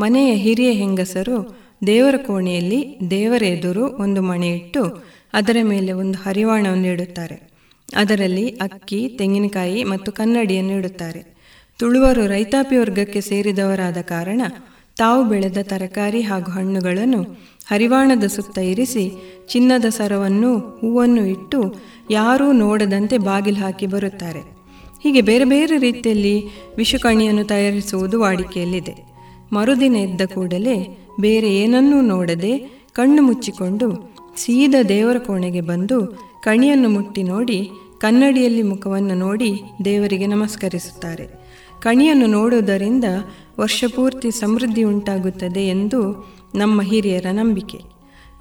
ಮನೆಯ ಹಿರಿಯ ಹೆಂಗಸರು ದೇವರ ಕೋಣೆಯಲ್ಲಿ ದೇವರ ಎದುರು ಒಂದು ಮಣೆ ಇಟ್ಟು ಅದರ ಮೇಲೆ ಒಂದು ಹರಿವಾಣವನ್ನು ಇಡುತ್ತಾರೆ. ಅದರಲ್ಲಿ ಅಕ್ಕಿ, ತೆಂಗಿನಕಾಯಿ ಮತ್ತು ಕನ್ನಡಿಯನ್ನು ಇಡುತ್ತಾರೆ. ತುಳುವರು ರೈತಾಪಿ ವರ್ಗಕ್ಕೆ ಸೇರಿದವರಾದ ಕಾರಣ ತಾವು ಬೆಳೆದ ತರಕಾರಿ ಹಾಗೂ ಹಣ್ಣುಗಳನ್ನು ಹರಿವಾಣದ ಸುತ್ತ ಇರಿಸಿ ಚಿನ್ನದ ಸರವನ್ನು ಹೂವನ್ನು ಇಟ್ಟು ಯಾರೂ ನೋಡದಂತೆ ಬಾಗಿಲು ಹಾಕಿ ಬರುತ್ತಾರೆ. ಹೀಗೆ ಬೇರೆ ಬೇರೆ ರೀತಿಯಲ್ಲಿ ವಿಷುಕಣಿಯನ್ನು ತಯಾರಿಸುವುದು ವಾಡಿಕೆಯಲ್ಲಿದೆ. ಮರುದಿನ ಎದ್ದ ಕೂಡಲೇ ಬೇರೆ ಏನನ್ನೂ ನೋಡದೆ ಕಣ್ಣು ಮುಚ್ಚಿಕೊಂಡು ಸೀದಾ ದೇವರ ಕೋಣೆಗೆ ಬಂದು ಕಣಿಯನ್ನು ಮುಟ್ಟಿ ನೋಡಿ ಕನ್ನಡಿಯಲ್ಲಿ ಮುಖವನ್ನು ನೋಡಿ ದೇವರಿಗೆ ನಮಸ್ಕರಿಸುತ್ತಾರೆ. ಕಣಿಯನ್ನು ನೋಡುವುದರಿಂದ ವರ್ಷಪೂರ್ತಿ ಸಮೃದ್ಧಿ ಉಂಟಾಗುತ್ತದೆ ಎಂದು ನಮ್ಮ ಹಿರಿಯರ ನಂಬಿಕೆ.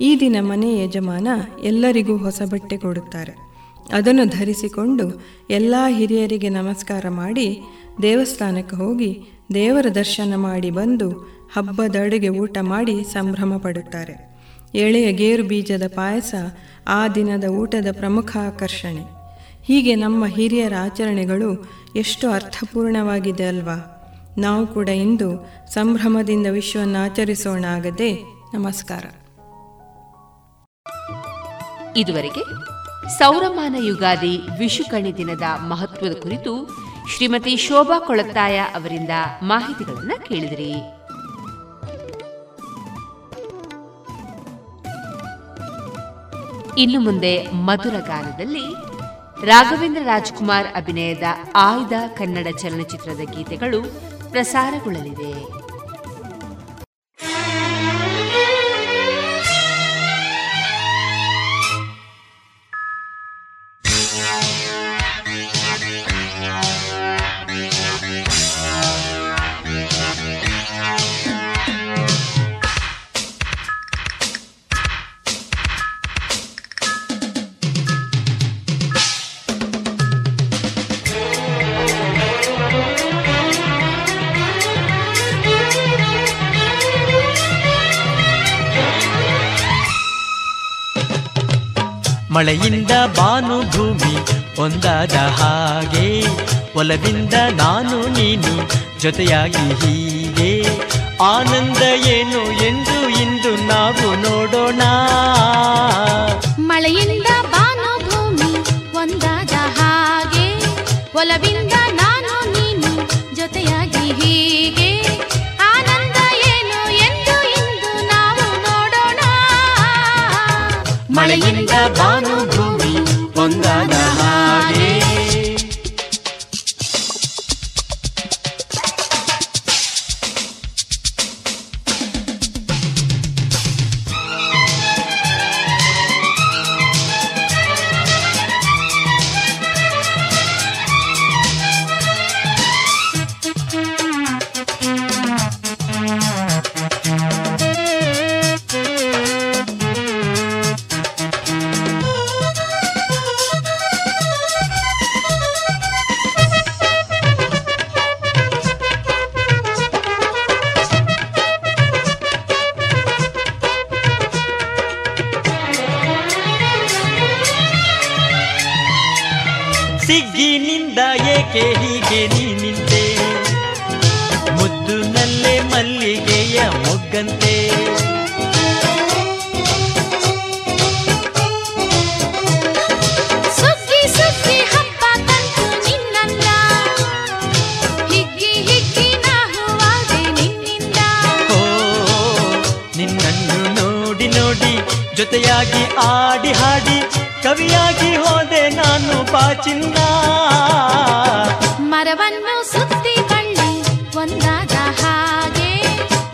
ಈ ದಿನ ಮನೆ ಯಜಮಾನ ಎಲ್ಲರಿಗೂ ಹೊಸ ಬಟ್ಟೆ ಕೊಡುತ್ತಾರೆ. ಅದನ್ನು ಧರಿಸಿಕೊಂಡು ಎಲ್ಲ ಹಿರಿಯರಿಗೆ ನಮಸ್ಕಾರ ಮಾಡಿ ದೇವಸ್ಥಾನಕ್ಕೆ ಹೋಗಿ ದೇವರ ದರ್ಶನ ಮಾಡಿ ಬಂದು ಹಬ್ಬದ ಅಡುಗೆ ಊಟ ಮಾಡಿ ಸಂಭ್ರಮ ಪಡುತ್ತಾರೆ. ಎಳೆಯ ಗೇರು ಬೀಜದ ಪಾಯಸ ಆ ದಿನದ ಊಟದ ಪ್ರಮುಖ ಆಕರ್ಷಣೆ. ಹೀಗೆ ನಮ್ಮ ಹಿರಿಯರ ಆಚರಣೆಗಳು ಎಷ್ಟು ಅರ್ಥಪೂರ್ಣವಾಗಿದೆ ಅಲ್ವಾ? ನಾವು ಕೂಡ ಇಂದು ಸಂಭ್ರಮದಿಂದ ವಿಶ್ವವನ್ನು ಆಚರಿಸೋಣ ಆಗದೆ ನಮಸ್ಕಾರ. ಇದುವರೆಗೆ ಸೌರಮಾನ ಯುಗಾದಿ ವಿಶುಕಣಿ ದಿನದ ಮಹತ್ವದ ಕುರಿತು ಶ್ರೀಮತಿ ಶೋಭಾ ಕೊಳತ್ತಾಯ ಅವರಿಂದ ಮಾಹಿತಿಗಳನ್ನು ಕೇಳಿದಿರಿ. ಇನ್ನು ಮುಂದೆ ಮಧುರ ಗಾನದಲ್ಲಿ ರಾಘವೇಂದ್ರ ರಾಜ್ಕುಮಾರ್ ಅಭಿನಯದ ಆಯ್ದ ಕನ್ನಡ ಚಲನಚಿತ್ರದ ಗೀತೆಗಳು ಪ್ರಸಾರಗೊಳ್ಳಲಿವೆ. ಮಳೆಯಿಂದ ಬಾನು ಭೂಮಿ ಒಂದಾದ ಹಾಗೆ, ಒಲವಿಂದ ನಾನು ನೀನು, ಜೊತೆಯಾಗಿ ಹೀಗೆ. ಆನಂದ ಏನು ಎಂದು ಇಂದು ನಾವು ನೋಡೋಣ. ಮಳೆಯಿಂದ ಮಳೆಯಿಂದ ಬಾನು ಭೂಮಿ ಒಂದಾದ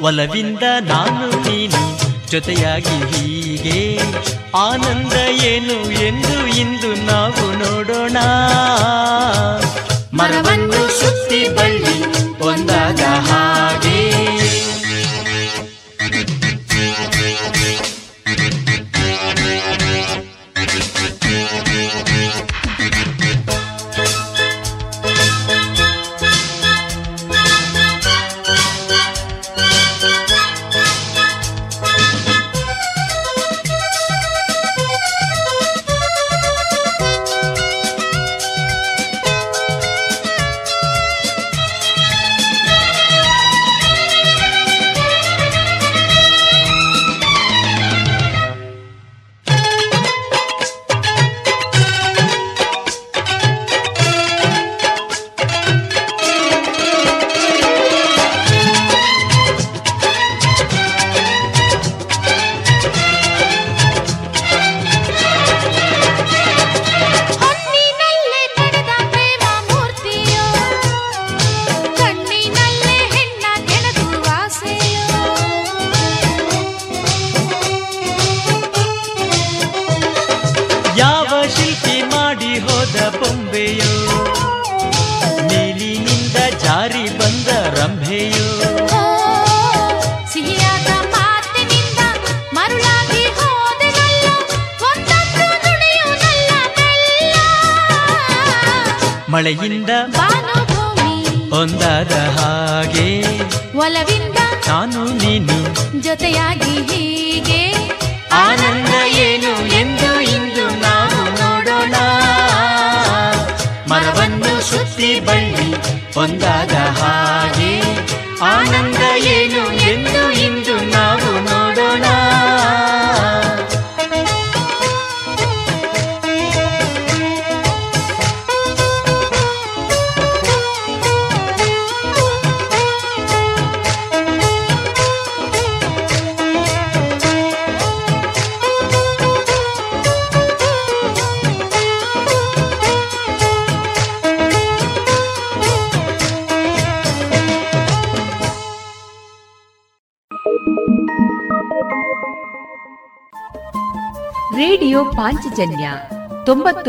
ಒಲವಿಂದ ನಾನು ನೀನು ಜೊತೆಯಾಗಿ ಹೀಗೆ. ಆನಂದ ಏನು ಎಂದು ಇಂದು ನಾವು ನೋಡೋಣ. ಮರವನ್ನು ಸುತ್ತಿ ಬಳ್ಳಿ, ಒಂದಾದ ಹಾಗೆ.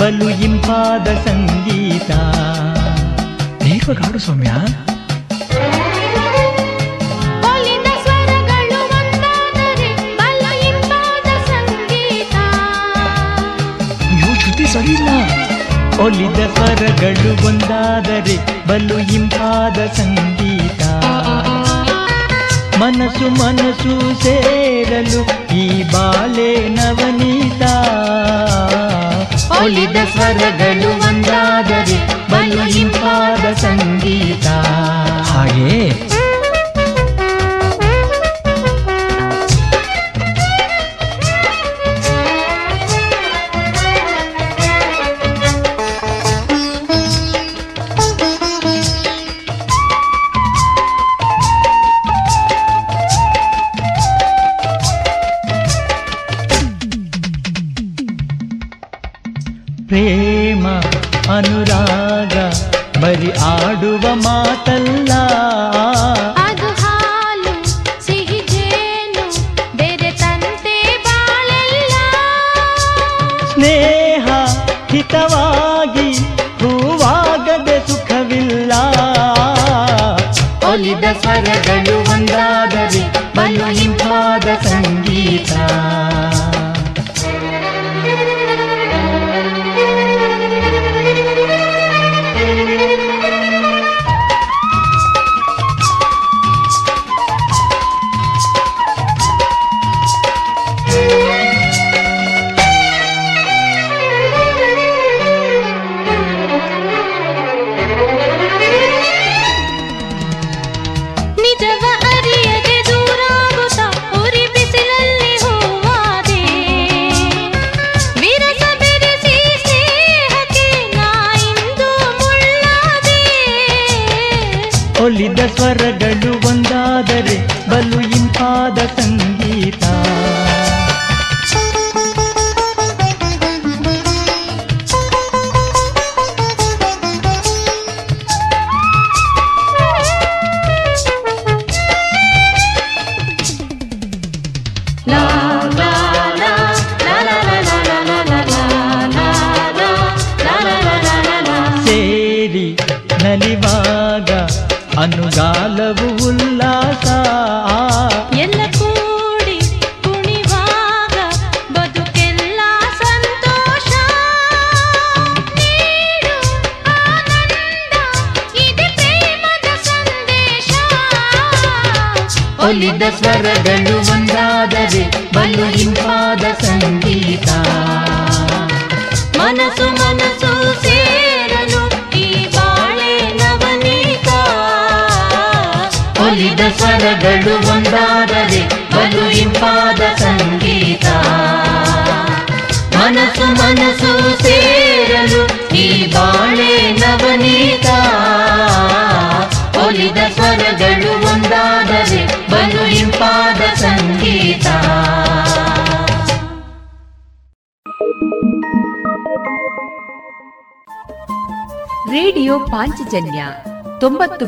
ಬಲು ಇಂಪಾದ ಸಂಗೀತ. ನೇರವಾಗಿ ಹಾಡು ಸೌಮ್ಯ ಒಲಿದ ಸ್ವರಗಳು ಒಂದಾದರೆ ಬಲು ಇಂಪಾದ ಸಂಗೀತ. ಮನಸು ಮನಸ್ಸು ಸೇರಲು ಈ ಬಾಲೆ ನವನೀ ಒಲಿದ ಸ್ವರಗಳು ಒಂದಾದರೆ ಬಲು ಇಂಪಾದ ಸಂಗೀತ. ಹಾಗೆ?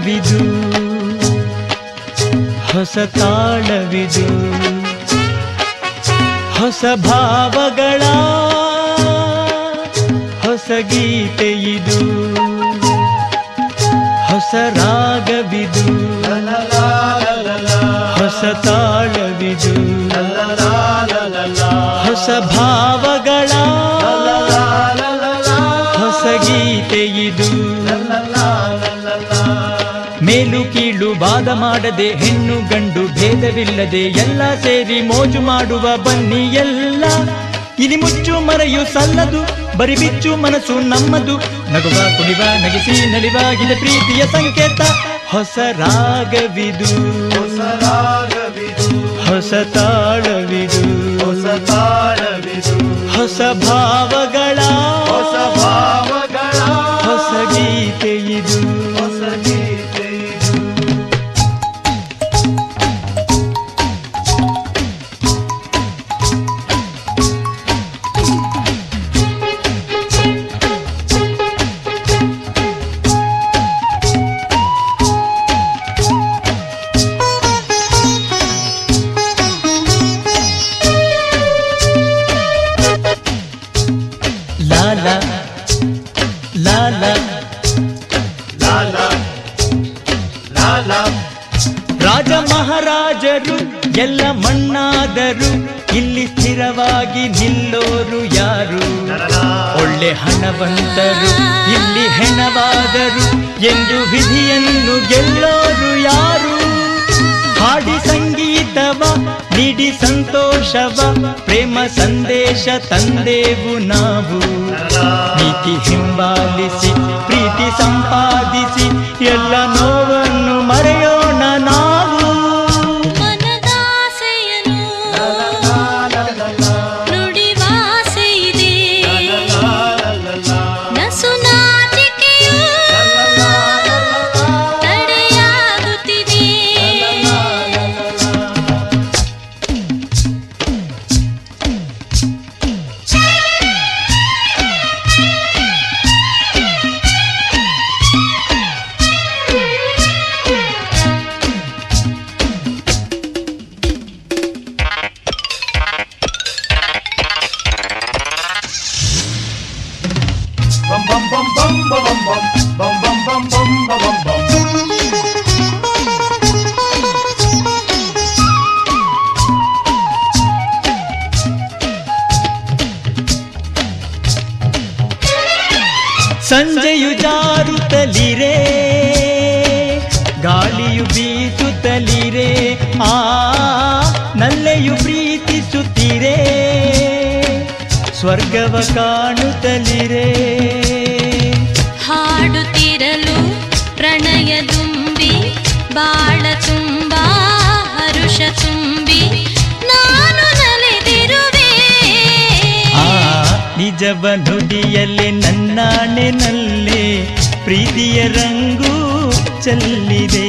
ರಾಗವಿದು ಹೊಸ ತಾಳವಿದು, ಹೊಸ ಭಾವಗಳ, ಹೊಸ ಗೀತೆಯಿದು, ಹೊಸ ರಾಗವಿದು, ಹೊಸ ತಾಳವಿದು, ಹೊಸ ಭಾವಗಳ, ಹೊಸ ಗೀತೆಯಿದು. ಮೇಲು ಕೀಳು ವಾದ ಮಾಡದೆ ಹೆಣ್ಣು ಗಂಡು ಭೇದವಿಲ್ಲದೆ ಎಲ್ಲ ಸೇರಿ ಮೋಜು ಮಾಡುವ ಬನ್ನಿ ಎಲ್ಲ. ಇಲಿ ಮುಚ್ಚು ಮರೆಯು ಸಲ್ಲದು ಬರಿ ಬಿಚ್ಚು ಮನಸ್ಸು ನಮ್ಮದು. ನಗುವ ಕುಣಿವ ನಗಿಸಿ ನಲಿವಾಗಿದೆ ಪ್ರೀತಿಯ ಸಂಕೇತ ಹೊಸ ರಾಗವಿದು. ಹೊಸ ರಾಗವಿದು ಹೊಸ ತಾಳವಿದು. ಹೊಸ ತಾಳವಿದು ಹೊಸ ಭಾವಗಳ. ಹೊಸ ಭಾವಗಳ. ಹೊಸ ಗೀತೆ ಒಳ್ಳೆ ಇಲ್ಲಿ ಹೆಣವಾದರು ಎಂದು ವಿಧಿಯನ್ನು ಗೆಲ್ಲೋರು ಯಾರು? ಹಾಡಿ ಸಂಗೀತವ ನೀಡಿ ಸಂತೋಷವ, ಪ್ರೇಮ ಸಂದೇಶ ತಂದೆವು ನಾವು. ನೀತಿ ಹಿಂಬಾಲಿಸಿ, ಪ್ರೀತಿ ಸಂಪಾದಿಸಿ, ಎಲ್ಲ ನೋವನ್ನು ಸ್ವರ್ಗವ ಕಾಣುತ್ತಲಿರೆ ಹಾಡುತ್ತಿರಲು ಪ್ರಣಯ ತುಂಬಿ ಬಾಳ ತುಂಬ ಹರುಷ ತುಂಬಿ ನಾನು ನಲಿದಿರುವೆ ಆ ನಿಜವ ನುಡಿಯಲ್ಲೇ ನನ್ನಾಣೆನಲ್ಲೇ ಪ್ರೀತಿಯ ರಂಗು ಚೆಲ್ಲಿದೆ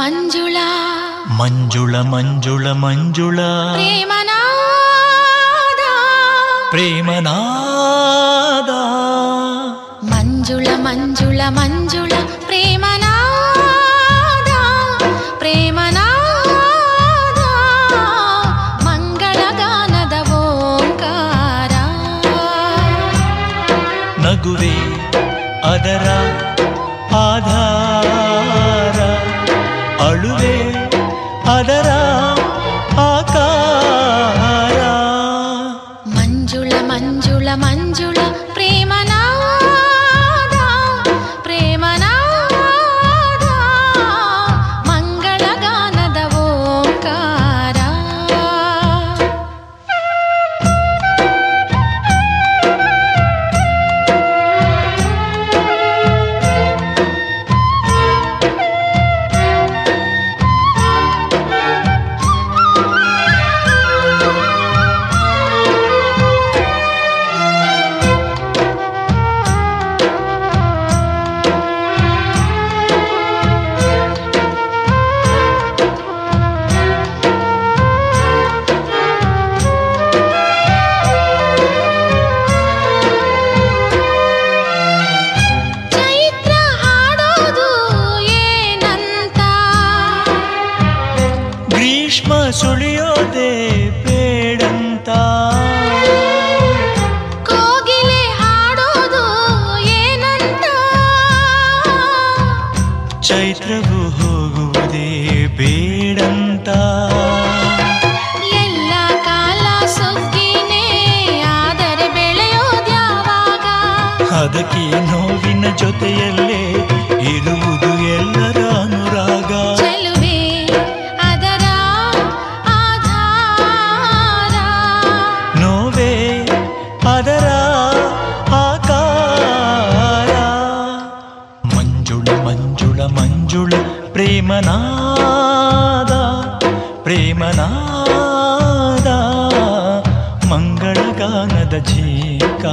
ಮಂಜುಳ ಮಂಜುಳ ಮಂಜುಳ ಮಂಜುಳ ಮಂಜುಳ ಪ್ರೇಮನಾದ ಪ್ರೇಮನಾದ ಮಂಜುಳ ಮಂಜುಳ ಮಂಜುಳ ಪ್ರೇಮನಾದ ಪ್ರೇಮನಾದ ಮಂಗಳಗಾನದ ಓಂಕಾರ ನಗುವೆ ಅದರ ಪ್ರೇಮನಾದ ಪ್ರೇಮನಾದ ಮಂಗಳಗಾನದ ಜೀಕಾ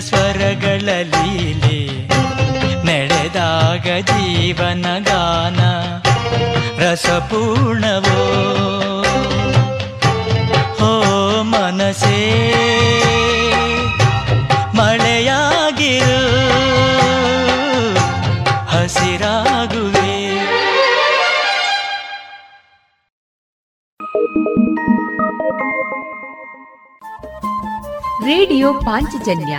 ಸ್ವರಗಳ ಲೀಲೆ ನಡೆದಾಗ ಜೀವನ ಗಾನ ರಸಪೂರ್ಣವೋ? ಹೋ ಮನಸೇ ಮಳೆಯಾಗಿರು ಹಸಿರಾಗುವೆ. ರೇಡಿಯೋ ಪಾಂಚಜನ್ಯ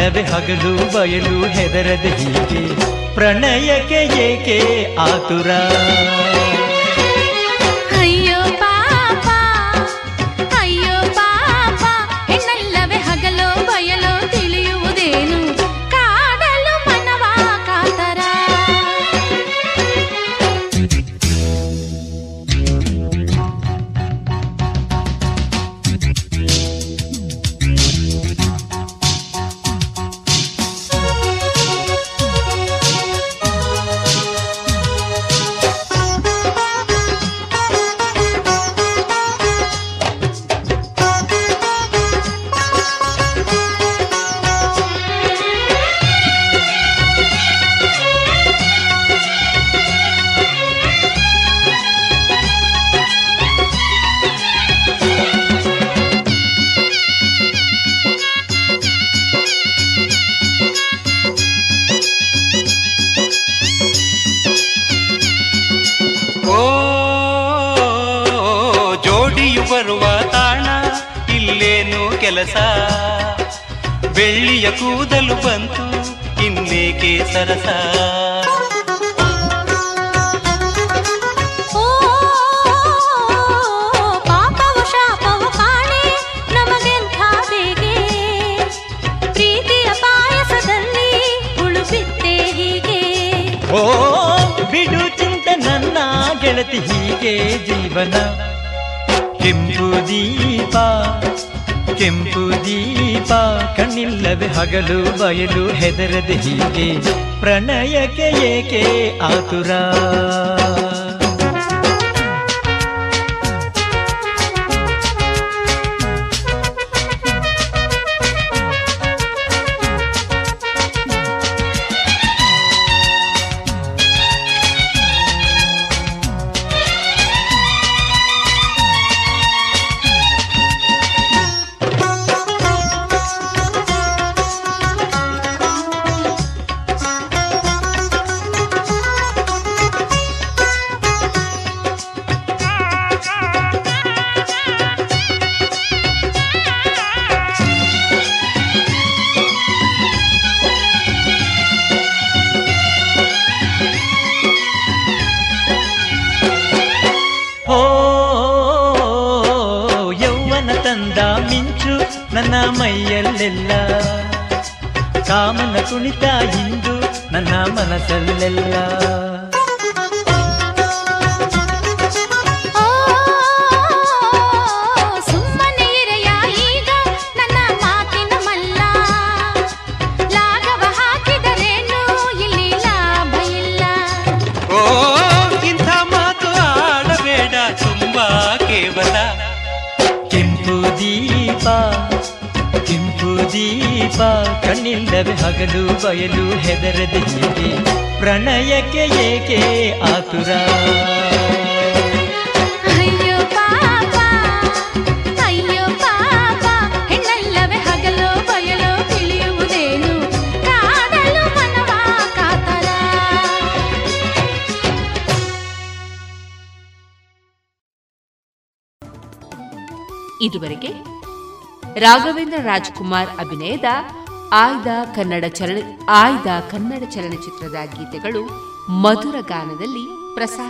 ಇಲ್ಲವೇ ಹಗಲು ಬಯಲು ಹೆದರದ ಹೀಗೆ. ಪ್ರಣಯಕ್ಕೆ ಏಕೆ ಆತುರ? ಬೆದರದೆ ಹೀಗೆ ಪ್ರಣಯಕ್ಕೆ ಏಕೆ ಆತುರ? ರಾಜ್ಕುಮಾರ್ ಅಭಿನಯದ ಆಯ್ದ ಕನ್ನಡ ಚಲನ ಆಯ್ದ ಕನ್ನಡ ಚಲನಚಿತ್ರದ ಗೀತೆಗಳು ಮಧುರ ಗಾನದಲ್ಲಿ ಪ್ರಸಾರವಾಯಿತು